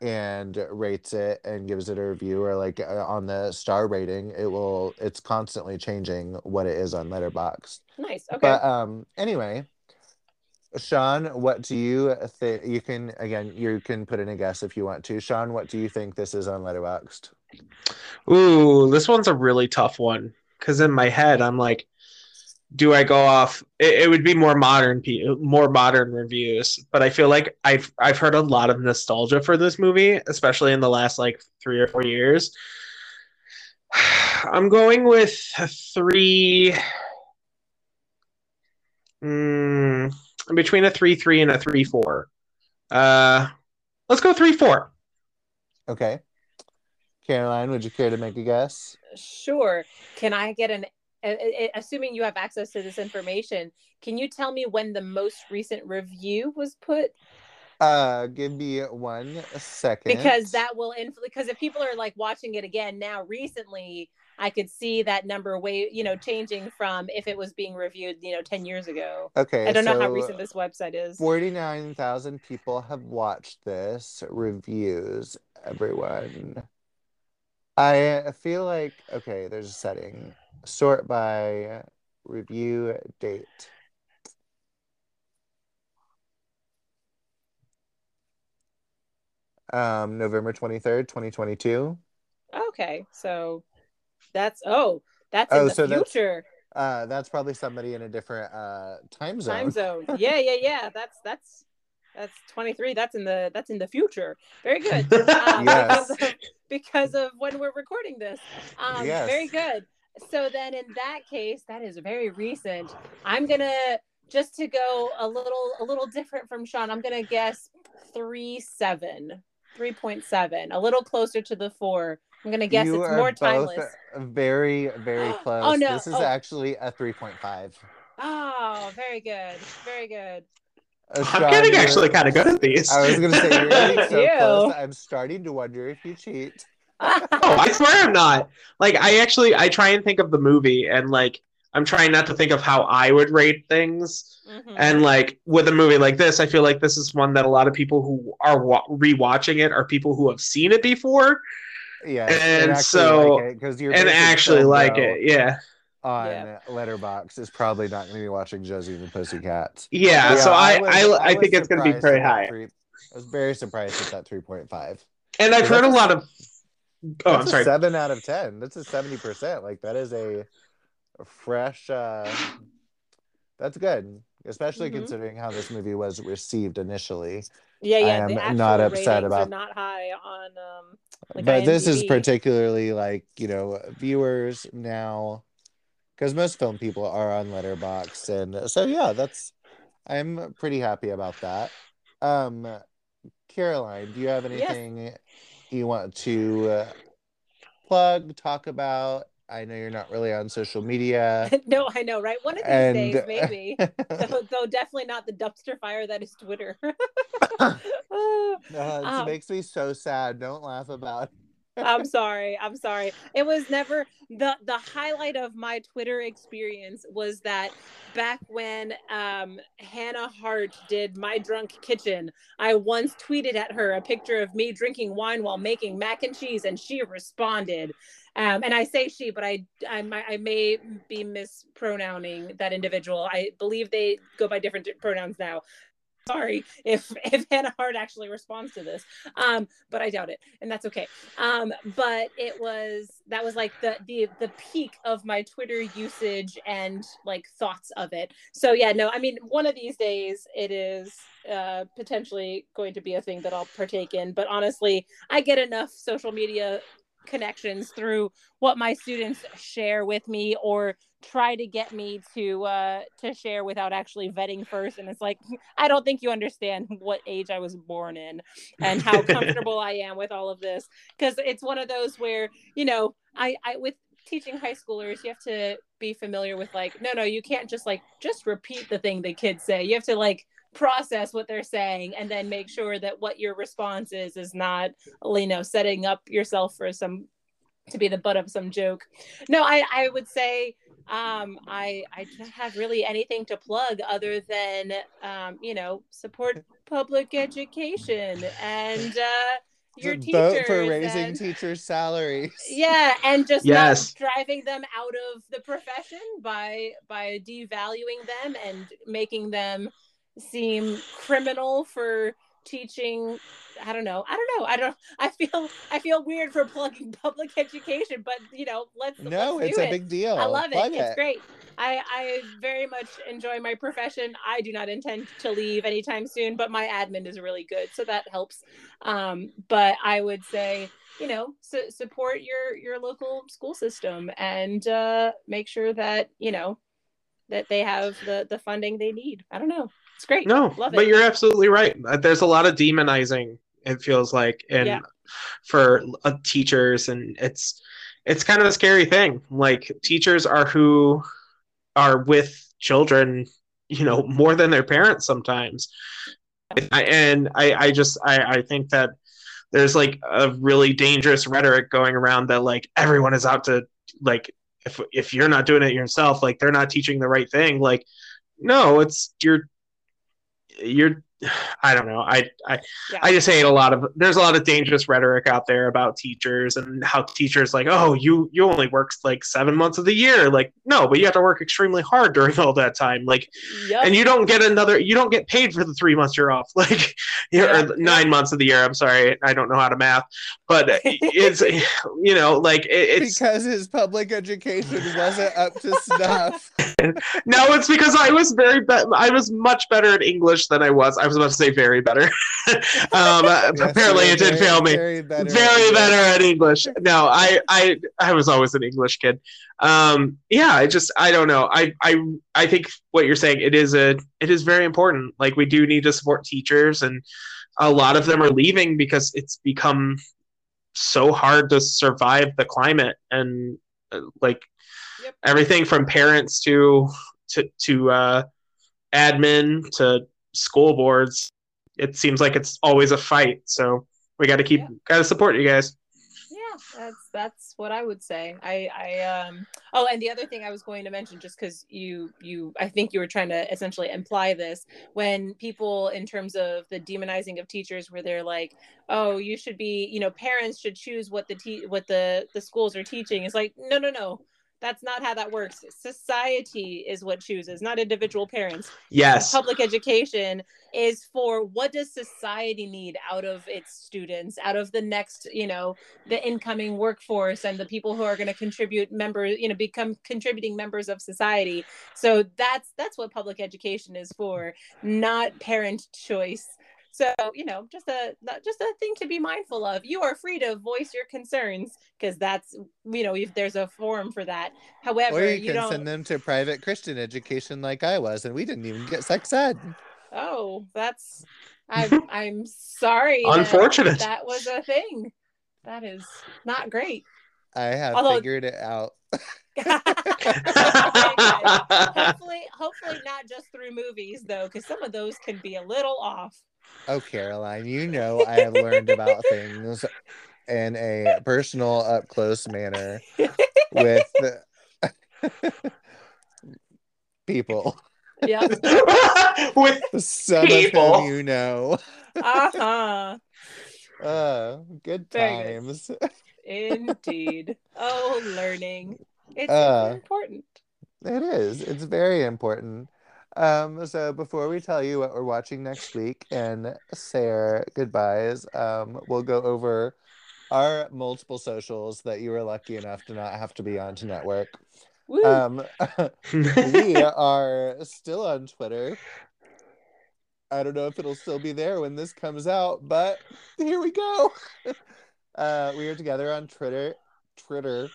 and rates it and gives it a review or like uh, on the star rating, it will it's constantly changing what it is on Letterboxd. Nice. Okay. But um anyway, Shawn, what do you think you can again you can put in a guess if you want to. Shawn, what do you think this is on Letterboxd? Ooh, this one's a really tough one because in my head I'm like, do I go off? It, it would be more modern, more modern reviews, but I feel like I've I've heard a lot of nostalgia for this movie, especially in the last like three or four years. I'm going with three. Mm, between a three three and a three four. Uh, let's go three four. Okay. Caroline, would you care to make a guess? Sure. Can I get an a- a- assuming you have access to this information, can you tell me when the most recent review was put? Uh give me one second. Because that will influence because if people are like watching it again now recently, I could see that number way, you know, changing from if it was being reviewed, you know, 10 years ago. Okay, I don't know how recent this website is. 49,000 people have watched this. Reviews, everyone. I feel like, okay, there's a setting. Sort by review date. Um, November 23rd, 2022. Okay. So that's oh, that's in Oh, the so that's- future Uh, that's probably somebody in a different uh time zone. time zone. Yeah, yeah, yeah. That's that's that's 23. That's in the that's in the future. Very good. Um, Yes. because, of, because of when we're recording this. Um, Yes. Very good. So then, in that case, that is very recent. I'm gonna just to go a little a little different from Shawn, I'm gonna guess three seven. 3.7, a little closer to the four. I'm gonna guess you it's are more both timeless. very, very close. Oh, no. This is Oh. actually a 3.5. Oh, very good. Very good. I'm getting actually kind of good at these. I was gonna say you're getting so You. close. I'm starting to wonder if you cheat. oh, I swear I'm not. Like I actually I try and think of the movie and like I'm trying not to think of how I would rate things. Mhm. And like with a movie like this, I feel like this is one that a lot of people who are wa- rewatching it are people who have seen it before Yeah, And so- because you're and basic actually like it. Yeah. on Yeah. Letterbox is probably not going to be watching Josie and the Pussycats. Yeah, so I was- I, I, was think it's going to be surprised very high. three- I was very surprised at that 3.5. And I've heard a lot of Oh, I'm sorry. seven out of ten. That's a seventy percent. Like that is a fresh. uh That's good, especially Mhm. considering how this movie was received initially. Yeah, yeah. I am not upset about- not high on um like but this is particularly like you know viewers now, because most film people are on Letterbox, and so yeah, that's. I'm pretty happy about that. Um, Caroline, do you have Yes. anything you want to uh, plug, talk about? I know you're not really on social media. no, I know, right? One of these And- days, maybe. though, though definitely not the dumpster fire that is Twitter. No, it Um, makes me so sad. Don't laugh about. I'm sorry. I'm sorry. It was never the the highlight of my Twitter experience was that back when um, Hannah Hart did my drunk kitchen, I once tweeted at her a picture of me drinking wine while making mac and cheese, and she responded. Um, and I say she, but I, I I may be mispronouncing that individual. I believe they go by different pronouns now. Sorry if if Hannah Hart actually responds to this, um, but I doubt it, and that's okay. Um, but it was that was like the the the peak of my Twitter usage and like thoughts of it. So yeah, no, I mean one of these days it is uh, potentially going to be a thing that I'll partake in. But honestly, I get enough social media connections through what my students share with me or try to get me to uh to share without actually vetting first. And it's like i don't think you understand what age i was born in and how comfortable i am with all of this. Because it's one of those where you know i i with teaching high schoolers you have to be familiar with like no no you can't just like just repeat the thing the kids say. You have to like process what they're saying and then make sure that what your response is is not you know setting up yourself for some to be the butt of some joke no i i would say um i i don't have really anything to plug other than um you know support public education and uh your Vote teachers for raising and- teachers' salaries. yeah and just Yes. not driving them out of the profession by by devaluing them and making them seem criminal for teaching i don't know i don't know i don't i feel i feel weird for plugging public education but you know let's No, let's it's a it. big deal. I love it. Plug It's great. I, I very much enjoy my profession. I do not intend to leave anytime soon, but my admin is really good, so that helps. Um, but I would say, you know, su- support your your local school system and uh, make sure that you know that they have the the funding they need. I don't know. It's great. No, love but it. you're absolutely right. Uh, There's a lot of demonizing. It feels like, and Yeah. for uh, teachers, and it's it's kind of a scary thing. Like teachers are who are with children, you know, more than their parents sometimes. I, and I, I just I, I think that there's like a really dangerous rhetoric going around that like everyone is out to like if if you're not doing it yourself, like they're not teaching the right thing. Like no, it's you're you're I don't know. I I Yeah. I just hate a lot of there's a lot of dangerous rhetoric out there about teachers and how teachers like, oh, you you only work like seven months of the year. Like, no, but you have to work extremely hard during all that time. Like Yep. and you don't get another you don't get paid for the three months you're off like you know, Yeah, or nine months of the year i'm sorry i don't know how to math but it's you know like it, it's because his public education wasn't up to snuff. no it's because i was very be- i was much better at english than i was i I was about to say very better. um, Yes, apparently, it did very- fail me. Very better. Very better at English. No, I, I, I was always an English kid. Um, yeah, I just, I don't know. I, I, I think what you're saying, it is a, it is very important. Like we do need to support teachers, and a lot of them are leaving because it's become so hard to survive the climate and uh, like Yep. everything from parents to to to uh, admin to school boards. It seems like it's always a fight. So we got to keep Yeah. got to support you guys. yeah that's that's what i would say i i um oh and the other thing i was going to mention just because you you i think you were trying to essentially imply this when people in terms of the demonizing of teachers where they're like oh you should be you know parents should choose what the te- what the the schools are teaching it's like no no no that's not how that works. Society is what chooses not individual parents. Yes. public education is for what does society need out of its students out of the next you know the incoming workforce and the people who are going to contribute members you know become contributing members of society. So that's that's what public education is for not parent choice so you know just a not- just a thing to be mindful of you are free to voice your concerns because that's you know if there's a forum for that however Or you you can don't send them to private Christian education like I was, and we didn't even get sex ed. Oh, that's I'm I'm sorry. that Unfortunate. That was a thing. That is not great. I have Although- figured it out. hopefully, hopefully not just through movies though, because some of those can be a little off. Oh, Caroline, you know I have learned about things in a personal, up close manner with people. Yep. With Some People. of whom you know. Uh huh. Uh, good Very good. times. Indeed. Oh, learning. It's Uh. important. It is. It's very important. Um, so before we tell you what we're watching next week and say our goodbyes, um, we'll go over our multiple socials that you were lucky enough to not have to be on to network. Woo. Um, we are still on Twitter. I don't know if it'll still be there when this comes out, but here we go. Uh, we are together on Twitter, Twitter,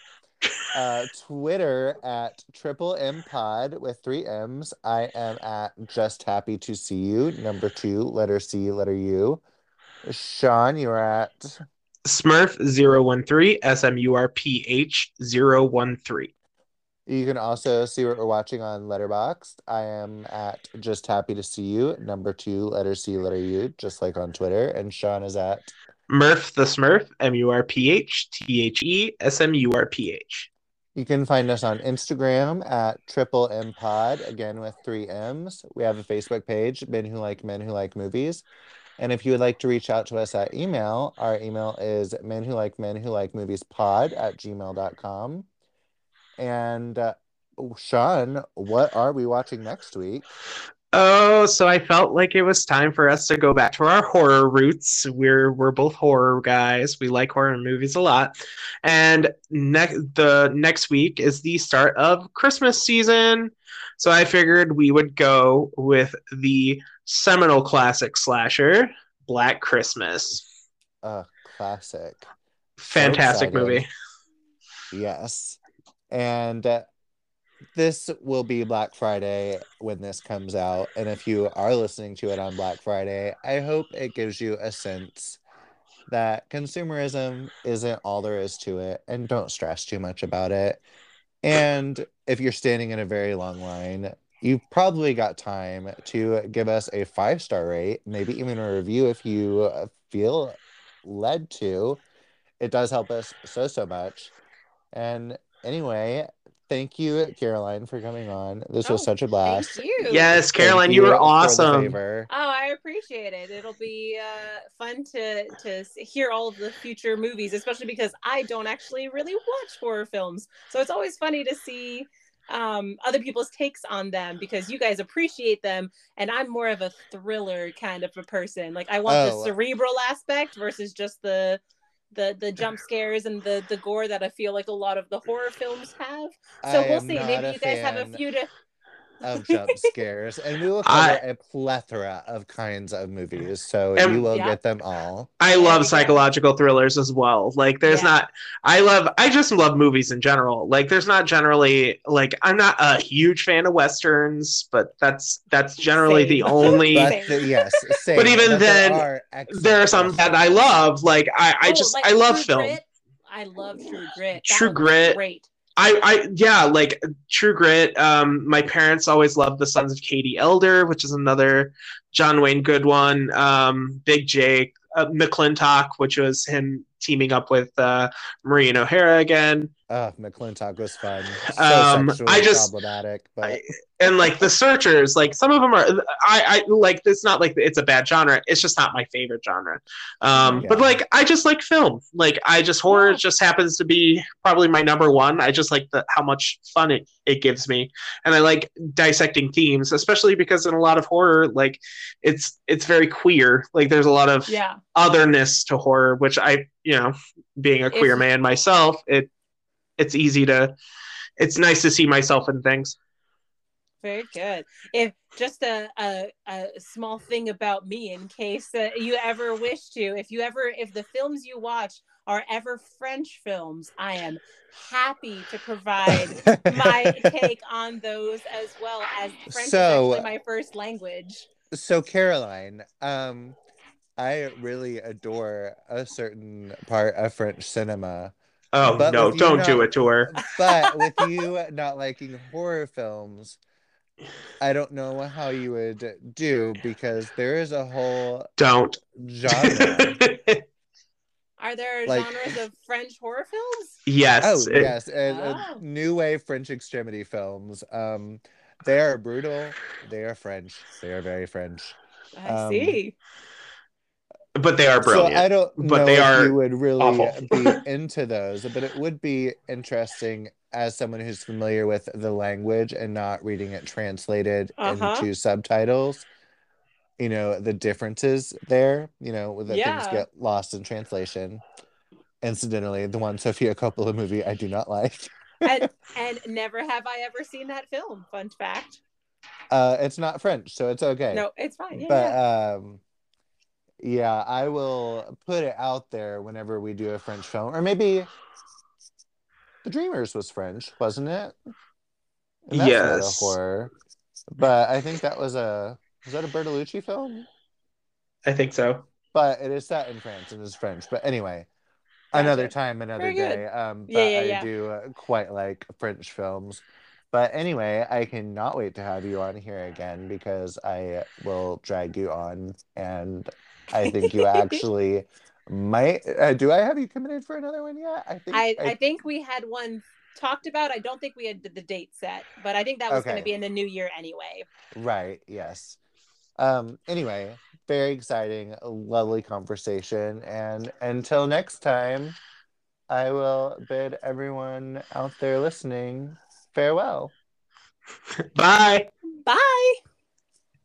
uh, Twitter at Triple M Pod with three M's. I am at Just Happy to See You. Number two, letter C, letter U. Shawn, you're at Smurf 013 S-M-U-R-P-H 013. You can also see what we're watching on Letterboxd. I am at Just Happy to See You, number two, letter C, letter U, just like on Twitter. And Shawn is at Murph the Smurf M-U-R-P-H T-H-E S-M-U-R-P-H. You can find us on Instagram at Triple M Pod, again with three M's. We have a Facebook page, Men Who Like Men Who Like Movies. And if you would like to reach out to us at email, our email is men who like men who like movies pod at gmail.com. And uh, Shawn, what are we watching next week? Oh, so I felt like it was time for us to go back to our horror roots. We're we're both horror guys. We like horror movies a lot. And next the next week is the start of Christmas season. So I figured we would go with the seminal classic slasher, Black Christmas. Uh, classic. Fantastic excited. movie. Yes. And uh, this will be Black Friday when this comes out. And if you are listening to it on Black Friday, I hope it gives you a sense that consumerism isn't all there is to it and don't stress too much about it. And if you're standing in a very long line, you've probably got time to give us a five star rate, maybe even a review if you feel led to. It does help us so, so much. And anyway, thank you, Caroline, for coming on. This was Oh, such a blast. Thank you. Yes, Thank Caroline, you were awesome. Oh, I appreciate it. It'll be uh, fun to to hear all of the future movies, especially because I don't actually really watch horror films. So it's always funny to see um, other people's takes on them because you guys appreciate them, and I'm more of a thriller kind of a person. Like I want Oh. the cerebral aspect versus just the the the jump scares and the the gore that I feel like a lot of the horror films have. So I we'll see. Maybe you guys have a few to of jump scares, and we will I- cover a plethora of kinds of movies, so And- you will Yeah. get them all. I love psychological thrillers as well. Like there's Yeah. not I love I just love movies in general. Like there's not generally like I'm not a huge fan of westerns, but that's that's generally the only But the- yes, same, But even there then, are there are some that I love. Like I, I Oh, just like I love film. Grit. I love True Grit. That True Grit. Great. I, I yeah, like True Grit. Um, my parents always loved The Sons of Katie Elder, which is another John Wayne good one. Um, Big Jake, uh, McLintock, which was him teaming up with uh, Maureen O'Hara again. Oh, McLintock was fun. So Um, I just- problematic, but I- and like the searchers like some of them are i i like it's not like it's a bad genre it's just not my favorite genre um Yeah. but like i just like film like i just horror Yeah. just happens to be probably my number one i just like the how much fun it, it gives me and i like dissecting themes especially because in a lot of horror like it's it's very queer like there's a lot of Yeah. otherness to horror which i you know being a If- queer man myself it it's easy to it's nice to see myself in things Very good. If just a, a, a small thing about me, in case uh, you ever wish to, if you ever, if the films you watch are ever French films, I am happy to provide my take on those as well as French So- is actually my first language. so Caroline, um, I really adore a certain part of French cinema, Oh But no! with you Don't not- do it to her. but with you not liking horror films, I don't know how you would do because there is a whole Don't. genre. Are there Like- genres of French horror films? yes. Oh it- yes, and, Oh. new wave French extremity films. Um, they are brutal. They are French. They are very French. I Um, see. But they are brilliant. So I don't but know they if are you would really awful. be into those, but it would be interesting as someone who's familiar with the language and not reading it translated Uh-huh. into subtitles. You know the differences there. You know that things get lost in translation. Incidentally, the one Sofia Coppola movie I do not like. and and never have I ever seen that film. Fun fact. Uh, it's not French, so it's okay. No, it's fine. Yeah, but yeah. um yeah i will put it out there whenever we do a french film or maybe the dreamers was french wasn't it and that's Yes. horror but i think that was a was that a bertolucci film I think so. but it is set in france and is french but anyway another time another day um but Yeah, yeah, i yeah. do uh, quite like french films but anyway i cannot wait to have you on here again because i will drag you on and i think you actually might uh, do i have you committed for another one yet i think I, I think we had one talked about. I don't think we had the date set, but I think that was going to be in the new year anyway. Right, yes. Um anyway, very exciting, lovely conversation and until next time, I will bid everyone out there listening farewell. Bye. Bye.